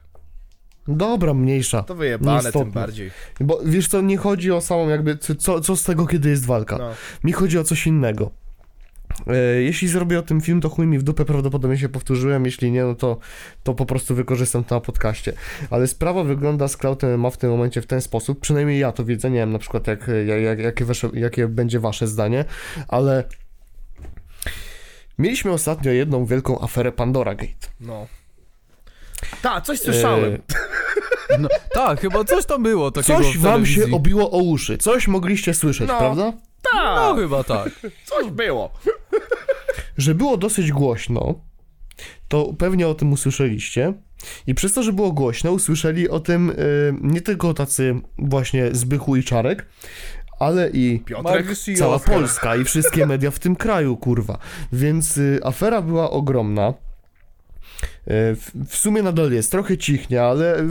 Dobra, mniejsza. to wyjebane Nieistotne. tym bardziej. Bo wiesz co, nie chodzi o samą jakby. Co, co z tego, kiedy jest walka? No. Mi chodzi o coś innego. E, Jeśli zrobię o tym film, to chuj mi w dupę, prawdopodobnie się powtórzyłem, jeśli nie, no to, to po prostu wykorzystam to na podcaście. Ale sprawa wygląda z Cloudem ma w tym momencie w ten sposób, przynajmniej ja to widzę, nie wiem na przykład jak, jak, jak, jakie, wasze, jakie będzie wasze zdanie, ale mieliśmy ostatnio jedną wielką aferę Pandora Gate. No. Tak, coś słyszałem. E, No, tak, chyba coś tam było takiego Coś wam się obiło o uszy, coś mogliście słyszeć, No. prawda? Tak, No chyba tak. coś było. że było dosyć głośno, to pewnie o tym usłyszeliście. I przez to, że było głośno, usłyszeli o tym y, nie tylko tacy właśnie Zbychu i Czarek, ale i Piotrek cała. Polska i wszystkie media w tym kraju, kurwa. Więc y, afera była ogromna. Y, W, sumie nadal jest, trochę cichnie, ale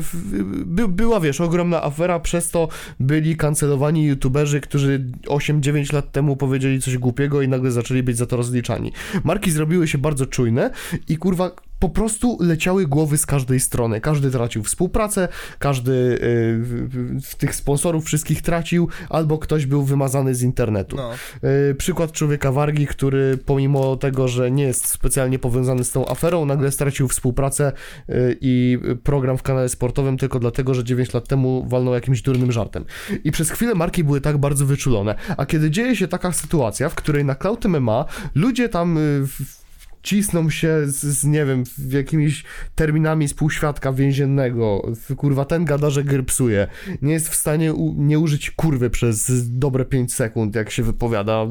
by, była, wiesz, ogromna afera, przez to byli kancelowani youtuberzy, którzy 8-9 lat temu powiedzieli coś głupiego i nagle zaczęli być za to rozliczani. Marki zrobiły się bardzo czujne i kurwa po prostu leciały głowy z każdej strony. Każdy tracił współpracę, każdy y, w, tych sponsorów wszystkich tracił, albo ktoś był wymazany z internetu. No. Y, Przykład człowieka Wargi, który pomimo tego, że nie jest specjalnie powiązany z tą aferą, nagle stracił współpracę y, i program w kanale sportowym tylko dlatego, że 9 lat temu walnął jakimś durnym żartem. I przez chwilę marki były tak bardzo wyczulone. A kiedy dzieje się taka sytuacja, w której na Cloud MMA ludzie tam y, w- cisną się z, z, nie wiem, w jakimiś terminami z półświadka więziennego, kurwa, ten gada, że gry psuje, nie jest w stanie u, nie użyć kurwy przez dobre 5 sekund, jak się wypowiada.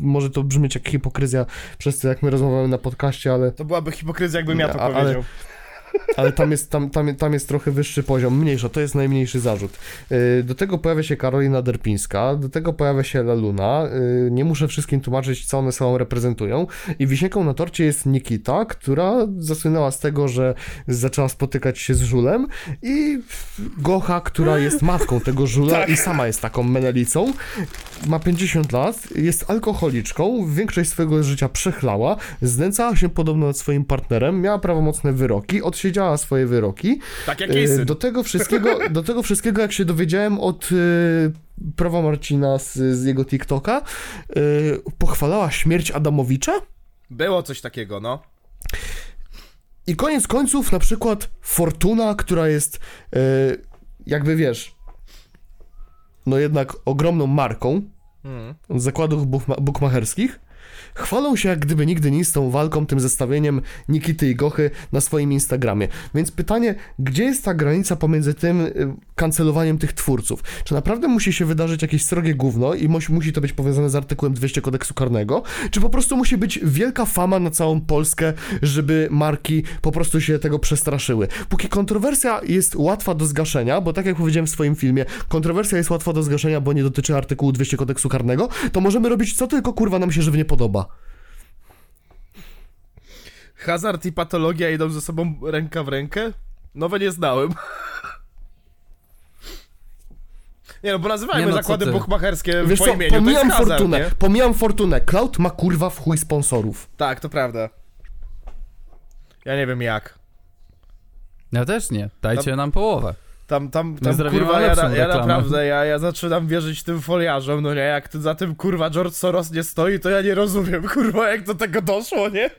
Może to brzmieć jak hipokryzja przez to, jak my rozmawiamy na podcaście, ale To byłaby hipokryzja, jakbym ja to A- powiedział. ale tam jest, tam, tam, tam jest trochę wyższy poziom, mniejsza, to jest najmniejszy zarzut. Yy, Do tego pojawia się Karolina Derpińska, do tego pojawia się Laluna, yy, nie muszę wszystkim tłumaczyć, co one sobą reprezentują. I wisienką na torcie jest Nikita, która zasłynęła z tego, że zaczęła spotykać się z żulem i Gocha, która jest matką tego żula i sama jest taką menelicą, ma 50 lat, jest alkoholiczką, większość swojego życia przechlała, znęcała się podobno nad swoim partnerem, miała prawomocne wyroki, odsiedziała swoje wyroki. Tak jak jej E. Do tego wszystkiego, do tego wszystkiego jak się dowiedziałem od e, prawa Marcina z, z jego TikToka, e, pochwalała śmierć Adamowicza Było coś takiego, no. I koniec końców, na przykład Fortuna, która jest jakby wiesz, no jednak ogromną marką z zakładów bukma- bukmacherskich, chwalą się jak gdyby nigdy nic tą walką, tym zestawieniem Nikity i Gochy na swoim Instagramie. Więc pytanie, gdzie jest ta granica pomiędzy tym y, kancelowaniem tych twórców? Czy naprawdę musi się wydarzyć jakieś srogie gówno i musi, musi to być powiązane z artykułem 200 kodeksu karnego? Czy po prostu musi być wielka fama na całą Polskę, żeby marki po prostu się tego przestraszyły? Póki kontrowersja jest łatwa do zgaszenia, bo tak jak powiedziałem w swoim filmie, kontrowersja jest łatwa do zgaszenia, bo nie dotyczy artykułu 200 kodeksu karnego, to możemy robić co tylko kurwa nam się żywnie podoba. Hazard i patologia idą ze sobą ręka w rękę? Nowe nie znałem. Nie no, bo nazywajmy Nie no, co zakłady bukmacherskie Wiesz po co, imieniu, to jest pomijam hazard, fortunę, nie? pomijam fortunę. Cloud ma kurwa w chuj sponsorów. Tak, to prawda. Ja nie wiem jak. Ja też nie. Dajcie nam połowę. Tam, tam, tam kurwa, ja, ja reklamę. naprawdę, ja, ja zaczynam wierzyć tym foliarzom, no nie, jak ty za tym kurwa George Soros nie stoi, to ja nie rozumiem, kurwa, jak do tego doszło, nie?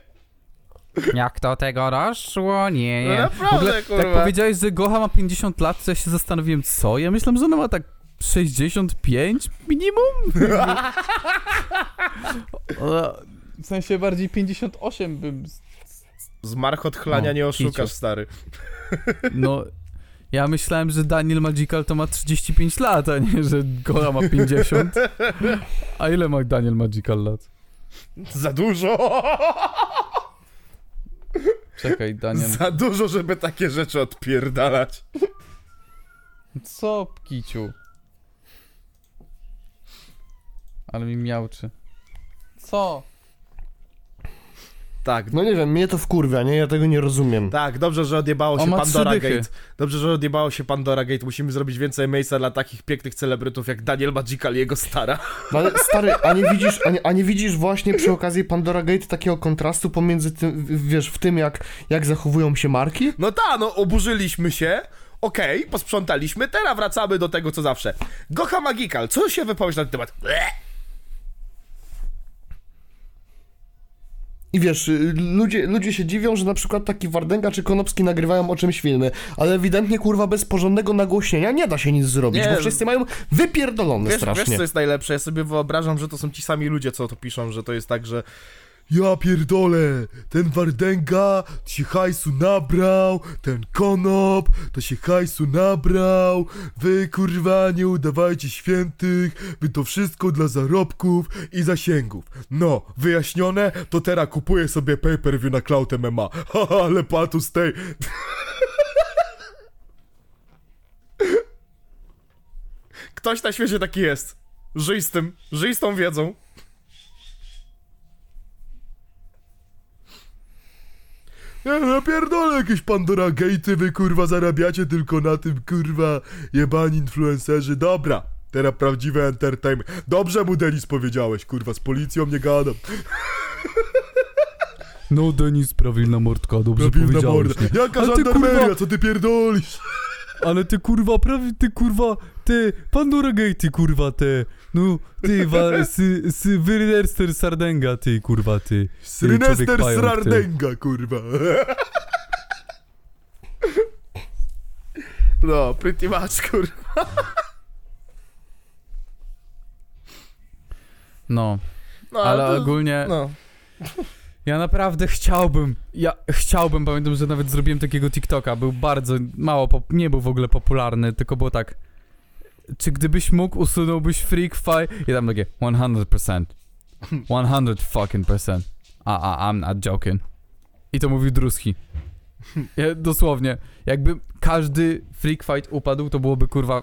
Jak to tego doszło? Nie, No nie. naprawdę, w ogóle, kurwa. tak powiedziałeś, że Gocha ma 50 lat, to ja się zastanowiłem, co? Ja myślałem, że ona ma tak 65 minimum? W sensie bardziej 58 bym... Z march odchlania O, nie oszukasz, kiciu. stary. No... Ja myślałem, że Daniel Magical to ma 35 lat, a nie, że Gocha ma 50. A ile ma Daniel Magical lat? Za dużo! Czekaj, Daniel... Za dużo, żeby takie rzeczy odpierdalać. Co, kiciu? Ale mi miałczy. Co? Tak, No nie wiem, mnie to wkurwia, nie? Ja tego nie rozumiem. tak, dobrze, że odjebało się Pandora. Gate. Dobrze, że odjebało się Pandora Gate. Musimy zrobić więcej miejsca dla takich pięknych celebrytów jak Daniel Magical i jego stara. No ale stary, a nie widzisz, a nie, a nie widzisz właśnie przy okazji Pandora Gate takiego kontrastu pomiędzy tym, w- wiesz, w tym jak, jak zachowują się marki? No ta, no oburzyliśmy się. Okej, posprzątaliśmy, teraz wracamy do tego co zawsze. Gocha Magical, co się wypowiesz na ten temat? Bleh. I wiesz, y, ludzie, ludzie się dziwią, że na przykład taki Wardęga czy Konopski nagrywają o czymś filmy, ale ewidentnie kurwa bez porządnego nagłośnienia nie da się nic zrobić, Nie. bo wszyscy mają wypierdolone Wiesz, strasznie. wiesz co jest najlepsze? Ja sobie wyobrażam, że to są ci sami ludzie, co to piszą, że to jest tak, że ja pierdolę, ten Wardęga to się hajsu nabrał, ten Konop to się hajsu nabrał, wy kurwa nie udawajcie świętych, wy to wszystko dla zarobków i zasięgów. No, wyjaśnione, to teraz kupuję sobie pay-per-view na Cloud MMA. Haha, ale patus tej... Ktoś na świecie taki jest. Żyj z tym, żyj z tą wiedzą. Ja napierdolę jakieś Pandora Gate'y, wy kurwa zarabiacie tylko na tym, kurwa, jebani influencerzy. Dobra, teraz prawdziwy entertainment. Dobrze mu Denis powiedziałeś, kurwa, z policją nie gadam. No, Denis, prawilna mordka, dobrze Prawilna powiedziałeś. morda. nie? Jaka Ale ty, żandarmeria, kurwa, co ty pierdolisz? ale ty kurwa, prawie, ty kurwa, ty, Pandora Gate, kurwa, te, no, ty, wa, sy, sy, Wyrester Sardenga, ty, kurwa, ty. Srynester. Srardenga, kurwa. No, pretty much, kurwa. No, No, ale to- ogólnie, No. ja naprawdę chciałbym, ja chciałbym, pamiętam, że nawet zrobiłem takiego TikToka, był bardzo mało, nie był w ogóle popularny, tylko było tak, czy gdybyś mógł, usunąłbyś Freak Fight? I tam takie, 100%, 100 fucking percent, a, a, I'm not joking. I to mówił Druski. Ja, dosłownie, jakby każdy Freak Fight upadł, to byłoby, kurwa,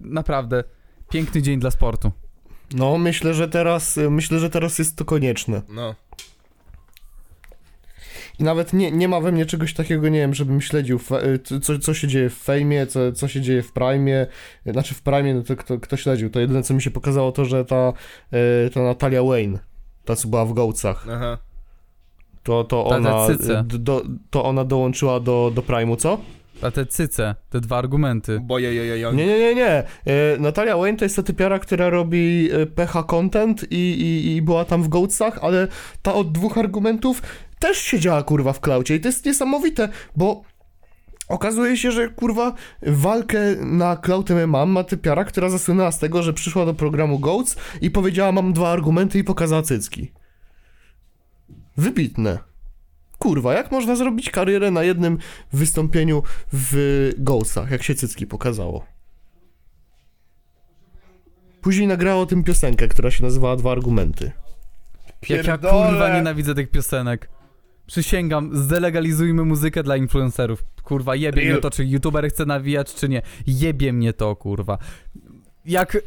naprawdę piękny dzień dla sportu. No, myślę, że teraz, myślę, że teraz jest to konieczne. No. I nawet nie, nie ma we mnie czegoś takiego, nie wiem, żebym śledził, y, co, co się dzieje w Fejmie, co, co się dzieje w Prime. Znaczy w Prime, no to kto, kto śledził. To jedyne, co mi się pokazało, to, że ta, y, ta Natalia Wayne, ta, co była w Gołcach, Aha. to, to ona, y, do, to ona dołączyła do, do Prime'u, co? A te cyce, te dwa argumenty. Boje, je, je, je. Nie, nie, nie, nie. E, Natalia Wayne to jest ta typiara, która robi PH content i, i, i była tam w Goatsach, ale ta od dwóch argumentów też siedziała kurwa w klaucie i to jest niesamowite, bo okazuje się, że kurwa walkę na Cloud MMA ma typiara, która zasłynęła z tego, że przyszła do programu Goats i powiedziała mam dwa argumenty i pokazała cycki. Wybitne. Kurwa, jak można zrobić karierę na jednym wystąpieniu w Goatsach, jak się cycki pokazało? Później nagrało o tym piosenkę, która się nazywała Dwa Argumenty. Jak ja kurwa nienawidzę tych piosenek. Przysięgam, zdelegalizujmy muzykę dla influencerów. Kurwa, jebie Real. mnie to, czy youtuber chce nawijać, czy nie. Jebie mnie to, kurwa. Jak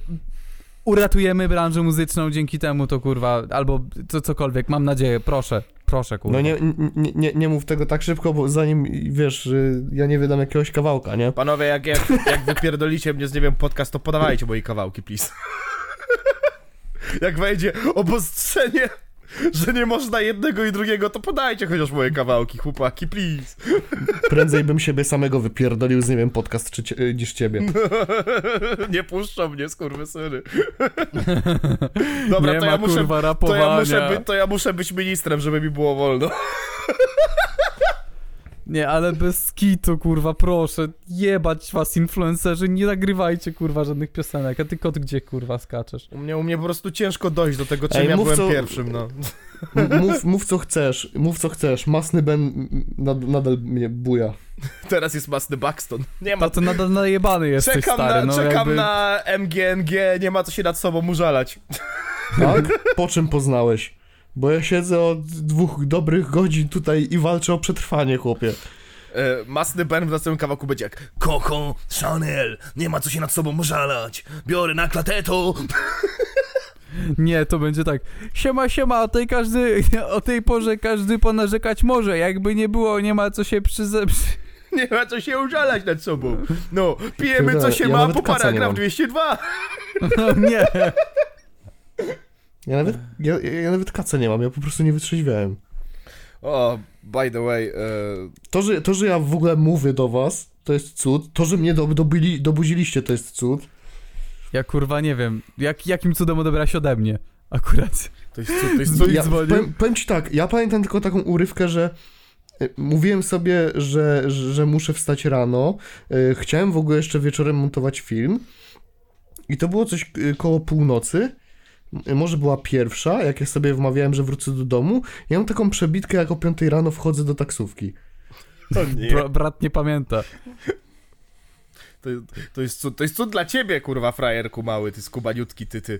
uratujemy branżę muzyczną dzięki temu, to kurwa, albo co, cokolwiek, mam nadzieję, proszę, proszę, kurwa. No nie, nie, nie, nie mów tego tak szybko, bo zanim, wiesz, y, ja nie wydam jakiegoś kawałka, nie? Panowie, jak, jak, jak wypierdolicie mnie z, nie wiem, podcast, to podawajcie moje kawałki, please. jak wejdzie obostrzenie, że nie można jednego i drugiego, to podajcie chociaż moje kawałki, chłopaki, please. Prędzej bym siebie samego wypierdolił z, nie wiem, podcast czy y, niż ciebie. nie puszczą mnie, skurwysyny. Dobra, nie to ma, ja muszę... kurwa, To ja, muszę to ja muszę być ministrem, żeby mi było wolno. Nie, ale bez kitu, kurwa, proszę. Jebać was, influencerzy, nie nagrywajcie, kurwa, żadnych piosenek. A ty kot gdzie, kurwa, skaczesz? U mnie, u mnie po prostu ciężko dojść do tego, czym Ej, ja mów, byłem co- pierwszym, no. Mów, mów co chcesz, mów co chcesz. Masny Ben nad, nadal mnie buja. Teraz jest Masny Buxton. Nie ma... To to nadal najebany jesteś, Czekam, stary, na, no czekam jakby... na MGNG, nie ma co się nad sobą użalać. Tak? Po czym poznałeś? Bo ja siedzę od dwóch dobrych godzin tutaj i walczę o przetrwanie, chłopie. E, Masny Ben w następnym kawałku będzie jak Coco, Chanel, nie ma co się nad sobą użalać. Biorę na klateto. Nie, to będzie tak. Siema, siema, o tej każdy, o tej porze każdy ponarzekać może. Jakby nie było, nie ma co się przyze... Przy... Nie ma co się użalać nad sobą. No, pijemy co się ja ma, po paragraf mam. 202. No nie. Ja nawet, ja, ja nawet kaca nie mam, ja po prostu nie wytrzeźwiałem. O, by the way, e, To że, to, że ja w ogóle mówię do was, to jest cud. To, że mnie do, dobili, dobudziliście, to jest cud. Ja kurwa nie wiem, jak, jakim cudem odebrałeś ode mnie. Akurat. to jest cud, to jest cud. Ja, powiem, powiem ci tak, ja pamiętam tylko taką urywkę, że y, mówiłem sobie, że, że muszę wstać rano. y, Chciałem w ogóle jeszcze wieczorem montować film. I to było coś koło północy. Może była pierwsza, jak ja sobie wmawiałem, że wrócę do domu. Ja mam taką przebitkę, jak o 5 rano wchodzę do taksówki. To nie. Bra, brat nie pamięta. To, to, jest cud, to jest cud dla ciebie, kurwa, frajerku mały, ty skubaniutki, ty, ty.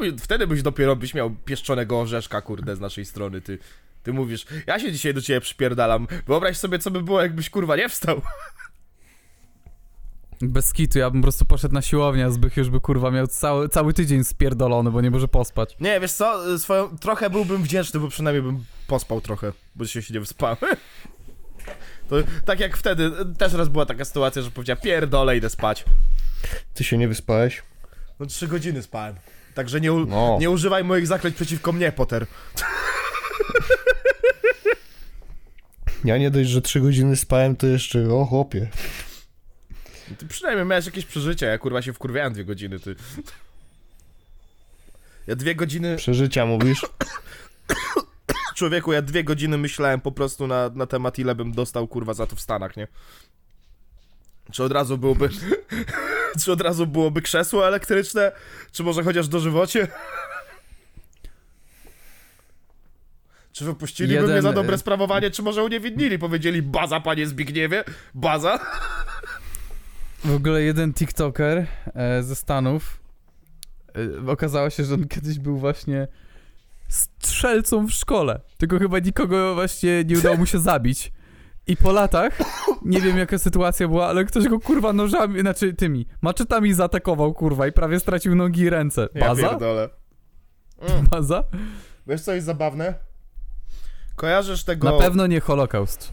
By, wtedy byś dopiero byś miał pieszczonego orzeszka, kurde, z naszej strony, ty. Ty mówisz, ja się dzisiaj do ciebie przypierdalam. Wyobraź sobie, co by było, jakbyś, kurwa, nie wstał. Bez kitu, ja bym po prostu poszedł na siłownię, a Zbych już by kurwa miał cały, cały tydzień spierdolony, bo nie może pospać. Nie, wiesz co, swoją, trochę byłbym wdzięczny, bo przynajmniej bym pospał trochę, bo się nie wyspałem. To tak jak wtedy, też raz była taka sytuacja, że powiedziała, pierdolę, idę spać. Ty się nie wyspałeś? No trzy godziny spałem. Także nie, u, No. nie używaj moich zaklęć przeciwko mnie, Potter. Ja nie dość, że 3 godziny spałem, to jeszcze, o chłopie. Ty przynajmniej miałeś jakieś przeżycia, ja kurwa się wkurwiałem dwie godziny, ty. Ja dwie godziny, Przeżycia mówisz? człowieku, ja dwie godziny myślałem po prostu na, na temat, ile bym dostał kurwa za to w Stanach, nie? Czy od razu byłoby, czy od razu byłoby krzesło elektryczne, czy może chociaż dożywocie? Czy wypuściliby Jeden, mnie za dobre sprawowanie, czy może uniewinili? Powiedzieli, baza, panie Zbigniewie, baza? W ogóle jeden TikToker e, ze Stanów e, okazało się, że on kiedyś był właśnie strzelcą w szkole. Tylko chyba nikogo właśnie nie udało mu się zabić. I po latach, nie wiem jaka sytuacja była, ale ktoś go kurwa nożami, znaczy tymi, maczetami zaatakował kurwa i prawie stracił nogi i ręce. Ja Baza? pierdolę. Baza? Wiesz co jest zabawne? Kojarzysz tego... Na pewno nie Holokaust.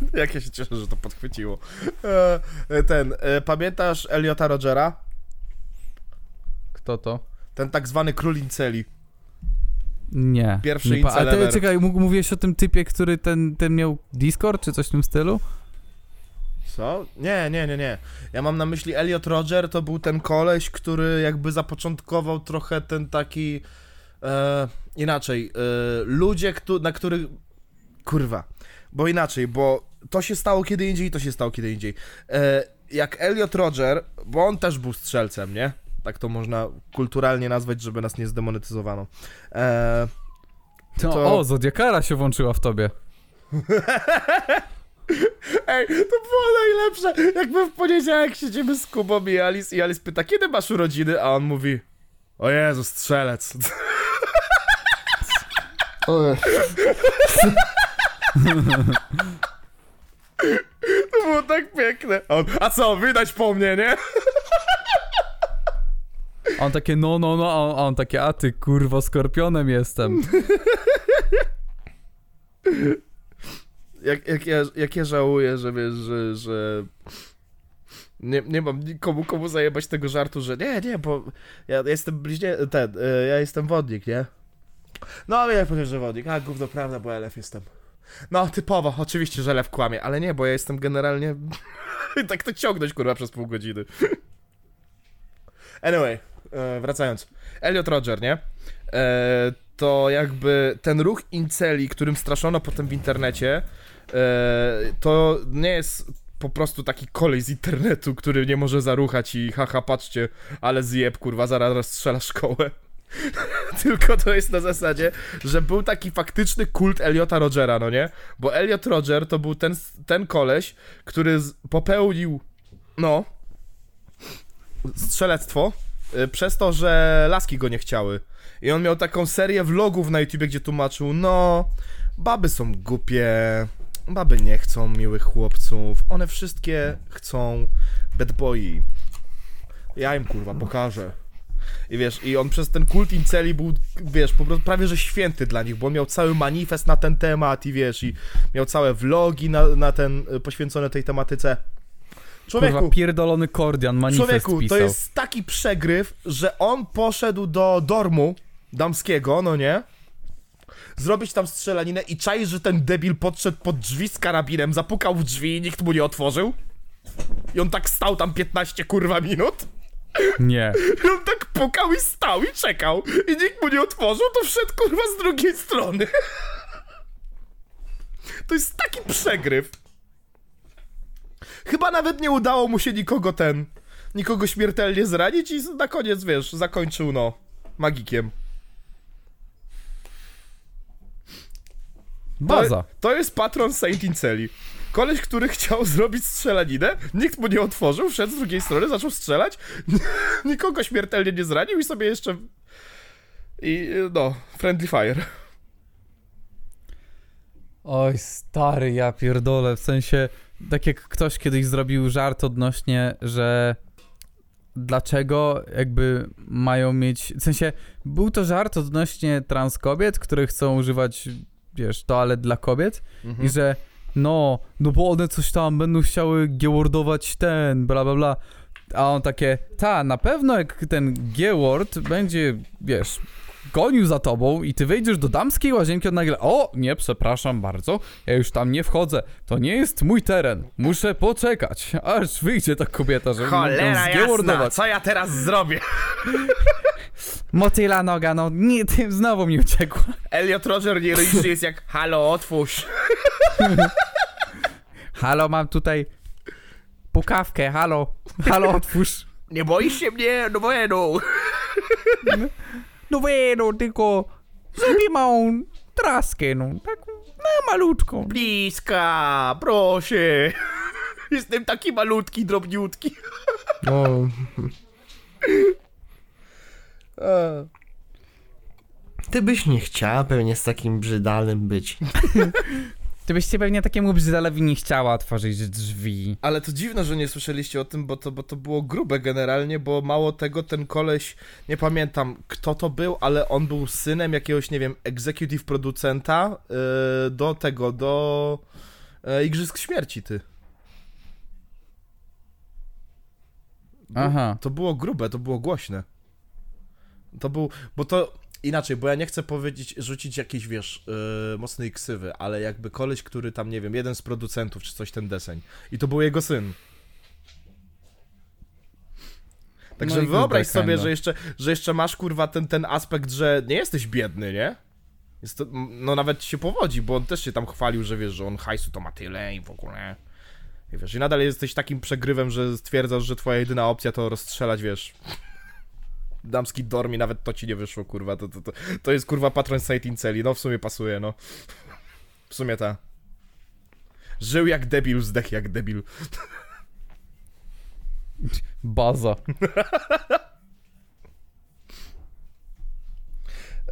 Jak ja się cieszę, że to podchwyciło. E, e, ten, e, pamiętasz Eliota Rogera? Kto to? Ten tak zwany król inceli. Nie. Pierwszy nie pa- A ty, czekaj, mów- mówiłeś o tym typie, który ten, ten miał Discord, czy coś w tym stylu? Co? Nie, nie, nie, nie. Ja mam na myśli Elliot Roger, to był ten koleś, który jakby zapoczątkował trochę ten taki... E, inaczej, e, ludzie, któ- na których... Kurwa. Bo inaczej, bo to się stało kiedy indziej i to się stało kiedy indziej. E, jak Elliot Roger, bo on też był strzelcem, nie? Tak to można kulturalnie nazwać, żeby nas nie zdemonetyzowano. E, No, To- O, Zodiakara się włączyła w tobie. Ej, to było najlepsze. Jakby w poniedziałek siedzimy z Kubą i Alice i Alice pyta, kiedy masz urodziny? A on mówi, o Jezu, strzelec. O, To było tak piękne. A, on, a co, widać po mnie, nie? A on takie, no, no, no, a on, a on takie, a ty, kurwo, skorpionem jestem. Jak, jak, ja, jak ja żałuję, że wiesz, że... że... Nie, nie mam nikomu komu zajebać tego żartu, że nie, nie, bo ja jestem bliźnie... ten, e, ja jestem wodnik, nie? No, wiem, powiem, że wodnik. A, gówno prawda, bo ja lew jestem. No, typowo, oczywiście, że lew kłamie, ale nie, bo ja jestem generalnie... tak to ciągnąć, kurwa, przez pół godziny. Anyway, e, wracając. Elliot Roger, nie? E, to jakby ten ruch inceli, którym straszono potem w internecie, e, to nie jest po prostu taki kolej z internetu, który nie może zaruchać i haha, patrzcie, ale zjeb, kurwa, zaraz rozstrzela szkołę. Tylko to jest na zasadzie, że był taki faktyczny kult Eliota Rogera, no nie? Bo Elliot Roger to był ten, ten koleś, który popełnił, no, strzelectwo y, przez to, że laski go nie chciały. I on miał taką serię vlogów na YouTubie, gdzie tłumaczył, no, baby są głupie, baby nie chcą miłych chłopców, one wszystkie chcą bad boyi. Ja im kurwa pokażę. I wiesz, i on przez ten kult inceli był, wiesz, po prostu prawie że święty dla nich, bo on miał cały manifest na ten temat i wiesz, i miał całe vlogi na, na ten, y, poświęcone tej tematyce. Człowieku, Kurwa, pierdolony Kordian, manifest Człowieku, pisał. to jest taki przegryw, że on poszedł do dormu damskiego, no nie? Zrobić tam strzelaninę i czaisz, że ten debil podszedł pod drzwi z karabinem, zapukał w drzwi i nikt mu nie otworzył. I on tak stał tam 15 kurwa minut. Nie. I on tak pukał i stał i czekał. I nikt mu nie otworzył, to wszedł kurwa z drugiej strony. To jest taki przegryw. Chyba nawet nie udało mu się nikogo ten. Nikogo śmiertelnie zranić i na koniec, wiesz, zakończył no. Magikiem. Baza. To, to jest patron Saint Inceli. Koleś, który chciał zrobić strzelaninę, nikt mu nie otworzył, wszedł z drugiej strony, zaczął strzelać, nikogo śmiertelnie nie zranił i sobie jeszcze... I no, friendly fire. Oj, stary, ja pierdolę, w sensie, tak jak ktoś kiedyś zrobił żart odnośnie, że dlaczego jakby mają mieć, w sensie, był to żart odnośnie trans kobiet, które chcą używać, wiesz, toalet dla kobiet i że no, no bo one coś tam będą chciały gewordować ten, bla bla bla, a on takie, ta, na pewno jak ten G-word będzie, wiesz, gonił za tobą i ty wejdziesz do damskiej łazienki, on nagle, o, nie, przepraszam bardzo, ja już tam nie wchodzę, to nie jest mój teren, muszę poczekać, aż wyjdzie ta kobieta, żeby ją zgewordować. co ja teraz zrobię? Motyla noga, no, nie, ty znowu mi uciekła. Elliot Roger nieironicznie jest jak, halo, otwórz. Halo, mam tutaj pukawkę, halo, halo, otwórz. Nie boisz się mnie? No bueno. No bueno, tylko zrobię małą traskę, no, taką, no, malutką. Bliska, proszę. Jestem taki malutki, drobniutki. no, ty byś nie chciała pewnie z takim brzydalem być. Ty byście pewnie takiemu brzydalewi nie chciała otworzyć drzwi. Ale to dziwne, że nie słyszeliście o tym, bo to, bo to było grube generalnie, bo mało tego, ten koleś, nie pamiętam kto to był, ale on był synem jakiegoś, nie wiem, executive producenta yy, do tego, do yy, Igrzysk Śmierci, ty. Aha. To było grube, to było głośne. To był, bo to Inaczej, bo ja nie chcę powiedzieć, rzucić jakiejś, wiesz, yy, mocnej ksywy, ale jakby koleś, który tam, nie wiem, jeden z producentów czy coś ten deseń. I to był jego syn. Także No wyobraź sobie, że jeszcze, że jeszcze masz kurwa ten, ten aspekt, że nie jesteś biedny, nie? Jest to, no nawet się powodzi, bo on też się tam chwalił, że wiesz, że on hajsu to ma tyle i w ogóle. I wiesz, i nadal jesteś takim przegrywem, że stwierdzasz, że twoja jedyna opcja to rozstrzelać, wiesz, damski dorm i nawet to ci nie wyszło, kurwa, to, to, to, to jest kurwa patron site inceli, no w sumie pasuje, no. W sumie ta. Żył jak debil, zdech jak debil. Baza.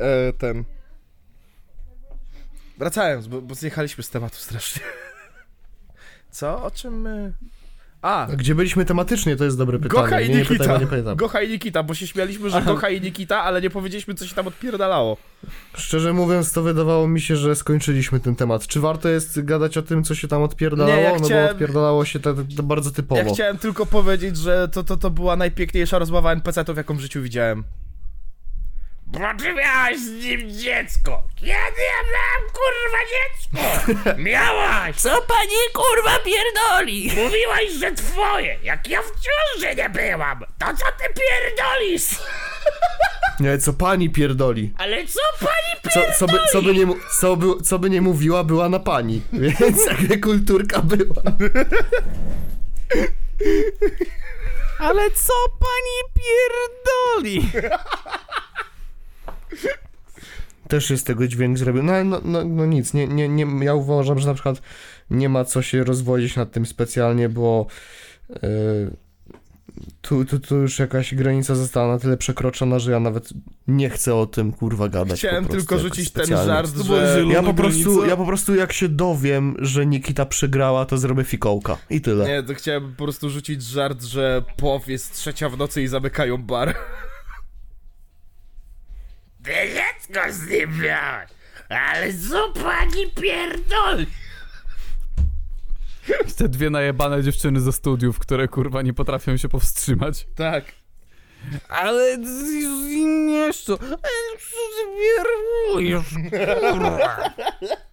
E, ten. Wracając, bo, bo zjechaliśmy z tematu strasznie. Co? O czym my... A, Gdzie byliśmy tematycznie, to jest dobre pytanie. Gocha i nie, nie pytaj, Nikita. bo nie pamiętam. Gocha i Nikita, bo się śmialiśmy, że Gocha i Nikita, ale nie powiedzieliśmy, co się tam odpierdalało. Szczerze mówiąc, to wydawało mi się, że skończyliśmy ten temat. Czy warto jest gadać o tym, co się tam odpierdalało? Nie, ja No chciałem- bo odpierdalało się to, to bardzo typowo. Ja chciałem tylko powiedzieć, że to, to, to była najpiękniejsza rozmowa NPC-ów, jaką w życiu widziałem. Bo ty miałaś z nim dziecko! Kiedy ja miałem kurwa dziecko? Miałaś! Co pani kurwa pierdoli? Mówiłaś, że twoje! Jak ja w ciąży nie byłam! To co ty pierdolisz? Nie, co pani pierdoli. Ale co pani Co, co, by, co, by nie, co, by, co by nie mówiła, była na pani. Więc jakby kulturka była. Ale co pani pierdoli? Też jest tego dźwięk zrobił. No, ale no, no, no nic, nie, nie, nie, ja uważam, że na przykład nie ma co się rozwodzić nad tym specjalnie, bo yy, tu, tu, tu już jakaś granica została na tyle przekroczona, że ja nawet nie chcę o tym kurwa gadać. Chciałem prostu tylko rzucić ten żart, że... Ja po, prostu, ja po prostu jak się dowiem, że Nikita przegrała, to zrobię fikołka. I tyle. Nie, to chciałem po prostu rzucić żart, że POW jest trzecia w nocy i zamykają bar. Ty dziecko z nim? Ale co pani pierdoli? Te dwie najebane dziewczyny ze studiów, które kurwa nie potrafią się powstrzymać. Tak. Ale nie co? Ale co ty pierdolisz, kurwa?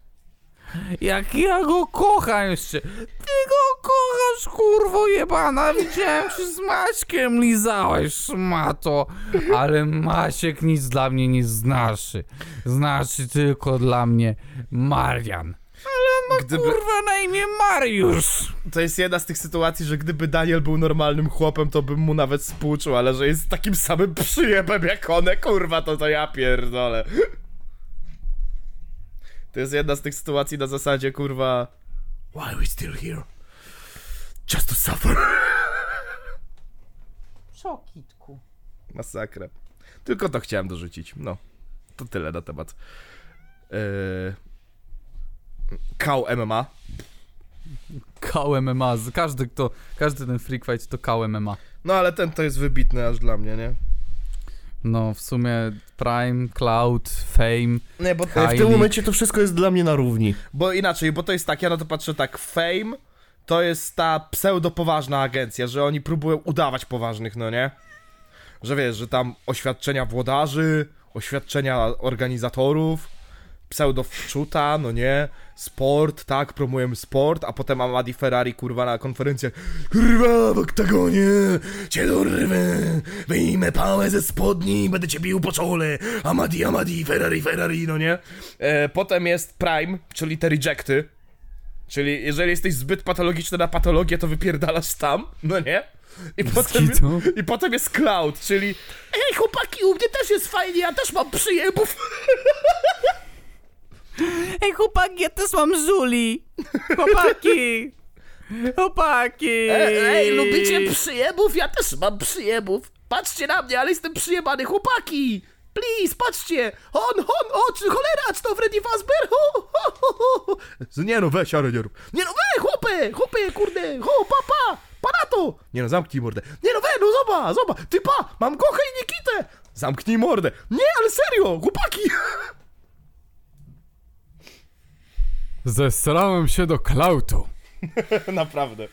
Jak ja go kocham jeszcze. Ty go kochasz, kurwo jebana. Widziałem, że z Maćkiem lizałeś, szmato. Ale Maciek nic dla mnie nie znaczy. Znaczy tylko dla mnie Marian. Gdyby... Kurwa na imię Mariusz. To jest jedna z tych sytuacji, że gdyby Daniel był normalnym chłopem, to bym mu nawet współczuł, ale że jest takim samym przyjemem jak one, kurwa, to to ja pierdolę. To jest jedna z tych sytuacji na zasadzie, kurwa... Why are we still here? Just to suffer. Szokitku. Masakra. Tylko to chciałem dorzucić. No, to tyle na temat. Yy... Kał MMA. Kał MMA. Każdy, kto, każdy ten freak fight to kał MMA. No ale ten to jest wybitny aż dla mnie, nie? No, w sumie Prime, Cloud, Fame. Nie, bo, E, W Kylie. tym momencie to wszystko jest dla mnie na równi. bo inaczej, bo to jest tak, ja na to patrzę tak, Fame to jest ta pseudo-poważna agencja, że oni próbują udawać poważnych, no nie? Że wiesz, że tam oświadczenia włodarzy, oświadczenia organizatorów, pseudo-wczuta, no nie? Sport, tak, promujemy sport, a potem Amadi Ferrari, kurwa, na konferencjach Kurwa, w oktagonie, cię dorwę, wyjmę pałę ze spodni, będę cię bił po czole, Amadi, Amadi, Ferrari, Ferrari, no nie? E, potem jest Prime, czyli te rejecty, czyli jeżeli jesteś zbyt patologiczny na patologię, to wypierdalasz tam, no nie? I potem, kitu. I potem jest Cloud, czyli Ej chłopaki, u mnie też jest fajnie, ja też mam przyjemów. Ej, chłopaki, ja też mam żuli! Chłopaki! Chłopaki! Ej, ej, lubicie przyjemów? Ja też mam przyjemów. Patrzcie na mnie, ale jestem przyjemany, chłopaki! Please, patrzcie! On, on, o, czy cholera, czy to Freddy Fazbear? Ho, ho, ho, ho. Nie no, weź, ale nie rób. Nie no, we, chłopie, chłopie, kurde, ho, pa, pa, pa na to! Nie no, zamknij mordę. Nie no, we, no zobacz, zobacz, ty pa, mam Gochę i Nikitę! Zamknij mordę. Nie, ale serio, chłopaki! Zesrałem się do Klautu. Naprawdę.